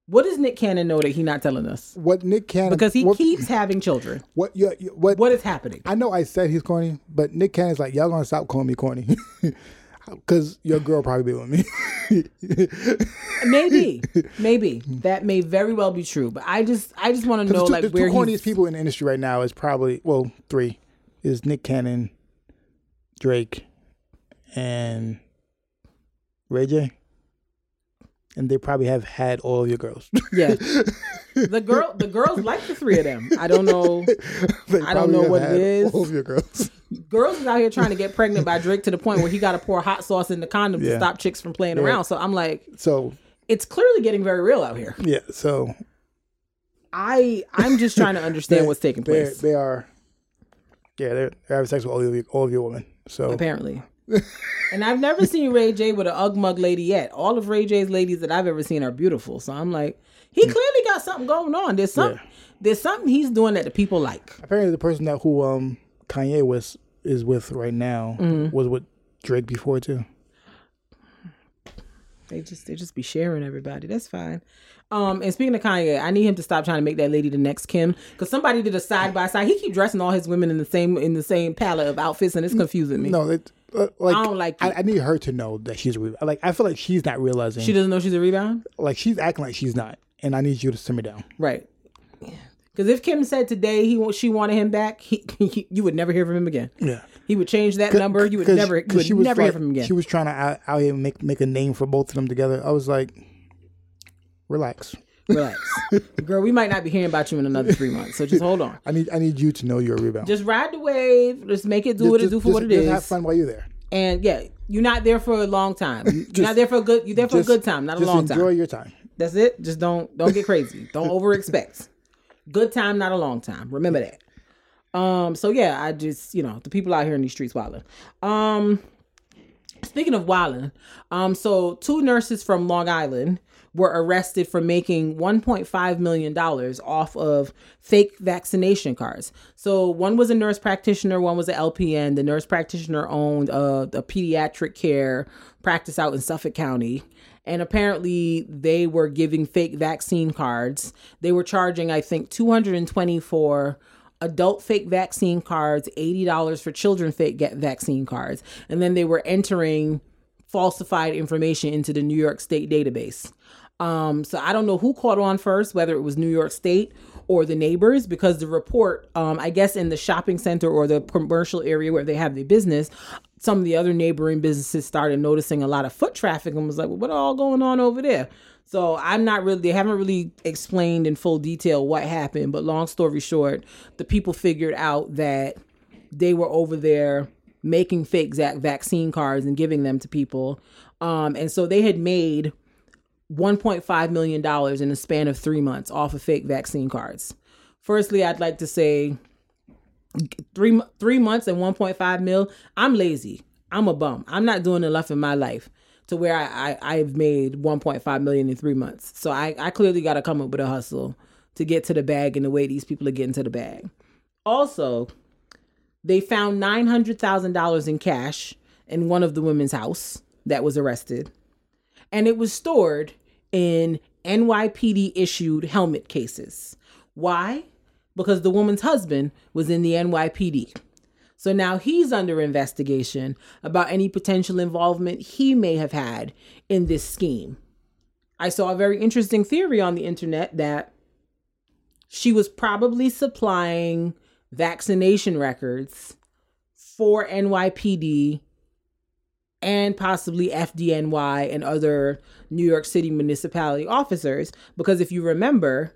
What does Nick Cannon know that he not telling us? What Nick Cannon? Because he what, keeps having children. what yeah, what What is happening? I know I said he's corny, but Nick Cannon's like, y'all gonna stop calling me corny. Cause your girl probably be with me. Maybe, maybe that may very well be true. But I just, I just want to know the, like two- the where two corniest he's. people in the industry right now is probably well three, is Nick Cannon, Drake, and Ray J. And they probably have had all of your girls. Yeah, the girl, the girls like the three of them. I don't know. I don't know what it is. All of your girls. Girls is out here trying to get pregnant by Drake to the point where he got to pour hot sauce in the condom to stop chicks from playing Yeah. around. So I'm like, So it's clearly getting very real out here. yeah, so I, I'm just trying to understand what's taking place. they are. Yeah, they're, they're having sex with all of your, all of your women. So apparently. and I've never seen Ray J with an Ugg mug lady yet. All of Ray J's ladies that I've ever seen are beautiful. So I'm like, he clearly got something going on. There's some, Yeah. there's something he's doing that the people like. apparently the person that who um Kanye was is with right now Mm-hmm. was with Drake before too. They just, they just be sharing everybody. That's fine. Um, and speaking of Kanye, I need him to stop trying to make that lady the next Kim because somebody did a side by side. He keep dressing all his women in the same in the same palette of outfits, and it's confusing me. No, it, uh, like I don't like I. I need her to know that she's a re- like I feel like she's not realizing She doesn't know she's a rebound, like she's acting like she's not, and I need you to simmer down. right? Because if Kim said today he she wanted him back, he, he you would never hear from him again. Yeah, He would change that number. You would never, you 'cause would she was never hear from him again. She was trying to out, out here make make a name for both of them together. I was like, relax. Relax, girl. We might not be hearing about you in another three months, so just hold on. I need I need you to know you're a rebound. Just ride the wave. Just make it do what it Just- do for just- what it just is. Have fun while you're there. And yeah, you're not there for a long time. You're not there for a good. You're there for Just- a good time, not a long enjoy time. Enjoy your time. That's it. Just don't don't get crazy. don't over expect. Good time, not a long time. Remember that. Um, so yeah, I just you know the people out here in these streets wilding. Um, speaking of wilding, um, so two nurses from Long Island were arrested for making 1.5 million dollars off of fake vaccination cards. So one was a nurse practitioner, one was an LPN. The nurse practitioner owned a, a pediatric care practice out in Suffolk County and apparently they were giving fake vaccine cards. They were charging, I think, 224 adult fake vaccine cards, $80 for children fake get vaccine cards. And then they were entering falsified information into the New York State database. Um, so I don't know who caught on first, whether it was New York State or the neighbors, because the report, um, I guess, in the shopping center or the commercial area where they have their business, some of the other neighboring businesses started noticing a lot of foot traffic and was like, well, what all going on over there? So I'm not really, they haven't really explained in full detail what happened. But long story short, the people figured out that they were over there making fake vaccine cards and giving them to people. Um, and so they had made $1.5 million in the span of three months off of fake vaccine cards. Firstly, I'd like to say three three months and 1.5 mil i'm lazy. I'm a bum. I'm not doing enough in my life to where i, I i've made 1.5 million in three months. So i i clearly got to come up with a hustle to get to the bag in the way these people are getting to the bag. Also they found $900000 in cash in one of the women's house that was arrested. And it was stored in nypd issued helmet cases why because the woman's husband was in the NYPD. So now he's under investigation about any potential involvement he may have had in this scheme. I saw a very interesting theory on the internet that she was probably supplying vaccination records for NYPD and possibly FDNY and other New York City municipality officers. Because if you remember,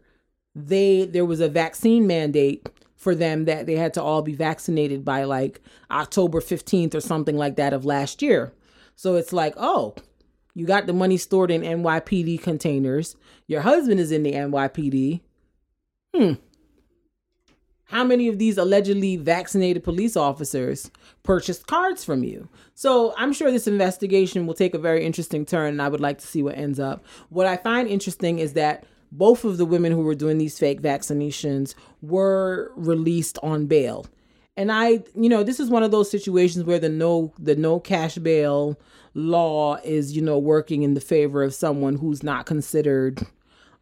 they there was a vaccine mandate for them that they had to all be vaccinated by like October 15th or something like that of last year. So it's like, oh, you got the money stored in NYPD containers. Your husband is in the NYPD. Hmm. How many of these allegedly vaccinated police officers purchased cards from you? So I'm sure this investigation will take a very interesting turn, and I would like to see what ends up. What I find interesting is that both of the women who were doing these fake vaccinations were released on bail. And I, you know, this is one of those situations where the no the no cash bail law is, you know, working in the favor of someone who's not considered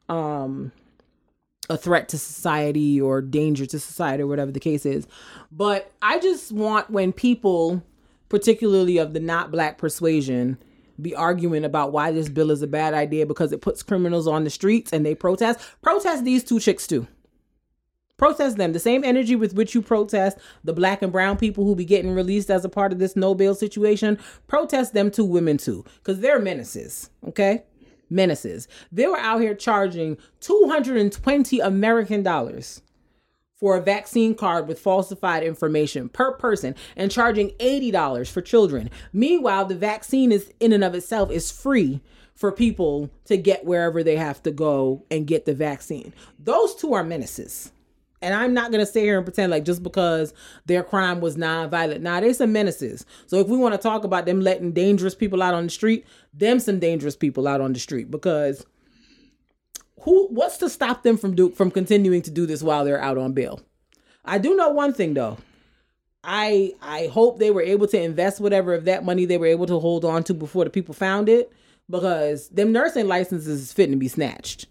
um a threat to society or danger to society or whatever the case is. But I just want when people particularly of the not black persuasion be arguing about why this bill is a bad idea because it puts criminals on the streets and they protest. Protest these two chicks too. Protest them. The same energy with which you protest the black and brown people who be getting released as a part of this no bail situation. Protest them two women too. Because they're menaces. Okay? Menaces. They were out here charging 220 American dollars for a vaccine card with falsified information per person and charging $80 for children. Meanwhile, the vaccine is in and of itself is free for people to get wherever they have to go and get the vaccine. Those two are menaces. And I'm not gonna sit here and pretend like just because their crime was non-violent. Nah, they some menaces. So if we want to talk about them letting dangerous people out on the street, them some dangerous people out on the street because who what's to stop them from do from continuing to do this while they're out on bail? I do know one thing though. I I hope they were able to invest whatever of that money they were able to hold on to before the people found it because them nursing licenses is fitting to be snatched.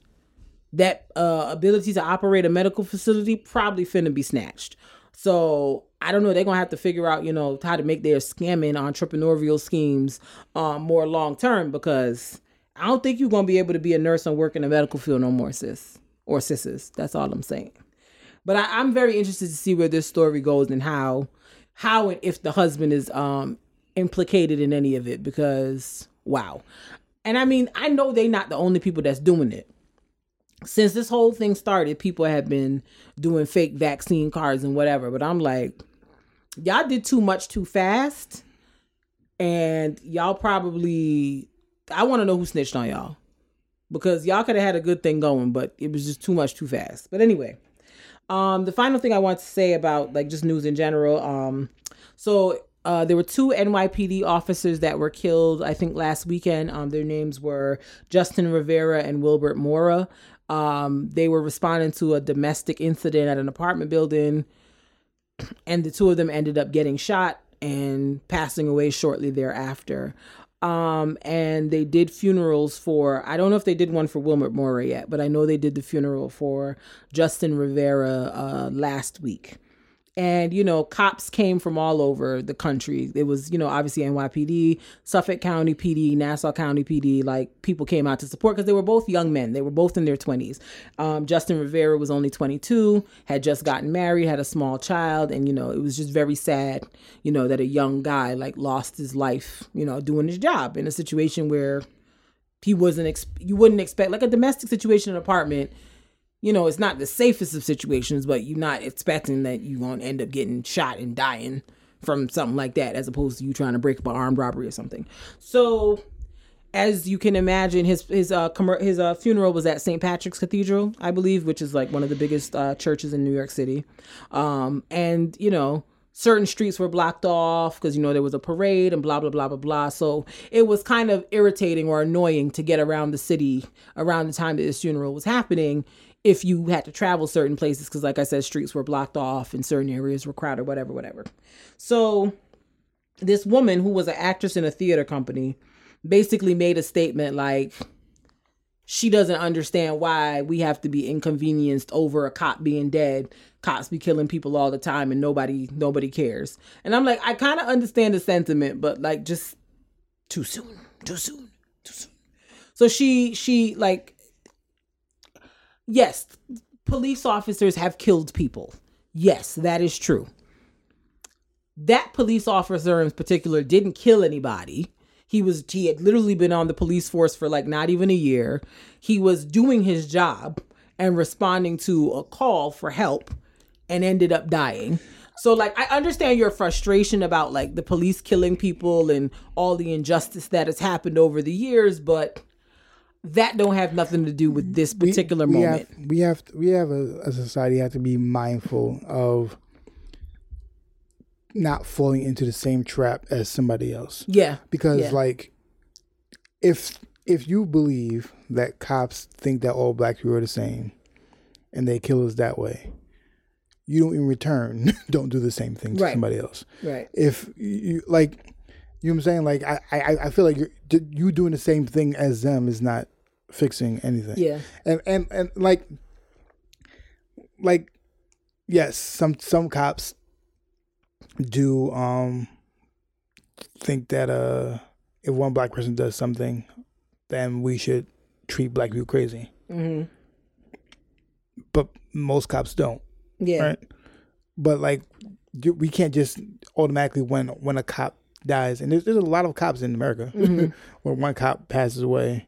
That uh, ability to operate a medical facility probably finna be snatched. So I don't know. They're gonna have to figure out, you know, how to make their scamming entrepreneurial schemes um, more long term because I don't think you're gonna be able to be a nurse and work in the medical field no more, sis or sisses. That's all I'm saying. But I, I'm very interested to see where this story goes and how, how and if the husband is um implicated in any of it because wow. And I mean, I know they're not the only people that's doing it. Since this whole thing started, people have been doing fake vaccine cards and whatever. But I'm like, y'all did too much too fast. And y'all probably I want to know who snitched on y'all because y'all could have had a good thing going, but it was just too much too fast. But anyway, Um, the final thing I want to say about like just news in general. Um, so uh, there were two NYPD officers that were killed, I think, last weekend. Um, their names were Justin Rivera and Wilbert Mora. Um, they were responding to a domestic incident at an apartment building, and the two of them ended up getting shot and passing away shortly thereafter. Um, and they did funerals for, I don't know if they did one for Wilbert Mora yet, but I know they did the funeral for Justin Rivera uh, last week and you know cops came from all over the country. It was you know obviously nypd suffolk county pd nassau county pd like people came out to support because they were both young men. They were both in their 20s um, justin rivera was only 22 had just gotten married had a small child and you know it was just very sad you know that a young guy like lost his life you know doing his job in a situation where he wasn't ex- you wouldn't expect like a domestic situation in an apartment you know, it's not the safest of situations, but you're not expecting that you're going to end up getting shot and dying from something like that, as opposed to you trying to break up an armed robbery or something. So, as you can imagine, his his uh com- his uh, funeral was at St. Patrick's Cathedral, I believe, which is like one of the biggest uh, churches in New York City. Um, and you know, certain streets were blocked off because you know there was a parade and blah blah blah blah blah so it was kind of irritating or annoying to get around the city around the time that this funeral was happening if you had to travel certain places because like i said streets were blocked off and certain areas were crowded whatever whatever. So this woman who was an actress in a theater company basically made a statement like she doesn't understand why we have to be inconvenienced over a cop being dead. Cops be killing people all the time and nobody nobody cares. And i'm like i kind of understand the sentiment but like just too soon too soon too soon. So she she like yes, police officers have killed people. Yes, that is true. That police officer in particular didn't kill anybody. He was he had literally been on the police force for like not even a year. He was doing his job and responding to a call for help and ended up dying. So like I understand your frustration about like the police killing people and all the injustice that has happened over the years, but that don't have nothing to do with this particular we, we moment. Have, we have we have a, a society have to be mindful of not falling into the same trap as somebody else. Yeah. Because yeah. like if if you believe that cops think that all black people are the same and they kill us that way, you don't in return don't do the same thing to right. somebody else. Right. If you like you know what I'm saying? Like I, I, I feel like you're you doing the same thing as them is not fixing anything. Yeah. And and and like like yes, some some cops do um think that uh if one black person does something, then we should treat black people crazy. Mm-hmm. But most cops don't. Yeah. Right. But like we can't just automatically when when a cop dies, and there's, there's a lot of cops in America mm-hmm. when one cop passes away,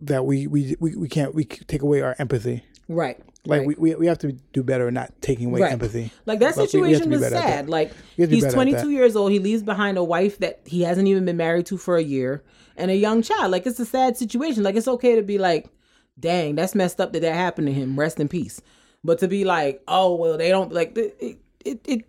that we we we, we can't we take away our empathy. Right. Like right. we, we we have to do better not taking away right. empathy. Like that situation was sad. Like he's 22 years old. He leaves behind a wife that he hasn't even been married to for a year and a young child. Like it's a sad situation. Like it's okay to be like, dang, that's messed up that that happened to him. Rest in peace. But to be like, oh well, they don't like it. It, it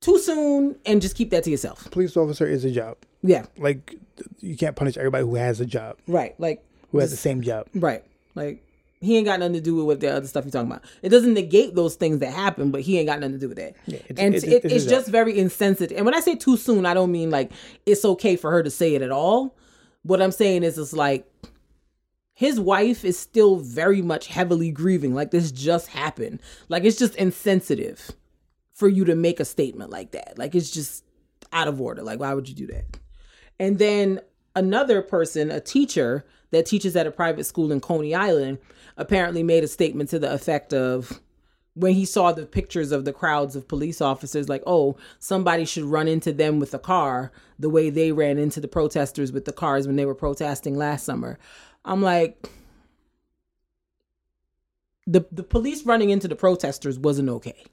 too soon and just keep that to yourself. Police officer is a job. Yeah. Like you can't punish everybody who has a job. Right. Like who has the same job. Right. Like he ain't got nothing to do with what the other stuff you're talking about. It doesn't negate those things that happen, but he ain't got nothing to do with that. Yeah, it's, and it's, it, it's, it's just job. very insensitive. And when I say too soon, I don't mean like it's okay for her to say it at all. What I'm saying is, it's like his wife is still very much heavily grieving. Like this just happened. Like it's just insensitive for you to make a statement like that. Like it's just out of order. Like why would you do that? And then another person, a teacher that teaches at a private school in Coney Island, apparently made a statement to the effect of when he saw the pictures of the crowds of police officers, like, oh, somebody should run into them with a car the way they ran into the protesters with the cars when they were protesting last summer. I'm like, the the police running into the protesters wasn't okay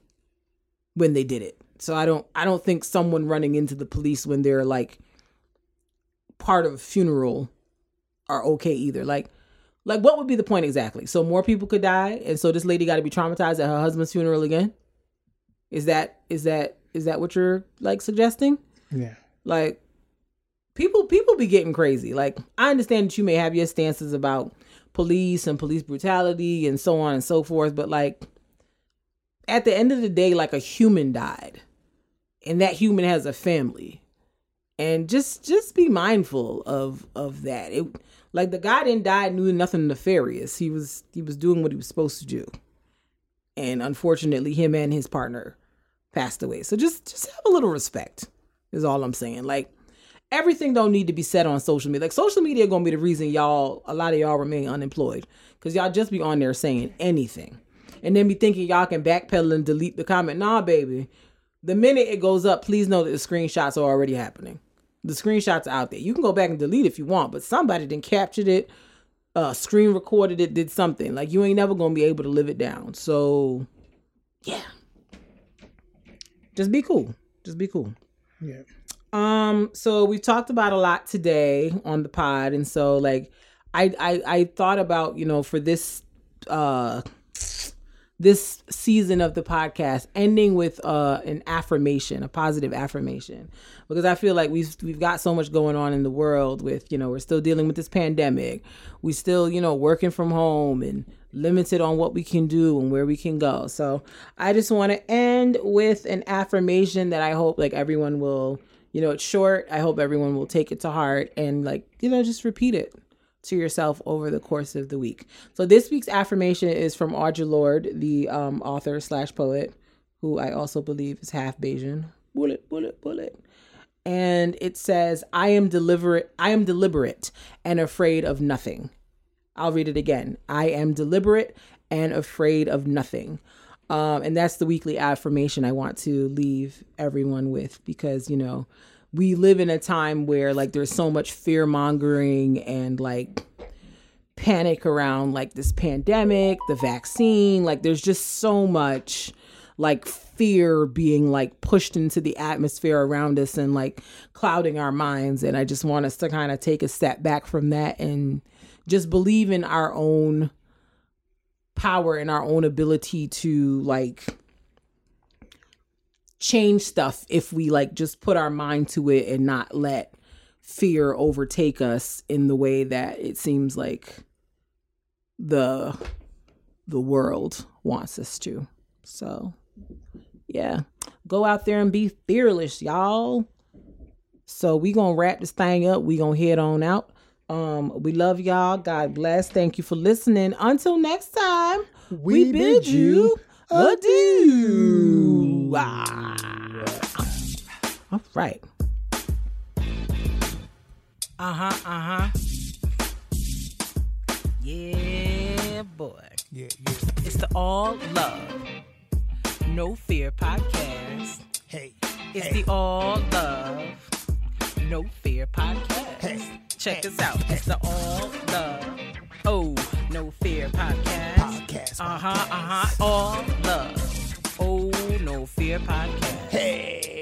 when they did it. So I don't I don't think someone running into the police when they're like part of funeral are okay either. Like Like, what would be the point exactly? So more people could die, and so this lady got to be traumatized at her husband's funeral again. Is that is that is that what you're like suggesting? Yeah. Like, people people be getting crazy. Like, I understand that you may have your stances about police and police brutality and so on and so forth, but like, at the end of the day, like a human died, and that human has a family, and just just be mindful of of that. It like the guy didn't die knew nothing nefarious. He was he was doing what he was supposed to do. And unfortunately him and his partner passed away. So just just have a little respect is all I'm saying. Like everything don't need to be said on social media. Like social media gonna be the reason y'all a lot of y'all remain unemployed. Cause y'all just be on there saying anything. And then be thinking y'all can backpedal and delete the comment. Nah, baby. The minute it goes up, please know that the screenshots are already happening. The screenshots are out there. You can go back and delete if you want, but somebody then captured it, uh, screen recorded it, did something. Like you ain't never gonna be able to live it down. So, yeah, just be cool. Just be cool. Yeah. Um. So we talked about a lot today on the pod, and so like, I I I thought about you know for this uh this season of the podcast ending with uh an affirmation a positive affirmation. Because i feel like we've we've got so much going on in the world with you know we're still dealing with this pandemic. We still you know working from home and limited on what we can do and where we can go. So i just want to end with an affirmation that i hope like everyone will you know it's short. I hope everyone will take it to heart and like you know just repeat it to yourself over the course of the week. So this week's affirmation is from Audre Lorde, the um, author slash poet, who I also believe is half Bajan. Bullet, bullet, bullet. And it says, "I am deliberate. I am deliberate and afraid of nothing." I'll read it again. I am deliberate and afraid of nothing. Um, and that's the weekly affirmation I want to leave everyone with because you know we live in a time where like there's so much fear mongering and like panic around like this pandemic, the vaccine, like there's just so much like fear being like pushed into the atmosphere around us and like clouding our minds. And I just want us to kind of take a step back from that and just believe in our own power and our own ability to like change stuff if we like just put our mind to it and not let fear overtake us in the way that it seems like the the world wants us to. So, yeah. Go out there and be fearless, y'all. So, we going to wrap this thing up. We going to head on out. Um we love y'all. God bless. Thank you for listening. Until next time, we, we bid, bid you adieu. All right. Uh huh. Uh huh. Yeah, boy. Yeah, yeah. It's the All Love, No Fear podcast. Hey. It's hey. the All Love, No Fear podcast. Hey. Check hey. us out. It's the All Love, Oh No Fear podcast. Podcast. Uh huh. Uh huh. All Love, Oh No Fear podcast. Hey.